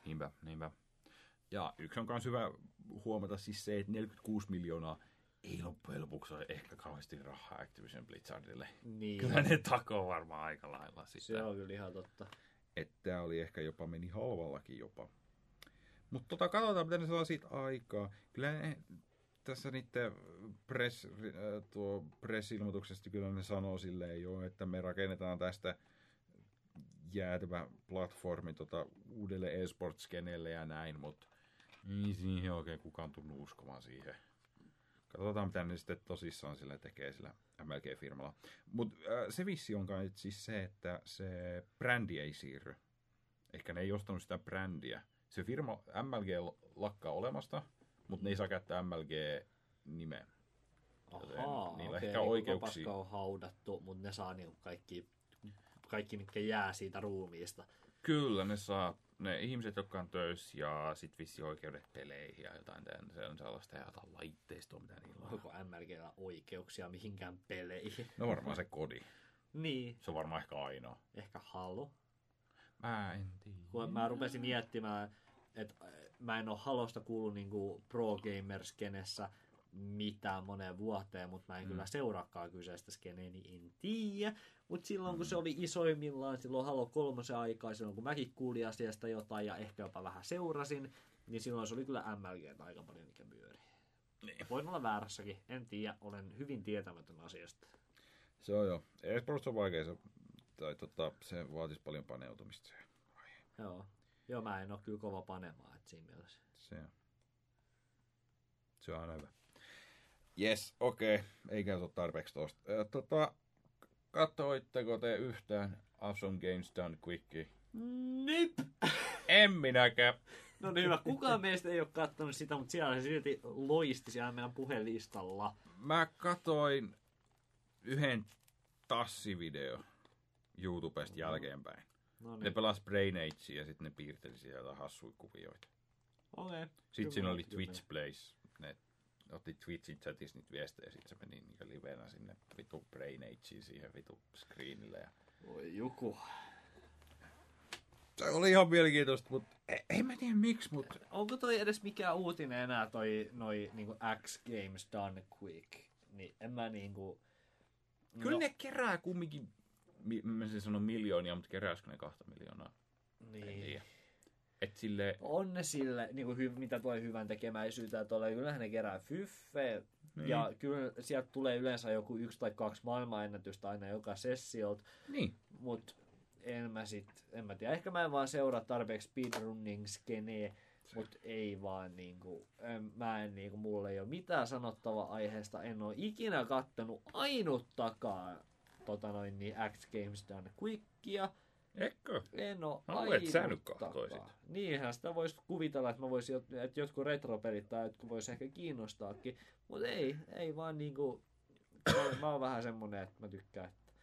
Niinpä, niinpä. Ja yksi on myös hyvä huomata siis se, että 46 miljoonaa ei loppujen lopuksi ole ehkä kauheasti rahaa Activision Blizzardille. Niin, Kyllä ne takoo varmaan aika lailla se sitä. on kyllä ihan totta. Että tämä oli ehkä jopa meni halvallakin jopa. Mutta tota, katsotaan, mitä ne saa siitä aikaa. Kyllä ne, tässä niiden press, äh, tuo press-ilmoituksesta kyllä ne sanoo silleen jo, että me rakennetaan tästä jäätävä platformi tota, uudelle esports-skenelle ja näin, mutta ei siihen oikein kukaan tunnu uskomaan siihen. Katsotaan, mitä ne sitten tosissaan sillä tekee sillä MLG-firmalla. Mutta äh, se vissi on kai siis se, että se brändi ei siirry. Ehkä ne ei ostanut sitä brändiä. Se firma MLG lakkaa olemasta, mutta ne ei saa käyttää MLG-nimeä. Ahaa, niillä okei, ehkä oikeuksia. Paska on haudattu, mutta ne saa niinku kaikki, kaikki, mitkä jää siitä ruumiista. Kyllä, ne saa ne ihmiset, jotka on töissä ja sit vissi oikeudet peleihin ja jotain tämän, se on sellaista ja jotain laitteistoa, mitä niillä on. Onko MLGllä oikeuksia mihinkään peleihin? No varmaan se kodi. niin, Se on varmaan ehkä ainoa. ehkä Halo. Mä en tiedä. Kun mä rupesin miettimään, että mä en ole Halosta kuullut niinku pro gamer skenessä mitään moneen vuoteen, mutta mä en mm. kyllä seuraakaan kyseistä skeneä, niin en tiedä. Mutta silloin kun se oli isoimmillaan, silloin Halo 3 aikaa, silloin kun mäkin kuulin asiasta jotain ja ehkä jopa vähän seurasin, niin silloin se oli kyllä MLG aika paljon mikä pyöri. Niin. Voin olla väärässäkin, en tiedä, olen hyvin tietämätön asiasta. Se on jo. Esports on vaikea, se, tai tota, se vaatisi paljon paneutumista. Joo. Joo, mä en ole kyllä kova panemaan, että siinä mielessä. se on. Se on aina hyvä. Yes, okei. Okay. Ei käytä tarpeeksi tosta. Tota, katsoitteko te yhtään Awesome Games Done Quickie? Nip! En minäkään. No niin hyvä, kukaan meistä ei ole katsonut sitä, mutta siellä se silti loisti siellä meidän puhelistalla. Mä katoin yhden tassivideo YouTubesta jälkeenpäin. No Ne niin, pelas Brain Age ja sitten ne piirteli sieltä hassuja kuvioita. okei. Sitten siinä oli Twitch Plays. Ne otti Twitchin chatissa niitä viestejä ja sitten se meni niinku livenä sinne vitu Brain Ageen siihen vitu screenille. Ja... Voi joku. Se oli ihan mielenkiintoista, mutta ei, en mä tiedä miksi, mutta Onko toi edes mikään uutinen enää toi noi niinku X Games Done Quick? Niin en mä niinku... kyllä ne kerää kumminkin, mi- mä en sano miljoonia, mutta keräisikö ne kahta miljoonaa? En Niin. tiedä. Et sille, On ne sille, niin kuin hy, mitä toi hyvän tekemäisyyttä tulee, kyllähän ne kerää fyffeä, Niin. ja kyllä sieltä tulee yleensä joku yksi tai kaksi maailmanennätystä aina joka sessiolta, niin, Mut en mä sit, en mä tiedä, ehkä mä en vaan seuraa tarpeeksi speedrunning skenee, mut ei vaan niinku, en, mä en niinku, mulla ei ole mitään sanottavaa aiheesta, en oo ikinä kattonut ainuttakaan tota noin niin X Games Done Quickia, eikö? en Mä luulen, et sä nyt kattoisit. Niinhän sitä voisi kuvitella, että mä voisin, että jotkut retropelit tai jotkut vois ehkä kiinnostaakin, mutta ei, ei vaan niinku, mä oon vähän semmonen, että mä tykkään, että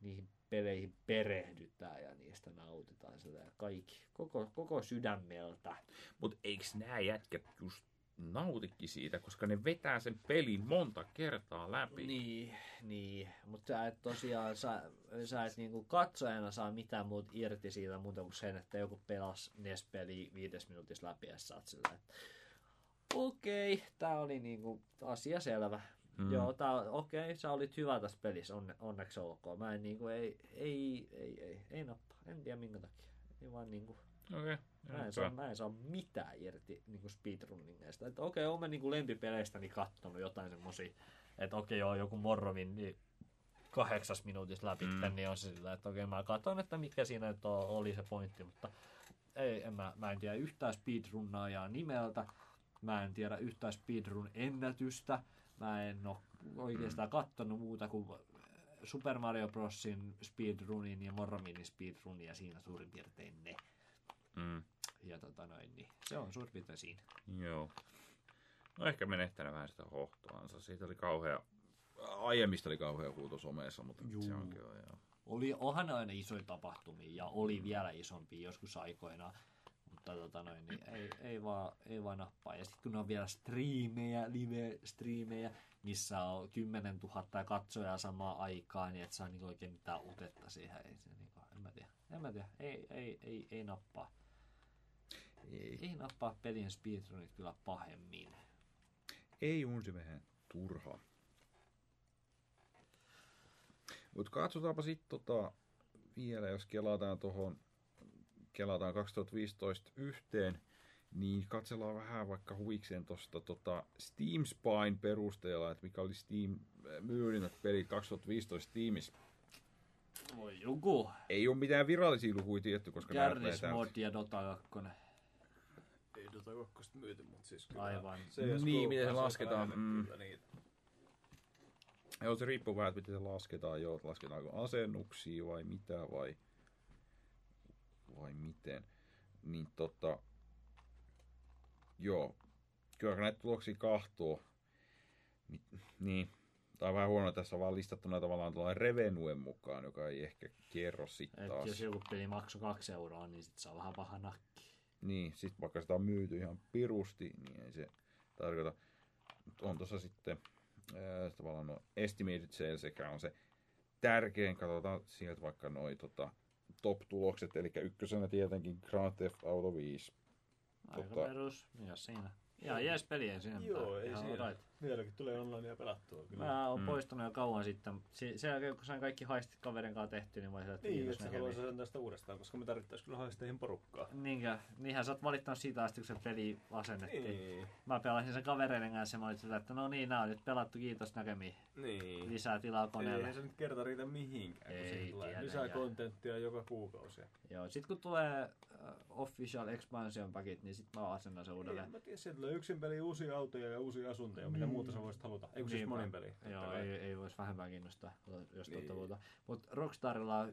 niihin peleihin perehdytään ja niistä nautitaan sitä ja kaikki, koko, koko sydämeltä. Mutta eikö nämä jätkät just nautikin siitä, koska ne vetää sen pelin monta kertaa läpi. Niin, niin. mutta sä et tosiaan, sä, sä et niinku katsojana saa mitään muuta irti siitä muuta kuin sen, että joku pelas NES-peli viides minuutissa läpi ja sä oot sillä, että okei, tää oli niinku asia selvä. Mm. Joo, tää, okei, sä olit hyvä tässä pelissä, onne, onneksi olkoon. Mä en niinku, ei, ei, ei, ei, ei nappa. En tiedä minkä takia. Ei vaan niinku, Okei. Mä en, saa, mä en saa mitään irti niin speedrunningeista. Että okei, olen mä niin lempipeleistäni kattonut jotain semmosia, että okei, joo, joku Morrovin niin kahdeksas minuutissa läpi, mm. niin on se sillä, että okei, mä katson, että mikä siinä nyt oli se pointti, mutta ei, en mä, mä en tiedä yhtään speedrunnaajaa nimeltä, mä en tiedä yhtään speedrun ennätystä, mä en ole oikeastaan kattonut muuta kuin Super Mario Brosin speedrunin ja Morrovinin speedrunin ja siinä suurin piirtein ne. Mm. Ja tota noin, niin se on suurin piirtein siinä. Joo. No ehkä menettänyt vähän sitä hohtoansa. Siitä oli kauhea, aiemmista oli kauhea huuto somessa, mutta Juu. se onkin jo, joo. Oli, onhan aina isoja tapahtumia ja oli vielä isompia joskus aikoina. Mutta tota noin, niin ei, ei, vaan, ei vaan nappaa. Ja sitten kun on vielä striimejä, live-striimejä, missä on 10 000 katsojaa samaan aikaan, niin et saa niinku oikein mitään utetta siihen. Ei se niinku, en mä tiedä. En mä tiedä. Ei, ei, ei, ei nappaa. Ei, Ei nappaa pelin speedrunit kyllä pahemmin. ei vähän turhaa. Mutta katsotaanpa sitten tota, vielä, jos kelataan tuohon, kelataan 2015 yhteen, niin katsellaan vähän vaikka huvikseen tuosta tota Steam Spine perusteella, että mikä oli Steam myydinät pelit 2015 Steamissa. Voi joku. Ei ole mitään virallisia lukuja tietty, koska täältä. Mod ja Dota 2. Dota 2 myyty, mutta siis kyllä Aivan. CS:GO Niin, miten se lasketaan, mm. kyllä niitä. Joo, se riippuu vähän, että miten se lasketaan. Joo, lasketaanko asennuksia vai mitä vai, vai miten. Niin tota, joo, kyllä näitä tuloksia kahtoo, niin, tämä on vähän huono, että tässä on vaan listattu näitä tavallaan tuolla revenuen mukaan, joka ei ehkä kerro sitten Et taas. jos joku peli maksoi kaksi euroa, niin sit se on vähän paha nakki. Niin, sit vaikka sitä on myyty ihan pirusti, niin ei se tarkoita. Mut on tuossa sitten ää, tavallaan no estimated sales, sekä on se tärkein, katsotaan sieltä vaikka noi tota, top-tulokset, eli ykkösenä tietenkin Grand Theft Auto 5. Aika Tota- perus. Ja siinä. Ihan jees peli ei siinä. Joo, ei siinä. Vieläkin tulee onlinea pelattua kyllä. Mä oon Mm. poistunut jo kauan sitten. Se, sen jälkeen, kun sain kaikki haistit kaverin kanssa tehty, niin mä olin että Niin, että sä haluaisit sen tästä uudestaan, koska me tarvittaisiin kyllä haisteihin porukkaa. Niinkö? Niinhän sä oot valittanut siitä asti, kun se peli asennettiin. Niin. Mä pelasin sen kavereiden kanssa ja mä olin sillä, että no niin, nää on nyt pelattu, kiitos näkemiin. Niin. Lisää tilaa koneelle. Ei se nyt kerta riitä mihinkään, kun Ei siihen tulee tiedä, lisää ja- kontenttia joka kuukausi. Joo, sit kun tulee äh, official expansion packit, niin sit mä asennan sen En uudelleen. mä tiedä, sieltä tulee yksin peli uusia autoja ja uusia asuntoja, mitä muuta sä voisit haluta. Eikö siis Niinpä. monin peli? Joo, ei, ei voisi vähemmän kiinnostaa, jos Niin. tuota. Mutta Rockstarilla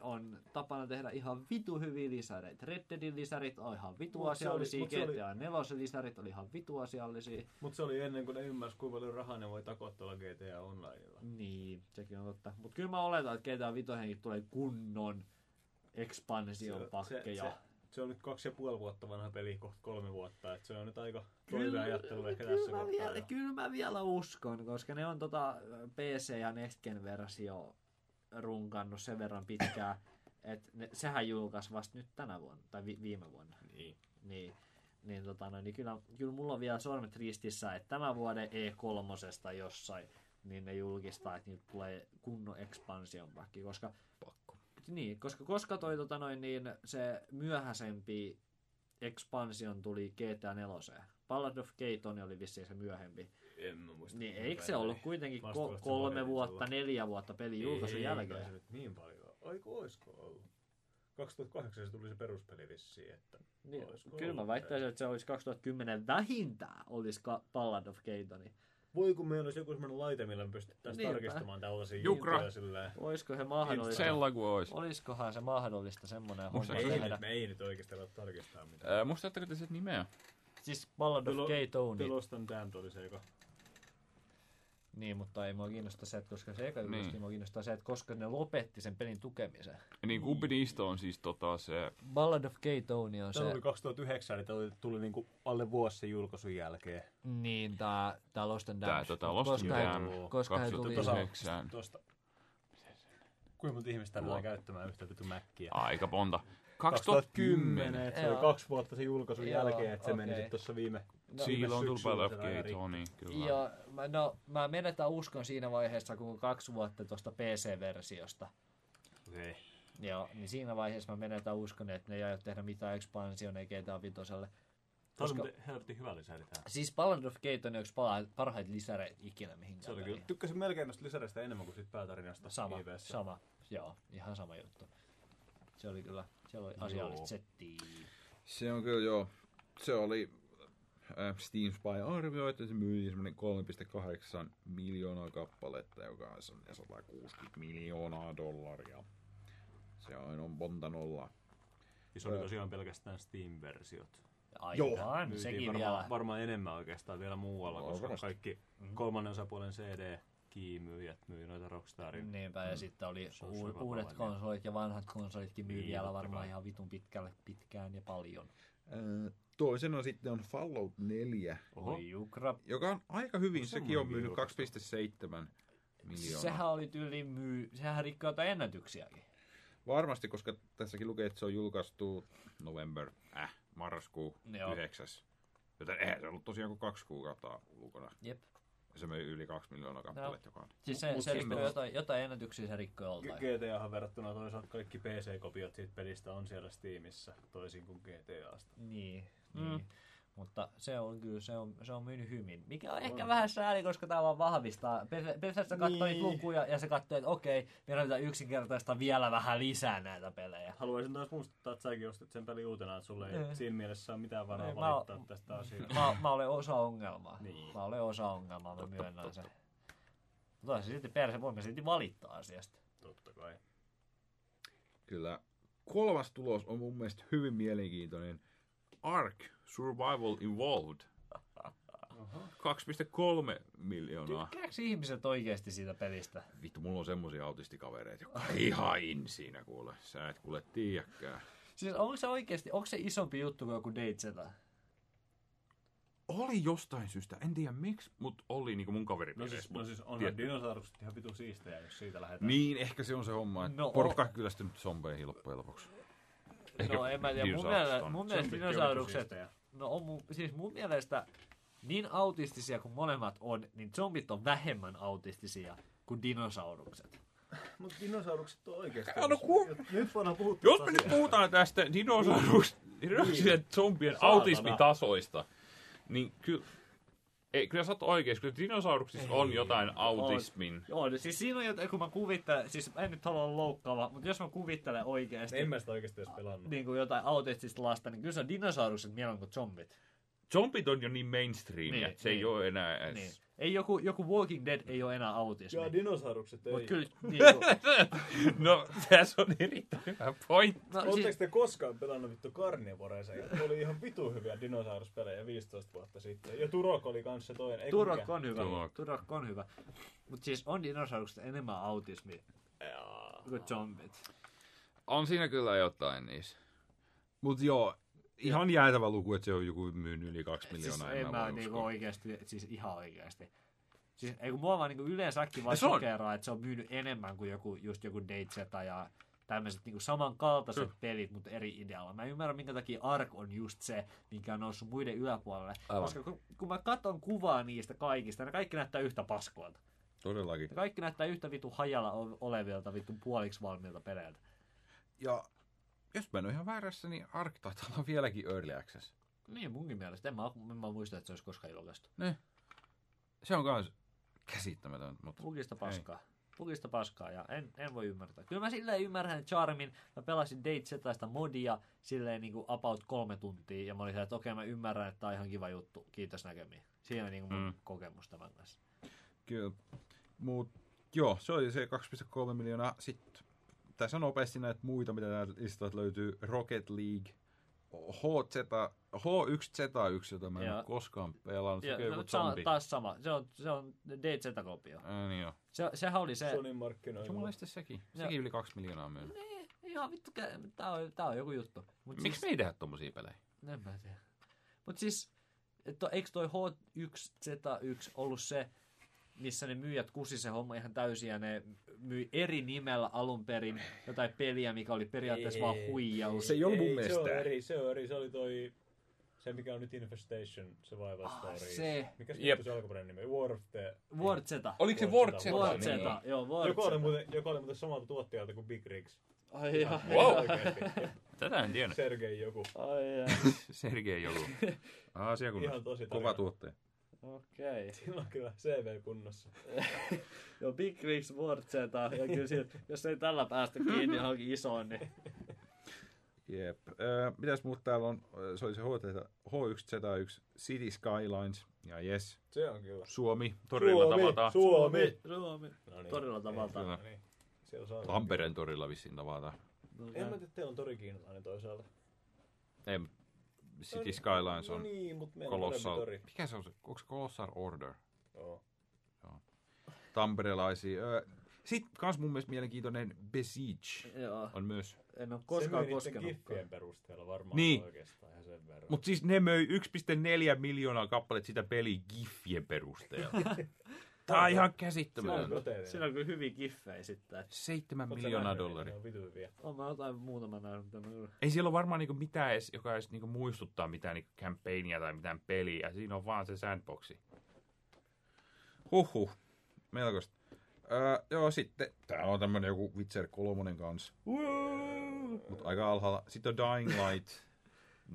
on tapana tehdä ihan vitu hyviä lisäreitä. Red Deadin lisärit on ihan vitu Mut asiallisia, oli- se oli- GTA 4 lisärit oli ihan vitu asiallisia. Mutta se oli ennen kuin ne ymmärsi, kuinka paljon rahaa ne voi takoa tuolla GTA Onlineilla. Niin, sekin on totta. Mutta kyllä mä oletan, että GTA 5 tulee kunnon expansion Se- pakkeja. se- Se on nyt kaksi ja puoli vuotta vanha peli, kohta kolme vuotta, että se on nyt aika toiveajattelu ehkä kyllä tässä mä kohtaa. vielä, jo. kyllä mä vielä uskon, koska ne on tota PC ja Next Gen versio runkannut sen verran pitkään, että ne, sehän julkaisi vasta nyt tänä vuonna, tai vi, viime vuonna. Niin. Niin, niin, tota, no, niin kyllä, kyllä mulla on vielä sormet ristissä, että tämän vuoden E3 jossain, niin ne julkistaa, että niitä tulee kunnon expansion pakki, koska. Niin, koska, koska toi tota noin, niin se myöhäisempi expansion tuli GTA 4. Ballad of Tony oli vissiin se myöhempi. En mä muista. Niin eikö se ollut kuitenkin ko- kolme vuotta, neljä vuotta pelin julkaisun jälkeen? ei se nyt niin paljon. Aiku oisko ollut? 2008 se tuli se peruspeli vissiin, että Niin, kyllä mä väittäisin, että se olisi 2010 vähintään olisi Ballad of Tony. Voi kun meillä olisi joku semmoinen laite, millä me pystyttäisiin Niinpä. tarkistamaan tällaisia Jukra. juttuja silleen. Olisiko se mahdollista? Sella kuin ois. Olisikohan se mahdollista semmoinen homma Me ei, tehdä? nyt, me ei nyt oikeasti ala tarkistaa mitään. Ää, muistatteko te sen nimeä? Siis Ballad of Gay Tony. The Lost and Damned oli se, joka... Niin, mutta ei mua kiinnosta se, että koska se eka Niin. niin. mua kiinnostaa se, että koska ne lopetti sen pelin tukemisen. Niin kumpi niistä on siis tota se... Ballad of Gay Tony on Se se, oli 2009, eli tuli, tuli niinku alle vuosi sen julkaisun jälkeen. niin tää, tää Lost and Tää Damned. tota Lost koska and Damned koska he tuli... 2009. Tosta. Kuinka monta ihmistä Tuo. täällä käyttämään yhtä vitu mäkkiä? Aika monta. 2010. että se oli kaksi vuotta sen julkaisun Joo, jälkeen, että se meni okei. sitten tuossa viime... No, Silloin tuli rikki. Tony, kyllä. Ja mä, no, mä menetän uskon siinä vaiheessa, kun kaksi vuotta tuosta PC-versiosta. Okei. Joo, niin siinä vaiheessa mä menetän uskon, että ne ei aio tehdä mitään expansioneja GTA 5. Tämä oli Koska- muuten helvetin hyvä lisäri tää. Siis Ballad of Tony on yksi parhaita lisäreitä ikinä mihinkään Se oli kyllä. Tykkäsin melkein noista lisäreistä enemmän kuin siitä päätarinasta. Sama, IVssä. sama. Joo, ihan sama juttu. Se oli kyllä, siellä oli asiallista Joo. settiä. Se on kyllä joo. Se oli äh, Steam Spy arvioi, että se myi semmoinen 3,8 miljoonaa kappaletta, joka on semmoinen 160 miljoonaa dollaria. Se on, on monta nollaa. Ja se oli tosiaan pelkästään Steam-versiot. Aivan, Myytiin sekin varmaan, vielä. varmaan enemmän oikeastaan vielä muualla, No, koska varmasti. kaikki kolmannen osapuolen CD kiimyyjät myy noita Rockstarin. Niinpä, ja sitten oli on u- uudet konsolit ja vanhat konsolitkin myy Niin, vielä varmaan kai. ihan vitun pitkälle, pitkään ja paljon. Äh, toisena sitten on Fallout 4, Oho. Oi jukra. joka on aika hyvin, Onko sekin on myynyt julkaistu? 2,7 miljoonaa. Sehän oli tyyli myy, sehän rikkoi jotain ennätyksiäkin. Varmasti, koska tässäkin lukee, että se on julkaistu november, äh, marraskuu Joo. 9. Joten eihän se ollut tosiaan kuin kaksi kuukautta ulkona. Jep. Se myi yli kaksi miljoonaa kappaletta, joka on. Siis se, se rikkoi jotain, jotain ennätyksiä se rikkoi joltain. GTAhan verrattuna toisaalta kaikki PC-kopiot siitä pelistä on siellä Steamissa, toisin kuin GTAsta. Niin, Mm. niin. Mutta se on kyllä, se on, se on myynyt hyvin. Mikä on ehkä vähän sääli, koska tämä vaan vahvistaa. Bethesda katsoi Niin. lukuja ja se katsoi, että okei, meidän pitää yksinkertaista vielä vähän lisää näitä pelejä. Haluaisin taas muistuttaa, että säkin ostit sen peli uutena, että sulle ei Niin. siinä mielessä ole mitään varaa Ei, mä valittaa oon- tästä asiasta. Mä, mä olen osa ongelmaa. Niin. Mä olen osa ongelmaa, mä myönnän sen. Mutta on se silti perse, voimme silti valittaa asiasta. Totta kai. Kyllä. Kolmas tulos on mun mielestä hyvin mielenkiintoinen. Ark Survival Involved. 2,3 miljoonaa. Tykkääkö ihmiset oikeasti siitä pelistä? Vittu, mulla on semmosia autistikavereita, jotka ihan in siinä kuule. Sä et kuule tiedäkään. Siis onko se oikeasti, onko se isompi juttu kuin joku Dateseta? Oli jostain syystä, en tiedä miksi, mutta oli niinku mun kaveri. No siis, no siis onhan dinosaurukset ihan vitu siistejä, jos siitä lähdetään. Niin, ehkä se on se homma, että no, porukka on kyllästynyt zombeihin loppujen lopuksi. No en mä tiedä, mun on. mun mielestä dinosaurukset, no on mun, siis mun mielestä niin autistisia kuin molemmat on, niin zombit on vähemmän autistisia kuin dinosaurukset. Mutta dinosaurukset on oikeasti. Älä ku- Nyt- Nyt voidaan puhua Jos me nyt puhutaan tästä dinosaurus, dinosaurusien zombien Saatana. autismitasoista, niin kyllä, ei, kyllä sä oot oikein, kyllä dinosauruksissa on jotain autismin. Joo, siis siinä on jotain, kun mä kuvittelen, siis en nyt halua olla loukkaava, mutta jos mä kuvittelen oikeasti En mä sitä oikeasti edes pelannut. niin kuin jotain autistista lasta, niin kyllä se on dinosaurukset mieluummin kuin zombit. Zombit on jo niin mainstream, Niin, että se niin. ei ole enää edes... Niin. Ei joku, joku Walking Dead ei ole enää autismi. Joo, dinosaurukset ei. Mutta kyllä, niin kuin, No, tässä on erittäin hyvä pointti. no, Oletteko siis, te koskaan pelannut vittu Carnivoreissa? Oli ihan vitu hyviä dinosauruspelejä 15 vuotta sitten. Ja Turok oli kanssa toinen. Ei Turok mikä? on hyvä. Turok. Turok on hyvä. Mutta siis on dinosaurukset enemmän autismi kuin zombit. On siinä kyllä jotain niissä. Mut joo, ihan jäätävä luku, että se on joku myynyt yli kaksi Siis miljoonaa. en mä niinku uskoa. oikeesti, siis ihan oikeesti. Siis ei kun mua vaan niinku yleensäkin vaan sokeraa, että se on myynyt enemmän kuin joku, just joku Dateseta ja tämmöiset niinku samankaltaiset Se- pelit, mutta eri idealla. Mä en ymmärrä, minkä takia Ark on just se, minkä on noussut muiden yläpuolelle. Aivan. Koska kun, kun mä katson kuvaa niistä kaikista, ne kaikki näyttää yhtä paskoilta. Todellakin. Ne kaikki näyttää yhtä vitu hajalla olevilta, vittu puoliksi valmiilta peleiltä. Ja jos mä en ole ihan väärässä, niin Ark taitaa olla vieläkin Early Access. Niin munkin mielestä. En mä, en mä muista, että se olisi koskaan julkaistu. Se on kans käsittämätön, mutta Pukista paskaa. Pukista paskaa ja en, en voi ymmärtää. Kyllä mä silleen ymmärrän Charmin. Mä pelasin Date Zetaista modia silleen niinku about kolme tuntia. Ja mä olin silleen, että okei mä ymmärrän, että tää on ihan kiva juttu. Kiitos näkemiin. Siinä on niinku mun Mm. kokemus tämän kanssa. kyllä. Mut joo, se oli se 2,3 miljoonaa. Sitten tässä on nopeasti näitä muita, mitä täältä listalta löytyy. Rocket League, HZ, H1Z1, jota mä en ole koskaan pelannut. Se Ja, on no, joku se on zombi. taas sama. Se on, se on Date Zeta-kopio. Ää, niin joo. Se, sehän oli se... Sonin markkinoilla. Sitten sekin. Sekin yli kaksi miljoonaa myynyt. Niin, ihan vittu, tää on, tää on joku juttu. Mut Miksi me ei tehdä tommosia pelejä? En mä tiedä. Mut siis, et, eikö toi H1Z1 ollut se, missä ne myyjät kusi se homma ihan täysin ja ne myi eri nimellä alun perin jotain peliä, mikä oli periaatteessa vaan huijaus. Se ei ollut mun Se mielestä. on eri, se on eri. Se oli toi... Se mikä on nyt Infestation Survival Ah, Story. se. Mikä se Jep. se alkuperäinen nimi? War of the... Word Z. Oliko se Word Z? Word Z, joo, Word Joka oli, Z. muuten, joka oli muuten samalta tuottajalta kuin Big Rigs. Ai jaa. Wow. Tätä en tiedä. Sergei joku. Ai jaa. Sergei joku. Asia Kova tarina. tuottaja. Okei. Sillä on kyllä CV kunnossa. Joo, Big Rigs Z. Ja kyllä siitä, jos ei tällä päästä kiinni johonkin isoon, niin... Jep. Öö, mitäs muut täällä on? Öö, Se oli se H1Z1, City Skylines ja yes, Se on kyllä. Suomi, torilla tavataan. Suomi! Suomi. No niin. Torilla tavataan. No niin. Tampereen torilla vissiin tavataan. No, En mä tiedä, teillä on tori kiinalainen toisaalta. Ei, City Skylines No on niin, mutta Colossal. Mikä se on se? Onko se Colossal Order? Joo. Tamperelaisia. Öö, Sitten kans mun mielestä mielenkiintoinen Besiege Joo, on myös. en ole Se koskaan myy niiden koskenut. giffien perusteella varmaan Niin. oikeastaan ihan sen verran. Mutta siis ne möi 1,4 miljoonaa kappaletta sitä peliä giffien perusteella. Tää on ihan Se on käsittämätöntä. Siinä on kyllä hyviä kiffejä sitten. 7 Oot sä miljoonaa dollaria. On vitu hyviä. On mä jotain muutama nähnyt, mutta. Ei siellä ole varmaan niinku mitään edes, joka edes niinku muistuttaa mitään niinku campaignia tai mitään peliä. Siinä on vaan se sandboxi. Huhhuh. Melkoista. Öö, joo, sitten tää on tämmönen joku Witcher 3 kanssa. Mut aika alhaalla. Sitten on Dying Light.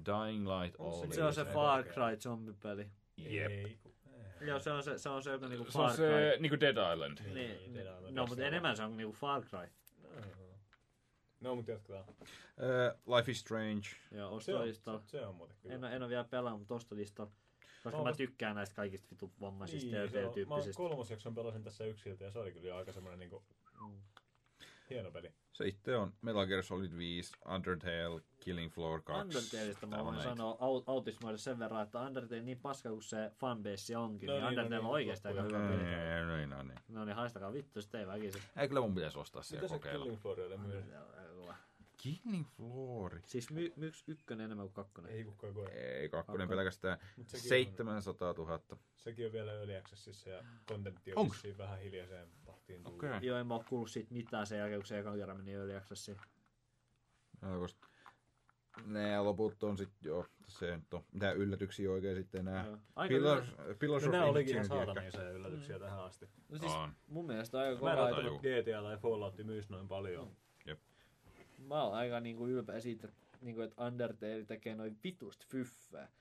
Dying Light se oli. Se on se se Far. Cry zombipeli. Jep. Joo, se on se, se, on se joka niinku Se on Far se Cry. niinku Dead Island. Niin. Dead Island No, mutta enemmän se on niinku Far Cry. No, mutta jatketaan. Uh, Life is Strange. Joo, Se on, ostolistalla. se, se on muuten kyllä. En, en ole vielä pelannut, mutta ostolistalla. Koska Mä mä tykkään näistä kaikista vitu vammaisista niin, ja on, mä kolmosjakson pelasin tässä yksiltä ja se oli kyllä aika semmoinen niinku Mm. hieno peli. Se itse on Metal Gear Solid 5, Undertale, Killing Floor 2. Undertaleista mä voin sanoa au- autismoida sen verran, että Undertale niin paska kuin se fanbase onkin, No niin, niin, no Undertale niin, on oikeasti aika hyvä peli. Ei, no niin, no niin. No niin, haistakaa vittu, sitten ei väkisin. Ei kyllä mun pitäisi ostaa se kokeilla. Killing Floorille myy? Killing Floor. Siis my, myks ykkönen enemmän kuin kakkonen. Ei kukaan koe. Ei, kakkonen pelkästään Mut sekin 700 000. On, sekin on vielä Early Accessissa ja kontentti on vähän hiljaiseen Okei. Joo, en mä oo kuullut siitä mitään sen jälkeen, kun se ekan kerran meni Early Accessiin. Joo, koska ne loput on sit jo, se nyt on, mitä yllätyksiä oikein sitten. Aika Pillars. Pillars No, of nämä olikin ihan saatanaisia yllätyksiä tähän asti. No siis On. mun mielestä aika Mä en kova. ajatellut, että GTA tai Fallout myys noin paljon. Mä oon aika niinku ylpeä siitä, että, niinku, että Undertale tekee noin vitusta fyffää.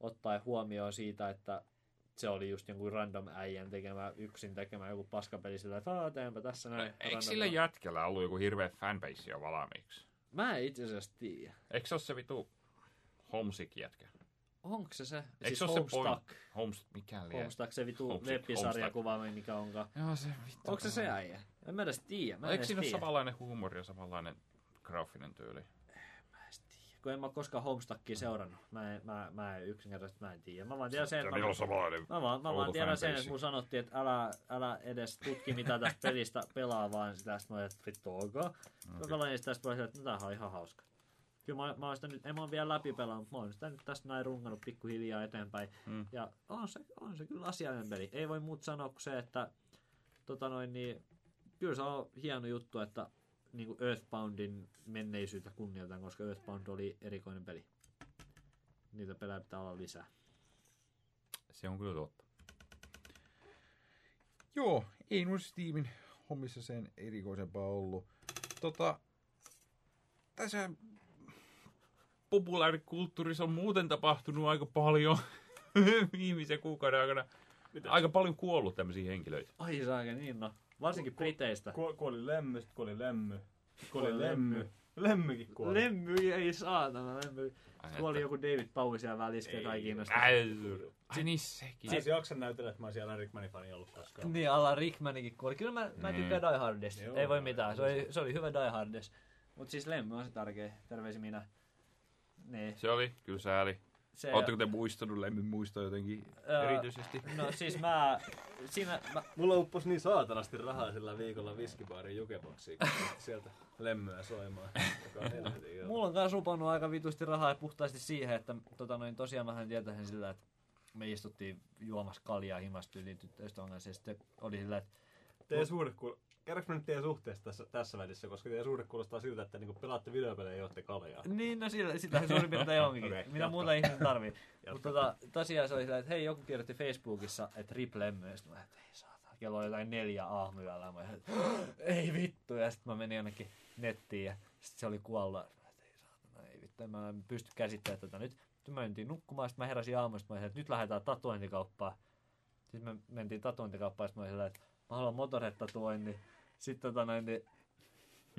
Ottaen huomioon siitä, että se oli just jonkun random äijän tekemä, yksin tekemä joku paskapeli sillä, että "Aa, teenpä tässä näin. Eikö random." sillä jätkällä ollut joku hirveä fanbase jo valmiiksi? Mä en itse asiassa tiedä. Eikö se ole se vitu Homesick jätkä? Onko se se? Eikö siis se ole se point? Homes, mikä liian? Homestuck, se vitu web-sarja mikä onkaan. Joo, se vittu. Onko se se äijä? En mä edes tiedä. Mä Eikö siinä ole samanlainen huumori ja samanlainen graafinen tyyli? Mä en edes tiedä. Kun en mä koskaan Homestuckia seurannut. Mä en, mä, mä en yksinkertaisesti mä en tiedä. Mä vaan tiedän sen, että mä, mä, vaan, mä vaan tiedän sen, että mun sanottiin, että älä, älä edes tutki mitä tästä pelistä pelaa, vaan sitä sitten mä että vittu ok. Mä pelasin sitä, sitten mä että no, tämähän on ihan hauska. Kyllä mä, mä oon sitä nyt, en mä oon vielä läpi pelannut, mutta mä oon sitä nyt tästä näin rungannut pikkuhiljaa eteenpäin. Mm. Ja on se, on se kyllä asiallinen peli. Ei voi muut sanoa kuin se, että tota noin, niin, kyllä se on hieno juttu, että niin kuin Earthboundin menneisyyttä kunnioitan, koska Earthbound oli erikoinen peli. Niitä pelejä pitää olla lisää. Se on kyllä totta. Joo, ei noissa Steamin hommissa sen erikoisempaa ollut. Tota, tässä populaarikulttuurissa on muuten tapahtunut aika paljon viimeisen kuukauden aikana. Aika paljon kuollut tämmöisiä henkilöitä. Ai saake, niin no. Varsinkin Briteistä. Ku, kuoli lemmy, sit kuoli lemmy. Kuoli Kuoli lemmy. lemmy. Lemmykin kuoli. Lemmy, ei saatana, lemmy. Kuoli joku David Bowie siellä välissä, ketä ei kiinnosta. Ai niin sekin. Mä en jaksa näytellä, että mä oon siellä Rickmanin fani ollut koskaan. Niin, Alan Rickmanikin kuoli. Kyllä mä, mä Niin. tykkään Die Hardista. Joo. Ei voi mitään, se oli, se oli hyvä Die Hardista. Mut siis Lemmy on se tärkeä. Terveisi minä. Niin. Se oli, kyllä sääli. Se, Oletteko te muistanut Lemmin muistoa jotenkin Ää, erityisesti? No siis mä, siinä, mä, Mulla uppos niin saatanasti rahaa sillä viikolla viskibaarin jukeboksiin, kun sieltä lemmyä soimaan. Mulla on kans uponnut aika vitusti rahaa ja puhtaasti siihen, että tota noin, tosiaan mähän tietäisin sillä, että me istuttiin juomassa kaljaa himastyyliin tyttöystävän kanssa ja sitten oli sillä, että Teidän suhde kuul... Käydäänkö me nyt teidän suhteesta tässä, tässä välissä, koska teidän suhde kuulostaa siltä, että niinku pelaatte videopelejä ja juotte kaljaa. Niin, no sillä, sitähän suurin piirtein onkin. Okay, Mitä muuta ihminen tarvii. Mutta tota, tosiaan se oli sillä, että hei, joku kirjoitti Facebookissa, että rip Lemmy. Ja sitten mä että ei saatana, kello on jotain neljä aamuyöllä. Mä että ei vittu. Ja sitten mä menin jonnekin nettiin ja sitten se oli kuollut. Mä että ei saatana, ei vittu. Mä en pysty käsittelemään tätä nyt. Sitten mä mentiin nukkumaan, sitten mä heräsin aamuista. Mä olin, että nyt lähdetään tatuointikauppaan. Sitten me mentiin tatuointikauppaan, sitten mä olin sillä, että mä haluan motorhead-tatuoinnin. Sitten tota noin, niin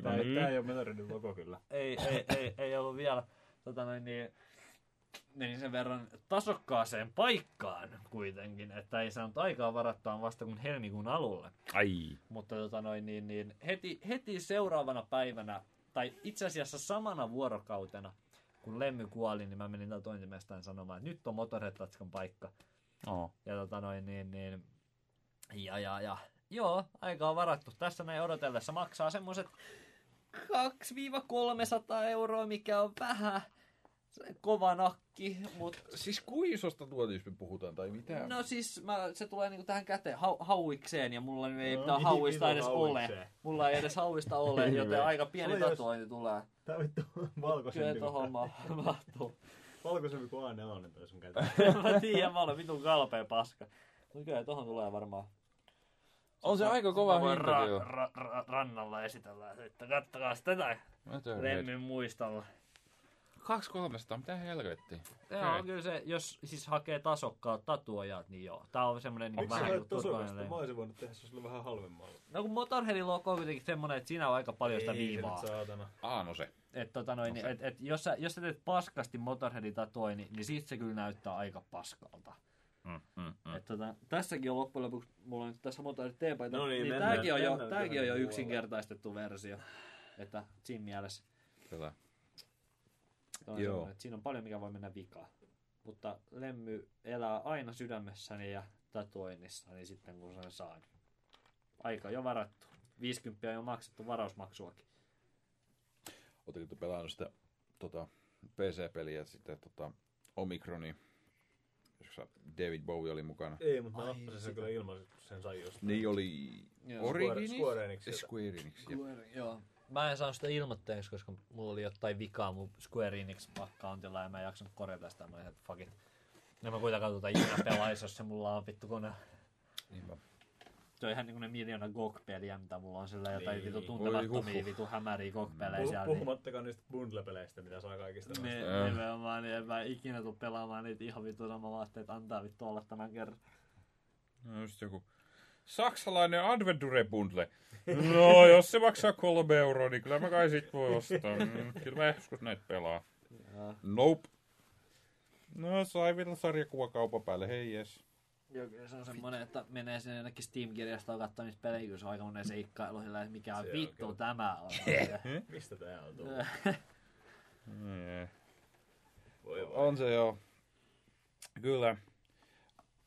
Tää, Mm. tää ei ole Metaridin logo kyllä. ei, ei, ei, ei ollut vielä tota noin, niin, menin sen verran tasokkaaseen paikkaan kuitenkin, että ei saanut aikaa varattua vasta kuin helmikuun alulle. Ai. Mutta tota noin, niin, niin, heti, heti seuraavana päivänä, tai itse asiassa samana vuorokautena, kun Lemmy kuoli, niin mä menin tatuointimestaan sanomaan, että nyt on Motorhead-tatskan paikka. Oh. Ja tota noin, niin, niin, ja, ja, ja, joo, aika on varattu. Tässä näin odotellessa maksaa semmoset 2-300 euroa, mikä on vähän kova nakki, mutta Siis kuisosta tuotista me puhutaan tai mitä? no siis mä, se tulee niinku tähän käteen hau, hauikseen ja mulla ei No, mitään niin, hauista vitun edes hauikseen. ole. Mulla ei edes hauista ole, joten aika pieni Sulla jos- tatuointi tulee. Tää vittu Kyllä valkoisempi tohon kuin, ma- mahtuu. valkoisempi kuin A4 toi sun käteen. mä tiedän, mä olen vitun kalpea paska. Mutta kyllä tohon tulee varmaan On se aika kova hinta ra- ra- ra- rannalla esitellä, että kattokaa tätä. Lemmin muistolla. Kaksi kolmesta, mitä helvettiä? Joo, Okei. kyllä se, jos siis hakee tasokkaat tatuojat, niin joo. Tää on semmonen niin Miksi vähän olet kuin tasokasta? Mä olisin voinut tehdä se sulle vähän halvemmalla. No kun Motorheadilla on kuitenkin semmonen, että siinä on aika paljon sitä Ei se viivaa. nyt saatana. Aa, no se. Et, tota noin, No niin, se. et, et, jos, sä, jos sä teet paskasti Motorheadin tatoi, niin, niin siitä se kyllä näyttää aika paskalta. Mm, mm, mm. Tota, tässäkin on loppujen lopuksi, mulla on nyt tässä Motorhead teepaita, No niin, niin mennään- tääkin on, jo, mennään tääkin on jo yksinkertaistettu versio. Että siinä mielessä Kyllä. on Joo. että siinä on paljon mikä voi mennä vikaan. Mutta Lemmy elää aina sydämessäni ja tatuoinnissani sitten kun sen saan. Aika jo varattu. 50 on jo maksettu varausmaksuakin. Oletteko te pelannut sitä tota, PC-peliä sitten tota, Omikroni, jossa David Bowie oli mukana? Ei, mutta mä nappasin sen kyllä ilman, kun sen sai jostain. Niin oli Joo. Origins? Square Enixiltä. Square Enix. Joo. Mä en saanut sitä ilmoitteeksi, koska mulla oli jotain vikaa mun Square Enix accountilla ja mä en jaksanut korjata sitä. Mä olin, että fuck it. En mä kuitenkaan tuota ikinä pelaisi, jos se mulla on vittu kone. Niinpä. Se on ihan niinku ne miljoona GOG-peliä, mitä mulla on sillä jotain Niin. vitu tuntemattomia, vitu hämäriä GOG-pelejä Puh- siellä. Niin, Puhumattakaan niistä bundle-peleistä, mitä saa kaikista noista. niin, Joo. nimenomaan, niin en mä ikinä tuu pelaamaan niitä ihan vittu sama vaatte, että antaa vittu olla tämän kerran. No just joku saksalainen Adventure Bundle. No, jos se maksaa kolme euroa, niin kyllä mä kai sit voi ostaa. Mm, Kyllä mä joskus näitä pelaa. Nope. No, sai vielä sarjakuvakaupan päälle, hei jes. Joo, kyllä se on semmonen, että menee sinne jonnekin Steam-kirjastoon katsoa niitä pelejä, kyllä se on aikamoinen seikkailu sillä, että mikä Se on vittu kyllä. tämä on. Mistä tää on tullut? Jee. Voi voi. On se joo. Kyllä.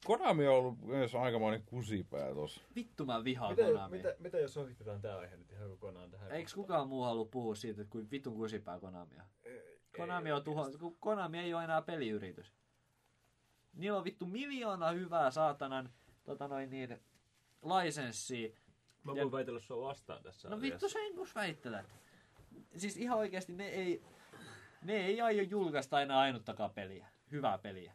Konami on ollut myös aikamoinen kusipää tossa. vittu mä vihaan Mitä, Konamia. mitä, mitä jos ohitetaan tää aihe nyt ihan kokonaan tähän? Eiks kukaan muu halua puhua siitä, että kuin vitun kusipää Konamia? Konami on tuho... kun Konami ei ole enää peliyritys. Niillä on vittu miljoona hyvää saatanan tota noin niin, lisenssia. Mä Ja- voin väitellä sua vastaan tässä No asiassa. vittu sen kun väittelet. Siis ihan oikeesti ne ei, ne ei aio julkaista enää ainuttakaan peliä. Hyvää peliä.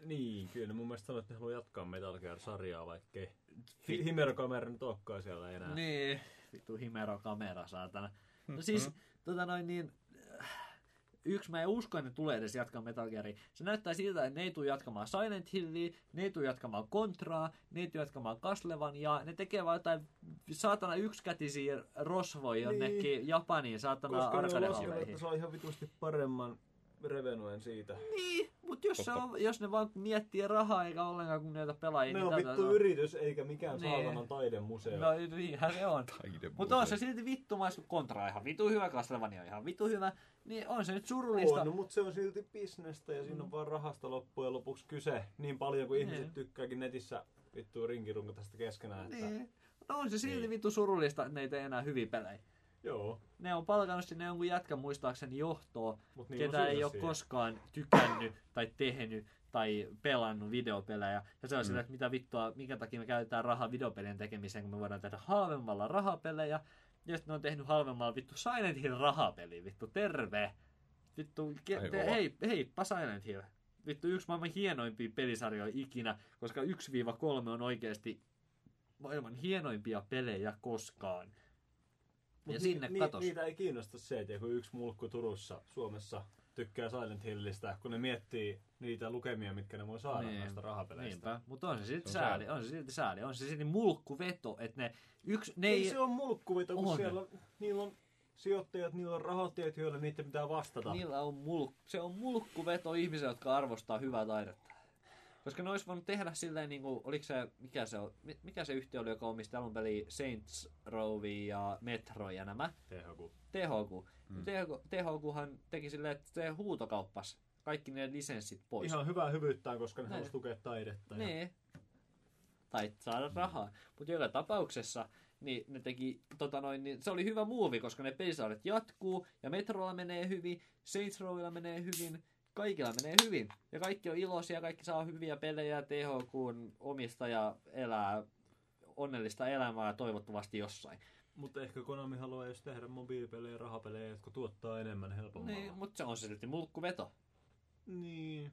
Niin, kyllä. Mun mielestä sanoit, että ne haluaa jatkaa Metal Gear-sarjaa, vaikkei Hi- Himero-kamera nyt olekaan siellä enää. Niin. Vittu himero kamera, saatana. No siis, tota noin niin, äh, yksi mä en usko, että ne tulee edes jatkaa Metal Gearia. Se näyttää siltä, että ne ei tule jatkamaan Silent Hillia, ne ei tule jatkamaan Contraa, ne ei tule jatkamaan Castlevania, ne tekee vaan jotain saatana yksikätisiä rosvoja Niin. jonnekin Japaniin, saatana Koska ne on laskenut, arcade että saa ihan vitusti paremman revenuen siitä. Niin, mutta jos, se on, jos ne vaan miettii rahaa eikä ollenkaan kunnioita pelaajia, Ne niin on tätä- vittu yritys, eikä mikään Niin. saatanan taidemuseo. No niinhän se on. Mutta on se silti vittumais, kun Contra on ihan vitu hyvä, Castlevania on ihan vitu hyvä, niin on se nyt surullista. On, mutta se on silti bisnestä ja siinä on vaan rahasta loppujen lopuksi kyse. Niin paljon kuin Niin. ihmiset tykkääkin netissä vittu rinkirunkata tästä keskenään. Että... Niin. No on se silti Niin. vittu surullista, että ne ei tee enää hyviä pelejä. Joo, Ne on palkannut sinne jonkun jätkän muistaakseni johtoa, mutta ketä ei ole koskaan tykännyt tai tehnyt tai pelannut videopelejä. Ja se on sillä, että mitä vittua, minkä takia me käytetään rahaa videopelien tekemiseen, kun me voidaan tehdä halvemmalla rahapelejä. Ja sitten ne on tehnyt halvemmalla vittu Silent Hill rahapeli, vittu terve. Vittu, ke- te, hei, heippa Silent Hill. Vittu yksi maailman hienoimpia pelisarjoja ikinä, koska 1-3 on oikeasti maailman hienoimpia pelejä koskaan. Ja sinne ni, katos. Niitä ei kiinnosta se, että joku yksi mulkku Turussa, Suomessa, tykkää Silent Hillistä, kun ne miettii niitä lukemia, mitkä ne voi saada Niin. näistä rahapeleistä. Niinpä, mutta on se silti Se on sääli, on se silti sääli, on se silti mulkkuveto, että ne yksi, ne Ei, ei, se on mulkkuvito, kun On. siellä on, niillä on sijoittajat, niillä on rahoittajat, joille niiden pitää vastata. niillä on mulk, se on mulkkuveto ihmisiä, jotka arvostaa hyvää taidetta. Koska ne olisi voinut tehdä silleen, niin kuin, oliko se, mikä se, mikä se yhtiö oli, joka omisti alun perin Saints Row ja Metro ja nämä, THQ. THQ. Mm. THQhan teki silleen, että se huutokauppas kaikki ne lisenssit pois. Ihan hyvää hyvyyttään, koska ne Niin. halusi tukea taidetta. Ja... Niin. Tai saada rahaa. Mutta joka tapauksessa niin ne teki, tota noin, niin se oli hyvä muuvi, koska ne pelisarjat jatkuu, ja Metrolla menee hyvin, Saints Rowilla menee hyvin, kaikilla menee hyvin. Ja kaikki on iloisia, kaikki saa hyviä pelejä, THQn omistaja elää onnellista elämää toivottavasti jossain. Mutta ehkä Konami haluaa jos tehdä mobiilipelejä ja rahapelejä, jotka tuottaa enemmän helpommalla. Niin, mutta se on silti mulkkuveto. Niin.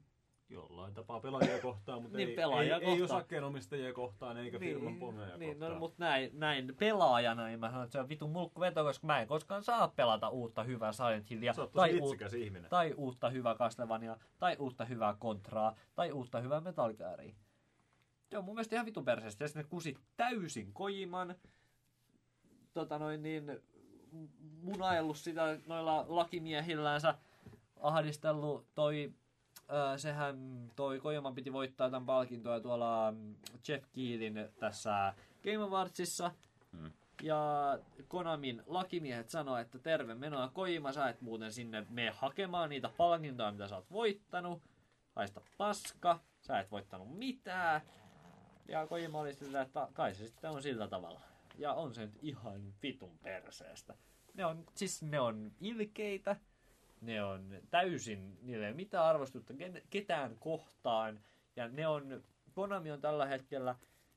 Jollain tapaa pelaajia kohtaan, mutta Niin, ei, pelaajia ei, ei osakkeenomistajia kohtaan eikä firman pomoja niin, kohtaan. no, mutta näin, näin pelaajana niin mä sanon, että se on vitun mulkku veto, koska mä en koskaan saa pelata uutta hyvää Silent Hillia tai, uut, ihminen. tai uutta hyvää Castlevania tai uutta hyvää Contraa tai uutta hyvää Metal Gearia. Se on mun mielestä ihan vitun perseestä. Ja sitten ne kusit täysin Kojiman tota noin niin, munaillut sitä noilla lakimiehillänsä ahdistellut toi sehän toi Kojiman piti voittaa tämän palkintoa tuolla mm, Jeff Keelin tässä Game Awardsissa. Hmm. Ja Konamin lakimiehet sanoi, että terve menoa Kojima, sä et muuten sinne mene hakemaan niitä palkintoja, mitä sä oot voittanut. Haista paska, sä et voittanut mitään. Ja Kojima oli sillä, että kai se sitten on sillä tavalla. Ja on se nyt ihan vitun perseestä. Ne on, siis ne on ilkeitä, ne on täysin, niillä ei ole mitään arvostusta ketään kohtaan. Ja ne on, Konami on tällä hetkellä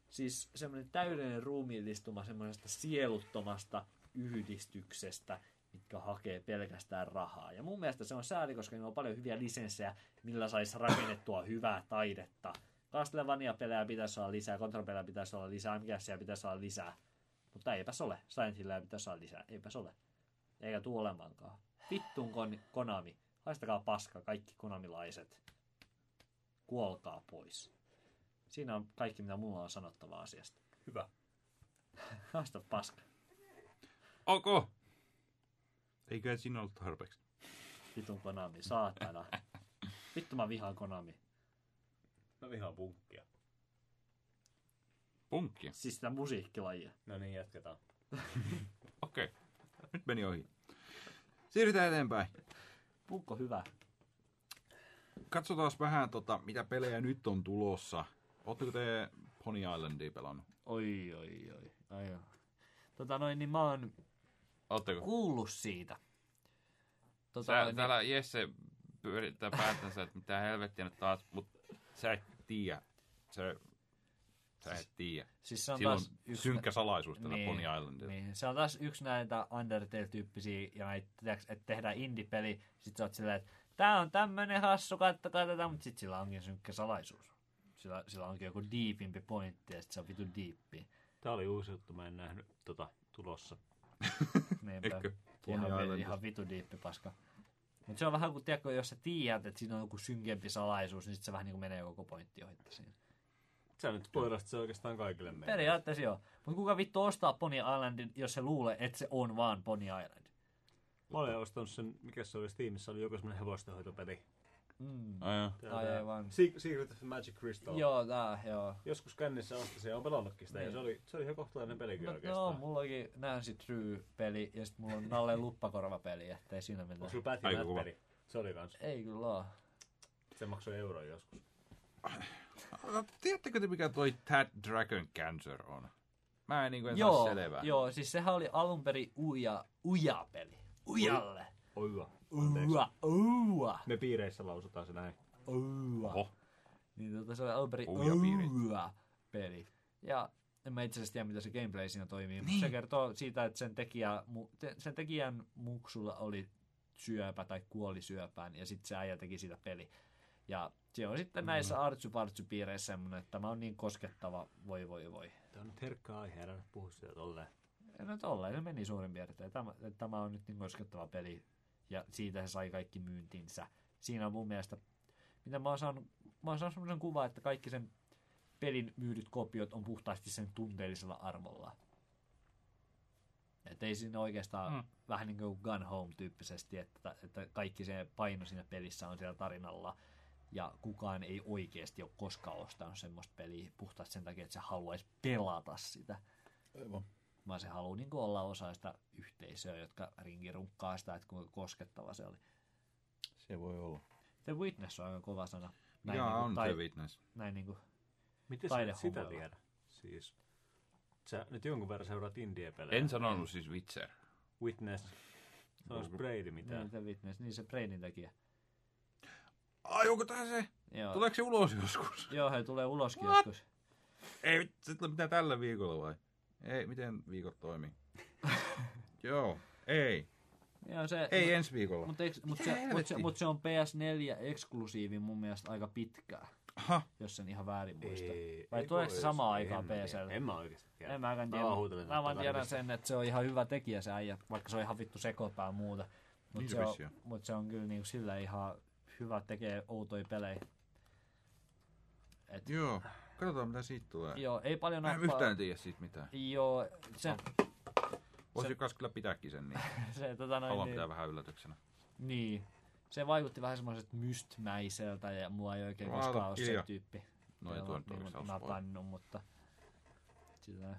siis semmoinen täydellinen ruumiillistuma semmoisesta sieluttomasta yhdistyksestä, mitkä hakee pelkästään rahaa. Ja mun mielestä se on sääli, koska niillä on paljon hyviä lisenssejä, millä saisi rakennettua hyvää taidetta. Castlevania-pelejä pitäisi olla lisää, Contra-pelejä pitäisi olla lisää, siellä pitäisi olla lisää. Mutta eipäs ole. Silent Hillia pitäisi olla lisää. Eipäs ole. Eikä tuu olemaankaan. Vittuun kon- Konami. Haistakaa paska, kaikki konamilaiset. Kuolkaa pois. Siinä on kaikki, mitä mulla on sanottava asiasta. Hyvä. Haista paska. Ok. Eikö siinä ollut tarpeeksi? Vitun Konami, saatana. Vittu mä vihaan Konami. Mä vihaan punkkia. Punkki. Siis sitä musiikkilajia. No niin, jatketaan. Okei. Okay. Nyt meni ohi. Siirrytään eteenpäin. Punkko hyvä. Katsotaan vähän, tota, mitä pelejä nyt on tulossa. Oletteko te Pony Islandia pelannut? Oi, oi, oi. Ai joo. Tota noin, niin mä oon Oletteko? kuullut siitä. Tota Sä, noin, niin, täällä Jesse pyörittää päätänsä, että mitä helvettiä nyt taas, mutta Sä et tiedä. Sä, sä et tiedä. siis se on Sillä on taas yksi... synkkä salaisuus tällä Niin, Pony Islandilla. Niin, se on taas yksi näitä Undertale-tyyppisiä, ja näitä, että tehdään indie-peli, sit sä oot silleen, että tää on tämmönen hassu, kattokaa tätä, mutta sit sillä onkin synkkä salaisuus. Sillä, sillä onkin joku deepimpi pointti, ja sit se on vitu deepi. Tää oli uusi juttu, mä en nähnyt tota tulossa. Niinpä. Eikö? Ihan, vi- Islandissa. ihan vitu diippi paska. Mutta se on vähän kuin, tiedätkö, jos sä tiedät, että siinä on joku synkempi salaisuus, niin sit se vähän niin kuin menee koko pointti ohitte siinä. Sä nyt spoilasit se oikeastaan kaikille meille. Periaatteessa joo. Mutta kuka vittu ostaa Pony Islandin, jos se luulee, että se on vaan Pony Island? Mä olen ostanut sen, mikä se oli Steamissa, oli joku semmonen hevostenhoitopeli. Mm. Joo. Aivan. Se- Secret of the Magic Crystal. Joo, tää, joo. Joskus kännissä ostasin ja on pelannutkin sitä, ja Niin. se oli, se oli ihan kohtalainen pelikin No, oikeastaan. no, mulla onkin Nancy Drew-peli ja sitten mulla on Nalle Luppakorva-peli, ettei siinä mitään. Onko sulla Päti Aika kova. Nätteri? Se oli kans. Ei kyllä oo. Se maksoi euron joskus. Tiedättekö te mikä toi Tad Dragon Cancer on? Mä en niinku en Joo, saa selvää. joo, siis sehän oli alun perin uja, uja-peli. Ujalle. Oi hyvä. Anteeksi. Uja, uja, Me piireissä lausutaan se näin. uja. Oho. Niin tota, se oli alun perin Uja-piirit. uja-peli. Ja en mä itse asiassa tiedä, mitä se gameplay siinä toimii, mutta se kertoo siitä, että sen, tekijä, sen tekijän muksulla oli syöpä tai kuoli syöpään, ja sitten se äijä teki siitä peli. Ja se on sitten näissä artsu-partsu-piireissä semmoinen, että tämä on niin koskettava, voi voi voi. Tää on nyt herkkä aihe, älä nyt puhu sitä tolleen. Ja no tolleen se meni suurin piirtein. Tämä, että tämä on nyt niin koskettava peli, ja siitä se sai kaikki myyntinsä. Siinä on mun mielestä, mitä mä oon saanut, mä oon saanut semmoisen kuvan, että kaikki sen pelin myydyt kopiot on puhtaasti sen tunteellisella arvolla. Että ei siinä oikeastaan Mm. mm. vähän niin kuin Gun Home-tyyppisesti, että, että kaikki se paino siinä pelissä on siellä tarinalla. Ja kukaan ei oikeasti ole koskaan ostanut semmoista peliä puhtaasti sen takia, että se haluaisi pelata sitä Aivan. vaan se haluaa niin olla osa sitä yhteisöä, jotka ringirunkkaa sitä, että kuinka koskettava se oli. Se voi olla. The Witness on aika kova sana. Näin Jaa, niinku on tai- The Witness. Näin niin kuin, Miten sä sitä tiedä? Siis, sä nyt jonkun verran seuraat indie-pelejä. en sanonut siis Witcher. Witness. Sanois Brady mitään. niin, The Witness, niin se Brainin tekijä. Ai, onko tää se? Joo, Tuleeko se ulos joskus? Joo he tulee uloskin What? joskus. Ei, sitten mitä tällä viikolla vai? Ei, miten viikot toimii? Joo, ei. Joo, se, Ei ensi viikolla. Mutta mut se, mut se, mut se on PS4-eksklusiivi mun mielestä aika pitkään, Aha, jos sen ihan väärin muista. Ei, Vai ei tuleeko se samaan aikaan en mä tiedä. PC:lle? En mä oikeesti tiedä. En mäkään Mä tiedä. vaan huutelen, Mä vaan tiedän sen, että se on ihan hyvä tekijä se äijä, vaikka se on ihan vittu sekopää muuta. Niin Mutta se se, on. mut se on kyllä niinku sillä ihan hyvä, tekee outoja pelejä. Et, joo. Katsotaan mitä siitä tulee. joo, ei paljon Mä en nappaa. yhtään tiedä siitä mitään. Joo, se, Voisi kas kyllä pitääkin sen niin. se tota noin, Haluan niin, pitää vähän yllätyksenä. niin, se vaikutti vähän semmoiselta mystmäiseltä ja mua ei oikein koskaan ole se tyyppi. No ei tuo nyt spoil. napannut, mutta sitä,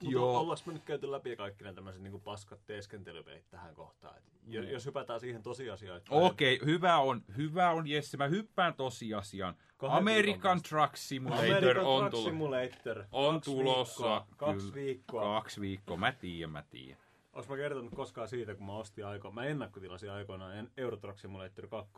Mutta Joo. ollaanko me nyt käyty läpi kaikki nämä tämmöiset niin paskat teeskentelypelit tähän kohtaan? Et Niin. Jos hypätään siihen tosiasiaan, että Okei, hyvä on, hyvä on Jesse. Mä hyppään tosiasiaan. Kahden American Truck Simulator American on Truck. Simulator. On Kaksi tulossa. Viikkoa. Kaksi Kyllä. viikkoa. Kaksi viikkoa. Mä tiedän, mä tiedän. Olis mä kertonut koskaan siitä, kun mä ostin aiko... Mä ennakkotilasin aikoinaan Euro Truck Simulator 2.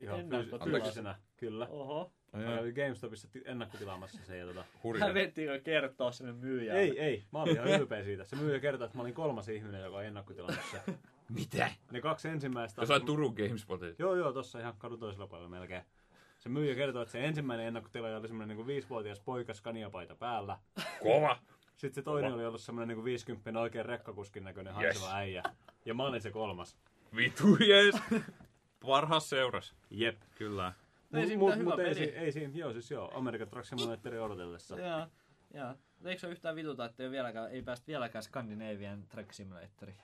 Ihan fyysisenä, kyllä. Oho. Mä GameStopissa ti- ennakkotilaamassa sen ja tota... Hurjaa. Hävettiinkö kertoa sinne myyjälle? Ei, ei. Mä olin ihan ylpeä siitä. Se myyjä kertoi, että mä olin kolmas ihminen, joka on ennakkotilannut sen. Mitä? Ne kaksi ensimmäistä... Jossain Turun GameSpotit. Joo, joo, tossa ihan kadun toisella puolella melkein. Se myyjä kertoi, että se ensimmäinen ennakkotilaaja oli semmoinen niin viisivuotias poika skaniapaita päällä. Kova! Sitten se toinen oli ollut semmoinen niin 50 oikein rekkakuskin näköinen Yes. haiseva äijä. Ja mä olin se kolmas. Vitu jes! Parhaas seuras. Jep. Kyllä. No ei Mut, siinä mut, mitään mut hyvä ei, ei siinä, joo siis joo, American Truck Simulatorin odotellessa. Joo, joo. Eikö se ole yhtään vituta, että ei, vieläkään, ei päästä vieläkään Scandinavian Track Simulatoriin?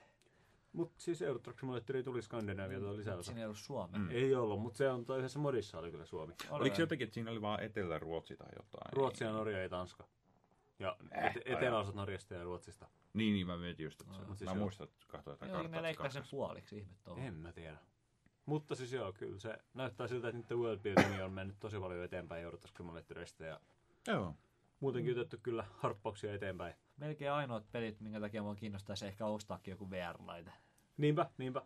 Mut siis Euro Truck Simulatori tuli Skandinavia tuo lisäosa. Siinä ei ollut Suomea. Mm. Ei ollut, mutta se on toisessa modissa oli kyllä Suomi. Oliko se jotenkin, että siinä oli vaan Etelä-Ruotsi tai jotain? Ruotsi ja Norja ja Tanska. Ja Äh, et- eteläosat Norjasta ja Ruotsista. Niin, niin mä mietin just, että se, Mut siis mä muistan, että katsoin jotain Joo, ne karttaa. leikkaa sen puoliksi, ihme tuohon. En mä tiedä. Mutta siis joo, kyllä se näyttää siltä, että nyt world building on mennyt tosi paljon eteenpäin Euro Truck Simulatorista ja Joo. muutenkin otettu kyllä harppauksia eteenpäin. Melkein ainoat pelit, minkä takia mua kiinnostaisi ehkä ostaakin joku VR-laite. Niinpä, niinpä.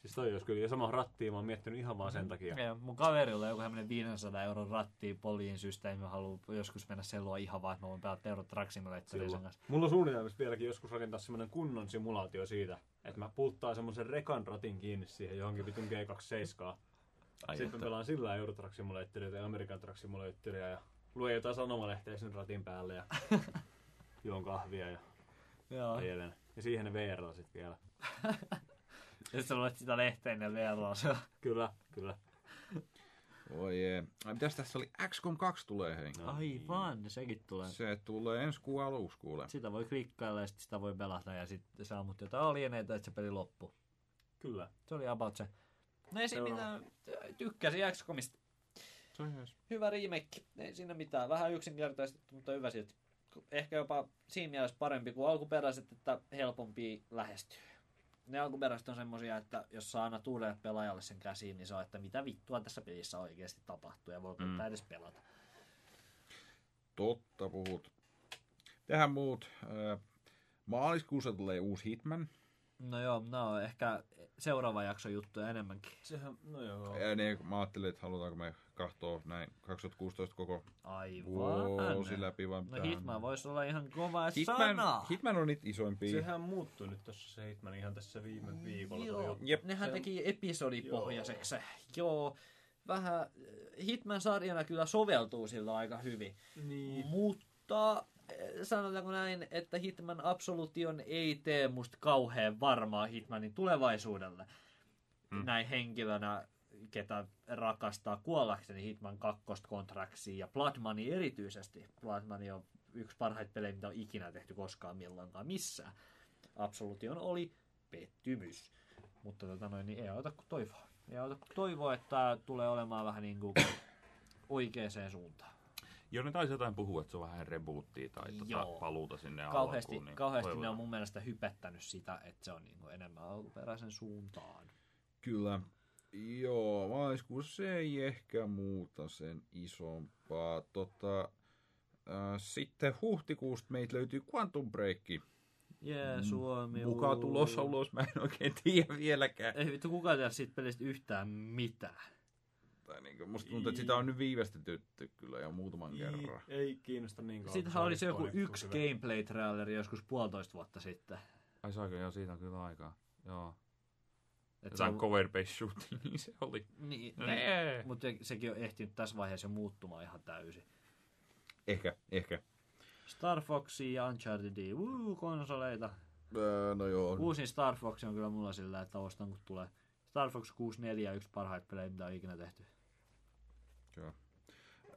Siis toi olisi kyllä, ja sama rattia mä oon miettinyt ihan vaan sen takia. Ja mun kaverilla on joku tämmönen 500 euron ratti poliin systeemi, mä haluan joskus mennä selua ihan vaan, että mä voin pelata Euro Truck Simulatorin sen kanssa. Mulla on suunnitelmissa vieläkin joskus rakentaa semmonen kunnon simulaatio siitä, että mä puuttaa semmosen rekan ratin kiinni siihen johonkin vitun G27. Ai Sitten mä pelaan sillä Euro Truck Simulatoria tai American Truck Simulatoria ja luen jotain sanomalehteä sen ratin päälle ja juon kahvia ja Joo. ajelen. Ja siihen ne VR sit vielä. Sitten sä luet sitä lehteä ennen VR se on. Kyllä, kyllä. Oi jee. Ai, Mitäs tässä oli? XCOM 2 tulee hei. No. Aivan, sekin tulee. Se tulee ensi kuun aluksi kuule. Sitä voi klikkailla ja sitten sitä voi pelata ja sitten saa mut jotain alieneita, että se peli loppuu. Kyllä. Se oli about se. No ei siinä mitään. Tykkäsin XCOMista. Se on jees. Hyvä remake. Ei siinä mitään. Vähän yksinkertaistettu, mutta hyvä silti. Ehkä jopa siinä mielessä parempi kuin alkuperäiset, että helpompi lähestyä. Ne alkuperäiset on semmosia, että jos saa annat uudelle pelaajalle sen käsiin, niin se on, että mitä vittua tässä pelissä oikeasti tapahtuu ja voiko Mm. mm. edes pelata. Totta puhut. Tähän muut. Maaliskuussa tulee uusi Hitman. No joo, no ehkä seuraava jakso juttuja enemmänkin. Sehän, no joo. Ja ne, mä ajattelin, että halutaanko me katsoa näin 2016 koko Aivan. vuosi läpi. Vai No? Hitman voisi olla ihan kova Hitman, sana. Hitman on niitä isoimpia. Sehän muuttui nyt tossa se Hitman ihan tässä viime viikolla. Joo. Jep. nehän Se- teki episodipohjaiseksi. Joo. Joo, vähän Hitman-sarjana kyllä soveltuu sillä aika hyvin. Niin. Mutta eh, sanotaanko näin, että Hitman Absolution ei tee musta kauhean varmaa Hitmanin tulevaisuudelle. Hmm. Mm. Näin henkilönä, ketä rakastaa kuollakseni Hitman 2 kontraksiin ja Blood Money erityisesti. Blood Money on yksi parhaita pelejä, mitä on ikinä tehty koskaan milloinkaan missään. Absolution oli pettymys. Mutta tota noin, niin ei auta kuin toivoa. Ei auta kuin toivoa, että tulee olemaan vähän niin kuin oikeaan suuntaan. Joo, ne taisi jotain puhua, että se on vähän rebootia tai tota Joo. paluuta sinne kauheasti, alkuun. Niin kauheasti ne on mun mielestä hypettänyt sitä, että se on niin kuin enemmän alkuperäisen suuntaan. Kyllä. Joo, maaliskuussa se ei ehkä muuta sen isompaa. Tota, äh, sitten huhtikuusta meitä löytyy Quantum Break. Jee, Mm, Suomi. Uu. tulossa ulos, mä en oikein tiedä vieläkään. Ei vittu kukaan tiedä siitä pelistä yhtään mitään. Tai niin kuin, musta tuntuu, että sitä on nyt viivästetytty kyllä jo muutaman kerran. Ei kiinnosta niin kauan. Siitähän oli se joku yksi gameplay-traileri joskus puolitoista vuotta sitten. Ai saako, joo, siitä on kyllä aikaa. Joo. Et Jotain se, cover based shooting, niin se oli. niin, Nee. mutta sekin on ehtinyt tässä vaiheessa muuttumaan ihan täysin. Ehkä, ehkä. Star Foxia ja Unchartedia, wuu, konsoleita. Öö, no joo. Uusin Star Fox on kyllä mulla sillä, että ostan kun tulee. Star Fox 64 yksi parhaita pelejä, mitä on ikinä tehty. Joo.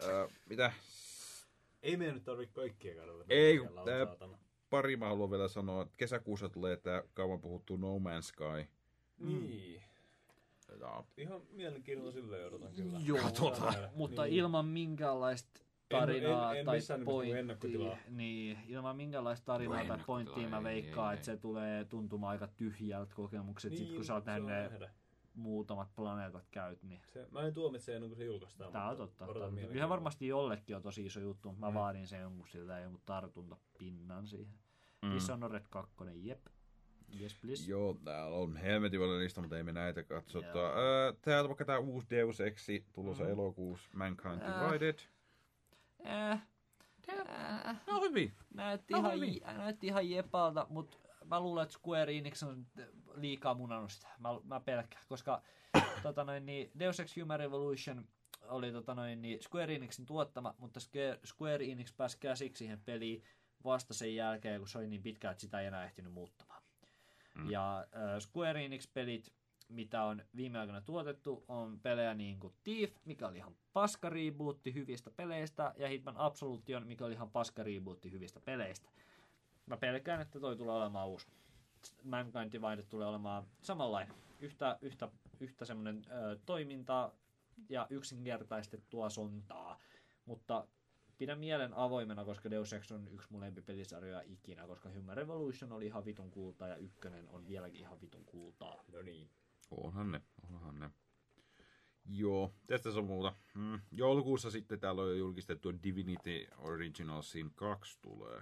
Öö, mitä? Ei meidän nyt tarvitse kaikkia kadota. Ei, tää-. Pari mä haluan vielä sanoa, että kesäkuussa tulee tää kauan puhuttu No Man's Sky. Niin. Ja, Ihan mielenkiinnolla silleen odotan kyllä. Joo, Katsotaan. mutta Niin. ilman minkäänlaista tarinaa En- en- en tai pointtia. Niin, ilman minkälaista tarinaa No tai pointtia mä ei, veikkaan, ei, että se tulee tuntumaan aika tyhjältä kokemukset. Niin, sit kun sä oot nähnyt. Muutamat planeetat käyt, niin Se, mä en tuomitse ennen kuin se julkaistaan. tää on totta. Ihan varmasti jollekin on tosi iso juttu, mutta mä Mm. vaadin sen jonkun sillä jonkun tartuntapinnan siihen. Mm. Dishonored 2, jep. Yes, please. joo, täällä on helmetin paljon lista, mutta ei me näitä katsota. Öö, täältä vaikka tää uusi Deus Ex tulossa Mhm. elokuussa, Mankind Äh. Divided. Äh, äh, No hyvin. näytti, No ihan, hyvin. näytti ihan jepalta, mutta mä luulen, että Square Enix on liikaa munannut sitä. Mä, mä pelkään, koska tota noin, niin Deus Ex Human Revolution oli tota noin, niin Square Enixin tuottama, mutta Square, Square Enix pääsi käsiksi siihen peliin vasta sen jälkeen, kun se oli niin pitkä, että sitä ei enää ehtinyt muuttamaan. Mm. Ja äh, Square Enix-pelit, mitä on viime aikoina tuotettu, on pelejä niin kuin Thief, mikä oli ihan paska rebootti hyvistä peleistä, ja Hitman Absolution, mikä oli ihan paska rebootti hyvistä peleistä. Mä pelkään, että toi tulee olemaan uusi. Mankind Divided tulee olemaan samanlainen. Yhtä, yhtä, yhtä semmoinen ö, toimintaa ja yksinkertaistettua sontaa. Mutta pidän mielen avoimena, koska Deus Ex on yksi mun lempipelisarjoja ikinä, koska Human Revolution oli ihan vitun kultaa ja ykkönen on vieläkin ihan vitun kultaa. No niin. Onhan ne, onhan ne. Joo, tästä se on muuta. Mm. Joulukuussa sitten täällä on jo julkistettu Divinity Original Sin 2 tulee.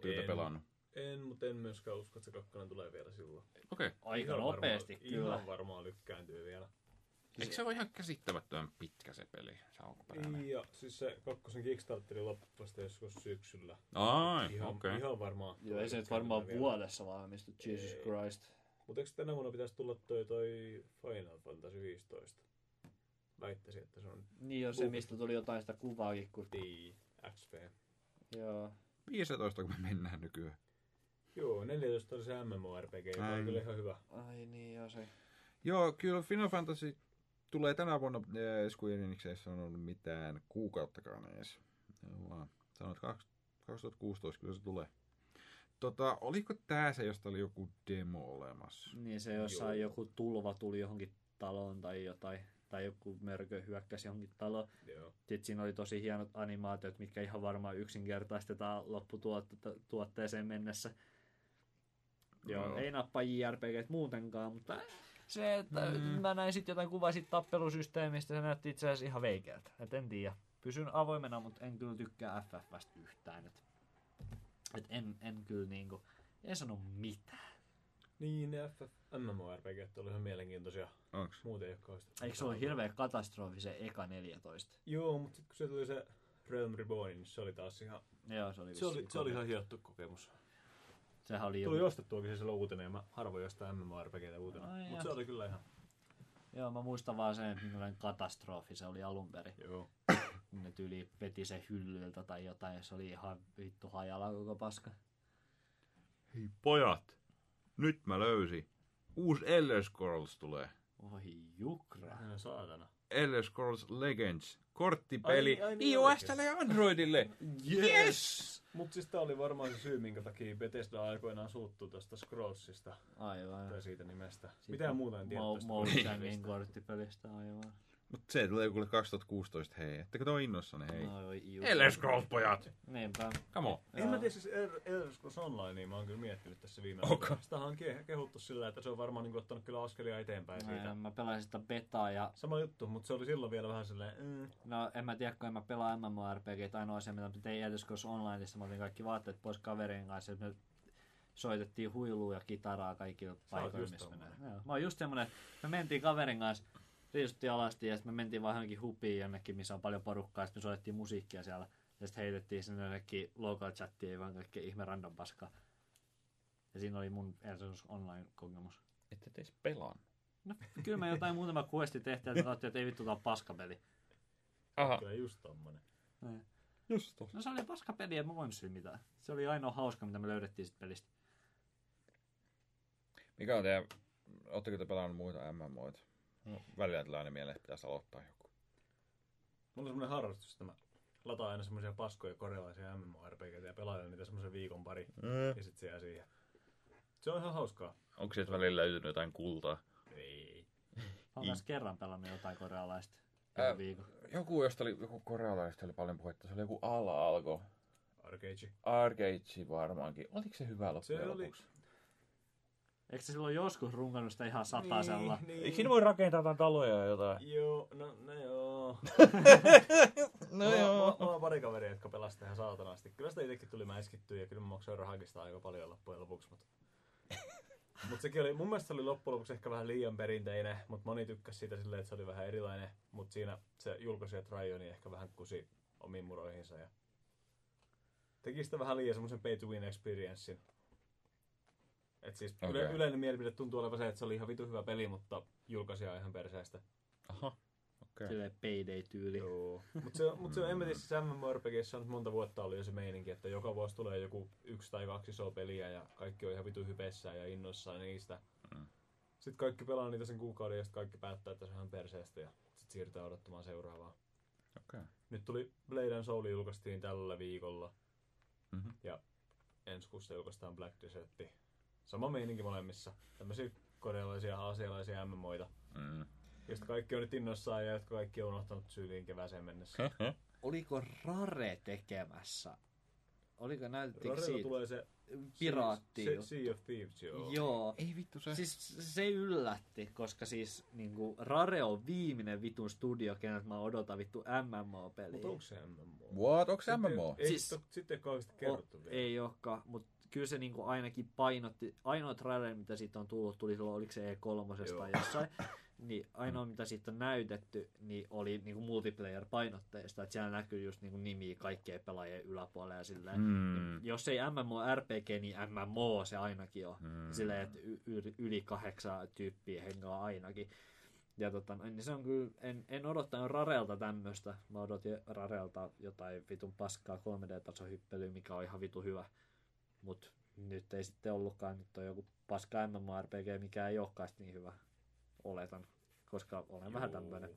Te pelannut? En, mutta en myöskään usko, että se kakkonen tulee vielä silloin. Okei. Okay. Aika Ihan nopeasti, varmaan, kyllä. Ihan varmaan lykkääntyy vielä. Eikö se ole ihan käsittämättömän pitkä se peli, se alkuperäinen? Ja siis se kakkosen Kickstarteri loppui vasta joskus syksyllä. Ai, ihan, okei. Okay. ihan varmaan. Joo, ei se nyt varmaan vielä. vuodessa valmistu, Jesus Ei. Christ. Mutta eikö tänä vuonna pitäisi tulla toi, toi Final Fantasy 15? Väittäisin, että se on Niin on se, mistä tuli jotain sitä kuvaakin, kun... Di XP. Joo. 15 kun me mennään nykyään. Joo, 14 oli se MMORPG, joka on kyllä ihan hyvä. Ai niin, joo se. Joo, kyllä Final Fantasy tulee tänä vuonna, äh, Square Enix ei sanonut mitään kuukauttakaan edes. Vaan sanonut 2016 kyllä se tulee. Tota, oliko tää se, josta oli joku demo olemassa? Niin se jossain Joo. joku tulva tuli johonkin taloon tai jotain. Tai joku mörkö hyökkäsi johonkin taloon. Joo. Sitten siinä oli tosi hienot animaatiot, mitkä ihan varmaan yksinkertaistetaan lopputuotteeseen mennessä. Joo, Joo. ei nappaa JRPG muutenkaan, mutta se, että mm. mä näin sitten jotain kuvaa siitä tappelusysteemistä, se näytti itse asiassa ihan veikeältä. Et en tiedä. Pysyn avoimena, mutta en kyllä tykkää FFstä yhtään. Et, et en, en kyllä niinku, en sano mitään. Niin, ne FF MMORPG oli ihan mielenkiintoisia. Onks? Muuten ei ole kauheasti. Eikö se ole hirveä katastrofi se eka 14? Joo, mutta sitten kun se tuli se Realm Reborn, niin se oli taas ihan... Joo, se oli Se oli, se oli ihan hiottu kokemus. Sehän oli Tuli joku... ostettuakin se silloin uutena ja mä harvoin jostain MMORPGtä uutena. Ai Mutta se oli kyllä ihan... Joo, mä muistan vaan sen, että minkälainen katastrofi se oli alun perin. Joo. Kun ne tyyli veti se hyllyltä tai jotain, ja se oli ihan vittu hajalla koko paska. Hei pojat, nyt mä löysin. Uusi Elder Scrolls tulee. Oi jukra. Aina saatana. Elder Scrolls Legends. Korttipeli Ai- ai niin iOSlle ja Androidille. Yes! Mutta siis tää oli varmaan se syy, minkä takia Bethesda aikoinaan suuttu tuosta Scrollsista Aivan. tai siitä nimestä. Mitään muuta en tiedä Mo- tästä korttipelistä. korttipelistä, aivan. Mut se tulee kuule 2016, hei. Ettekö te ole innossanne, hei? Jukra. Elder Scrolls, pojat! Niinpä. Come on. En mä tiedä, siis El- Elder Scrolls Online, niin mä oon kyllä miettinyt tässä viime aikoina. Sitä on ke- kehuttu sillä, että se on varmaan niin ottanut kyllä askelia eteenpäin siitä. Ää, Mä pelasin sitä betaa ja Sama juttu, mutta se oli silloin vielä vähän silleen, mm, No en mä tiedä, kun en mä pelaa MMORPG, ainoa asia, mitä mä tein Elder Scrolls Onlineissa, mä otin kaikki vaatteet pois kaverin kanssa, me soitettiin huilua ja kitaraa kaikilla paikoilla, missä mennään. Joo. Mä oon just semmonen, että me mentiin kaverin kanssa, riistuttiin alasti ja sitten me mentiin vaan johonkin hupiin jonnekin, missä on paljon porukkaa, ja sitten me soitettiin musiikkia siellä, ja sitten heitettiin sinne jonnekin local chattiin ja vaan kaikkea ihme random paskaa. Ja siinä oli mun Scrolls Online-kokemus. Ette te edes pelannut. No, kyllä me jotain muutama questi tehtiin, että katsottiin, että ei vittu tää paskapeli. Aha, Kyllä just tommonen. just tossa. No se oli paskapeli, en mä voinut sille mitään. Se oli ainoa hauska, mitä me löydettiin sit pelistä. Mikä on teidän, ootteko te pelannut muita MMOita? No, välillä tulee aina mieleen, että pitäisi aloittaa joku. Mulla on semmonen harrastus, että mä lataan aina semmosia paskoja korealaisia MMORPGtä ja pelailen niitä semmosen viikon pari. Mm. Ja sit se jää siihen. Se on ihan hauskaa. Onko sieltä välillä löytynyt jotain kultaa? Ei. Mä oon myös kerran pelannut jotain korealaista. Ää, Joku viikon. Joku, josta oli, joku korealaisesta oli paljon puhetta, se oli joku ala-alko. Arcade. Arcade varmaankin. Oliko se hyvä loppujen Se oli- lopuksi? Eikö se silloin joskus runkannut sitä ihan satasella? Niin, Eikö siinä voi rakentaa jotain taloja ja jotain? Joo, no, no joo. No mulla, joo. Mulla, mulla, on pari kaveria, jotka pelasivat ihan saatanasti. Kyllä sitä itsekin tuli mäiskittyä ja kyllä mä maksoin rahakista aika paljon loppujen lopuksi. Mutta mut sekin oli, mun mielestä se oli loppujen lopuksi ehkä vähän liian perinteinen, mutta moni tykkäsi siitä silleen, että se oli vähän erilainen. Mutta siinä se julkaisijat Rajoni ehkä vähän kusi omiin muroihinsa ja teki sitä vähän liian semmoisen pay to win experiencein. Et siis yle, Okei. yleinen mielipide tuntuu olevan se, että se oli ihan vitu hyvä peli, mutta julkaisija ihan perseestä. Aha, okei. Silleen payday-tyyli. Joo. Mutta se, mut se on, en mä tiedä, siis MMORPGssä on monta vuotta ollut jo se meininki, että joka vuosi tulee joku yksi tai kaksi isoa peliä ja kaikki on ihan vitu hypessään ja innoissaan niistä. Mm. Sitten kaikki pelaa niitä sen kuukauden ja sitten kaikki päättää, että se on ihan perseestä ja sitten siirrytään odottamaan seuraavaa. Okei. Nyt tuli Blade and Soul julkaistiin tällä viikolla Mhm. ja ensi kuussa julkaistaan Black Desertti. Sama meininki molemmissa. Tämmöisiä korealaisia, aasialaisia MMOita. Mm. Josta kaikki on nyt innoissaan ja jotka kaikki on unohtanut syyliin kevääseen mennessä. Oliko Rare tekemässä? Oliko Rarella siitä? tulee se Piraatti se. Sea of Thieves, joo. Joo. Ei vittu se. Siis se yllätti, koska siis niinku, Rare on viimeinen vitun studio, keneltä mä odotan vittu MMO-peliä. Mutta onko se MMO? What? Onko se MMO? Ei, Siis- siis, sitten ei kauheasti kerrottu O, vielä. ei olekaan, mutta kyllä se niinku ainakin painotti, ainoa trailer, mitä siitä on tullut, tuli silloin, oliko se E3 Joo. tai jossain, niin ainoa mitä siitä on näytetty, niin oli niinku multiplayer-painotteista, että siellä näkyy just niinku nimiä kaikkien pelaajien yläpuolella ja silleen, Mm. jos ei MMORPG, niin MMO se ainakin on. Mm. Silleen, että yli, kahdeksan tyyppiä hengaa ainakin. Ja tota, niin se on kyllä, en, en odottanut Rarelta tämmöistä. Mä odotin Rarelta jotain vitun paskaa 3D-tasohyppelyä, mikä on ihan vitu hyvä. Mut nyt ei sitten ollutkaan, nyt on joku paska MMORPG, mikä ei olekaan niin hyvä. Oletan, koska olen vähän tämmönen.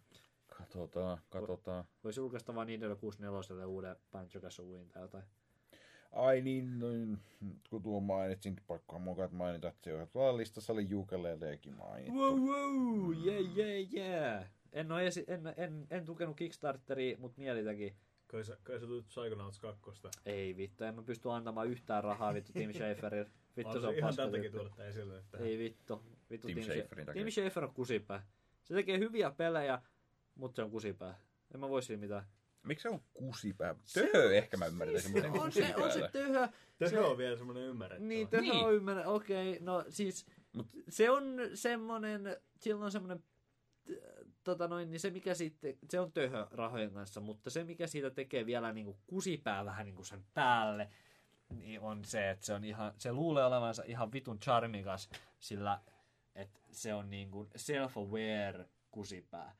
Katsotaan, katsotaan. Voisi julkaista vaan Nintendo 64 uuden Banjo Kazooien tai jotain. Ai niin, noin, kun tuo mainitsin, pakko mukaan mainita, että se tuolla listassa oli Ukuleleekin mainittu. Wow, wow, yeah, yeah, yeah. En, esi- en, en, en tukenut Kickstarteria, mutta mielitäkin. Kai sä, kai sä tulit Psychonauts 2. Ei vittu, en mä pysty antamaan yhtään rahaa vittu Tim Schaferille. Vittu se Vittu, on ihan paska tältäkin tuoda esille. Että Ei vittu. vittu Tim Scha- Schaferin takia. Tim Schafer on kusipää. Se tekee hyviä pelejä, mutta se on kusipää. En mä voi siinä mitään. Miksi se on kusipää? Töhö ehkä mä ymmärtäisin, mutta en on, se, on se töhö. Se- on vielä semmonen ymmärrettävä. Niin, töhö Niin. on ymmärrä. Okei, no siis Mut- se on semmonen, sillä on semmonen t- tota noin, niin se mikä sitten, se on töhö rahojen kanssa, mutta se mikä siitä tekee vielä niinku kusipää vähän niinku sen päälle, niin on se, että se on ihan, se luulee olevansa ihan vitun charmikas, sillä että se on niinku self-aware kusipää.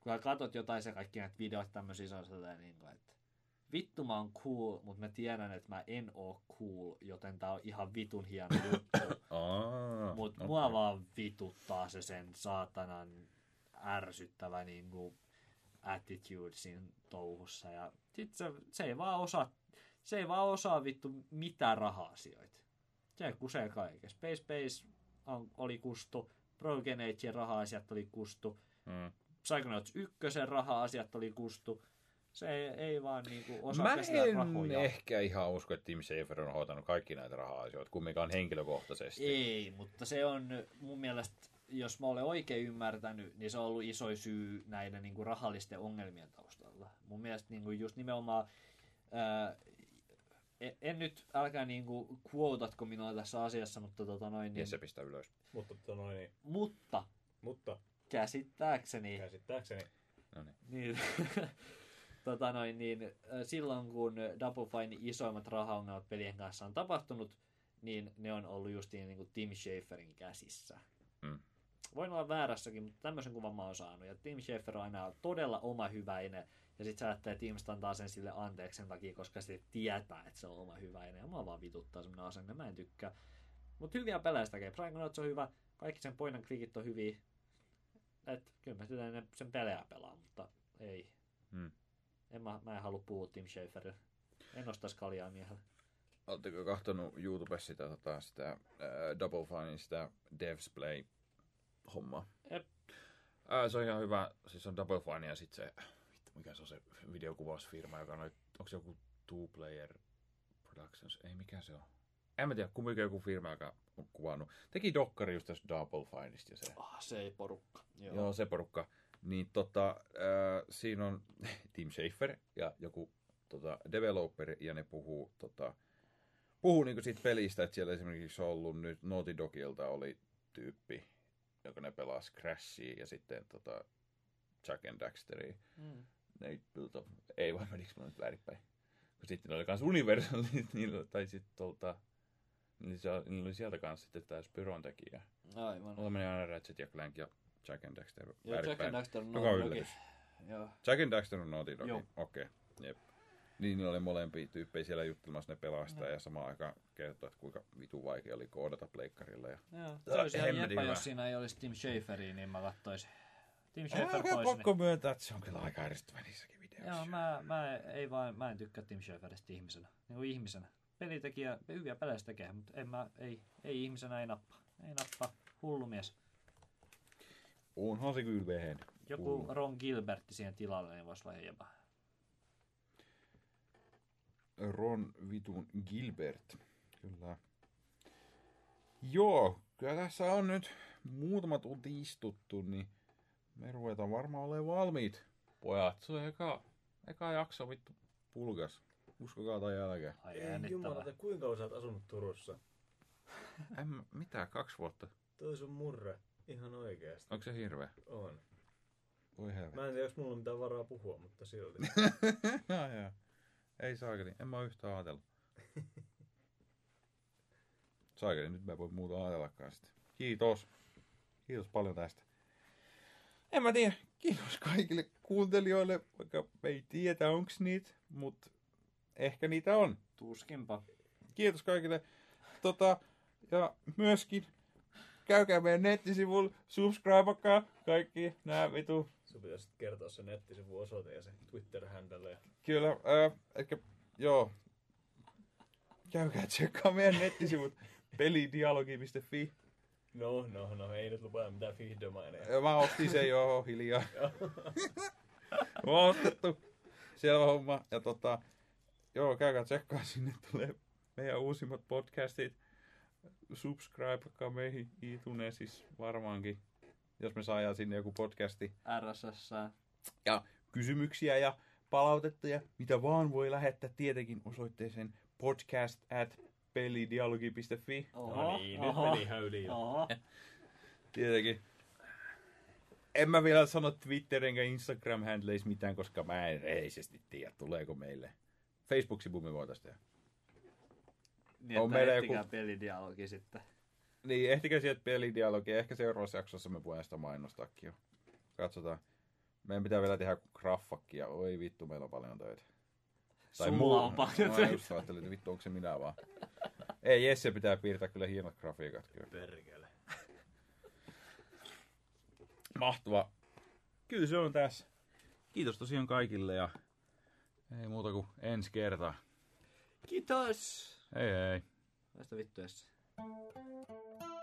Kun katot jotain se kaikki näitä videoita tämmöisiä, se on sellainen niinku, että vittu mä oon cool, mutta mä tiedän, että mä en oo cool, joten tää on ihan vitun hieno juttu. Mut okei. mua vaan vituttaa se sen saatanan ärsyttävä niinku attitude siinä touhussa. Ja sit se, se, ei vaan osaa, se ei vaan osaa vittu mitään raha-asioita. Se kusee kaiken. Space Space on, oli kustu, Broken Agein raha-asiat oli kustu, Mm. Psychonauts 1 raha-asiat oli kustu. Se ei, ei vaan niinku osaa Mä en rahoja. ehkä ihan usko, että Tim Schafer on hoitanut kaikki näitä raha-asioita, kumminkaan henkilökohtaisesti. Ei, mutta se on mun mielestä, jos mä olen oikein ymmärtänyt, niin se on ollut iso syy näiden niin kuin rahallisten ongelmien taustalla. Mun mielestä niin kuin just nimenomaan, ää, en, en nyt, älkää niin kuin quotatko minua tässä asiassa, mutta tota noin, niin, Ja se pistää ylös. Mutta, tota noin, niin, mutta mutta käsittääkseni, käsittääkseni No niin. niin, tota noin, niin, silloin kun Double Fine isoimmat rahaongelmat pelien kanssa on tapahtunut, niin ne on ollut just niin kuin Tim Schaferin käsissä. Mm. Voin olla väärässäkin, mutta tämmöisen kuvan mä oon saanut. Ja Tim Schafer on aina todella oma hyväinen. Ja sit sä että ihmiset antaa sen sille anteeksi sen takia, koska se tietää, että se on oma hyväinen. Ja mua vaan vituttaa semmonen asenne, mä en tykkää. Mutta hyviä pelejä sitä tekee. Psychonauts on hyvä, kaikki sen point and clickit on hyviä. Et kyllä mä sitä sen pelejä pelaa, mutta ei. Hmm. En mä, mä en halua puhua Tim Schaferille. En ostais kaljaa miehellä. Oletteko kahtonut YouTubessa sitä, tota, sitä äh, Double Finein sitä Devs Play hommaa? Jep. Äh, se on ihan hyvä. Siis on Double Fine ja sitten se, vittu mikä se on se videokuvausfirma, joka on, onko se joku Two Player Productions? Ei, mikä se on? En mä tiedä, kumminkin joku firma, joka on kuvannut. Teki dokkari just tästä Double Fineista ja se. Ah, se ei porukka. Joo. Joo, se porukka. Niin tota, äh, siinä on Tim Schafer ja joku tota, developer, ja ne puhuu, tota, puhuu niinku siitä pelistä, että siellä esimerkiksi on ollut nyt Naughty Dogilta oli tyyppi, joka ne pelasi Crashia ja sitten tota, Jack and Daxteria. Mm. Ne ei, tota, ei vai menikö mä nyt väärinpäin? Kun sitten oli kans Universalit, niillä, tai sitten tuolta, niin se, niillä oli sieltä kanssa sitten tää Spyron tekijä. Aivan. Mulla meni aina Ratchet ja Clank ja Jack and Daxter Joo, Jack and Daxter on Joka yllätys. Joo. Jack and Daxter on Naughty Dog. Okei, okay. jep. Niin niillä oli molempia tyyppejä siellä juttelemassa ne pelastaa ja samaan aikaan kertoo, että kuinka vitu vaikea oli koodata pleikkarilla. Ja... Joo. Se olisi ihan hyvä. jos siinä ei olisi Tim Schaferia, niin mä kattoisin. Tim Ei Schafer pois. pakko Niin. myöntää, että se on kyllä aika ärsyttävä niissäkin videoissa. Joo, mä, mä, ei vaan, mä en tykkää Tim Schaferista ihmisenä. Niin kuin ihmisenä. Pelitekijä, hyviä pelejä tekee, mutta en mä, ei, ei ihmisenä ei nappa. Ei nappa. Hullu mies. Onhan se kyllä vehen. Joku. Ron Gilbertti siihen tilalle, niin voisi olla. Ron Vitun Gilbert. Kyllä. Joo, kyllä tässä on nyt muutama tunti istuttu, niin me ruvetaan varmaan olemaan valmiit. Pojat, se on eka, eka jakso vittu pulgas. Uskokaa tai jälkeen. Ai Ei jännittävää. jumalata, kuinka kauan sä oot asunut Turussa? En, mä- mitä, kaksi vuotta? Toi sun murre. Ihan oikeesti. Onko se hirveä? On. Voi helvetti. Mä en tiedä, onko mulla on mitään varaa puhua, mutta silti. Jaa, jaa. Ei saakeli, en mä yhtään ajatellut. Saakeli, nyt mä en voi muuta ajatellakaan sitten. Kiitos. Kiitos paljon tästä. En mä tiedä, kiitos kaikille kuuntelijoille, vaikka me ei tiedä onks niitä, mutta ehkä niitä on. Tuskinpa. Kiitos kaikille. Tota, ja myöskin käykää meidän nettisivulla, subscribeakaa kaikki nämä vitu Sun pitäisi kertoa se nettisivun osoite ja se Twitter-handle. ja- Kyllä, äh, ehkä, joo. Käykää tsekkaa meidän nettisivut pelidialogi.fi. No, no, no, ei nyt lupaa mitään fiihdomaineja. Ja Mä ostin sen jo hiljaa. Mä oon ostettu. Selvä homma. Ja tota, joo, käykää tsekkaa sinne tulee meidän uusimmat podcastit. Subscribeakaa meihin iTunesissa varmaankin. Jos me saadaan sinne joku podcasti. RSS. ja kysymyksiä ja palautetta mitä vaan voi lähettää tietenkin osoitteeseen podcast at pelidialogi.fi. No niin, nyt meni ihan yli jo. Oho. Tietenkin. En mä vielä sano Twitter enkä Instagram handleis mitään, koska mä en reisesti tiedä, tuleeko meille. Facebook-sivu me voitais tehdä. Niin, On että meillä joku- pelidialogi sitten. Niin, ehtikää sieltä pelidialogia. Ehkä seuraavassa jaksossa me voidaan sitä mainostaakin jo. Katsotaan. Meidän pitää vielä tehdä graffakkia. Oi vittu, meillä on paljon töitä. Sulla on paljon Mä töitä. just ajattelin, että vittu, onko se minä vaan. Ei, Jesse pitää piirtää kyllä hienot grafiikat. Kyllä. Perkele. Mahtava. Kyllä se on tässä. Kiitos tosiaan kaikille ja ei muuta kuin ensi kertaa. Kiitos! Hei hei. Tästä vittu Thank you.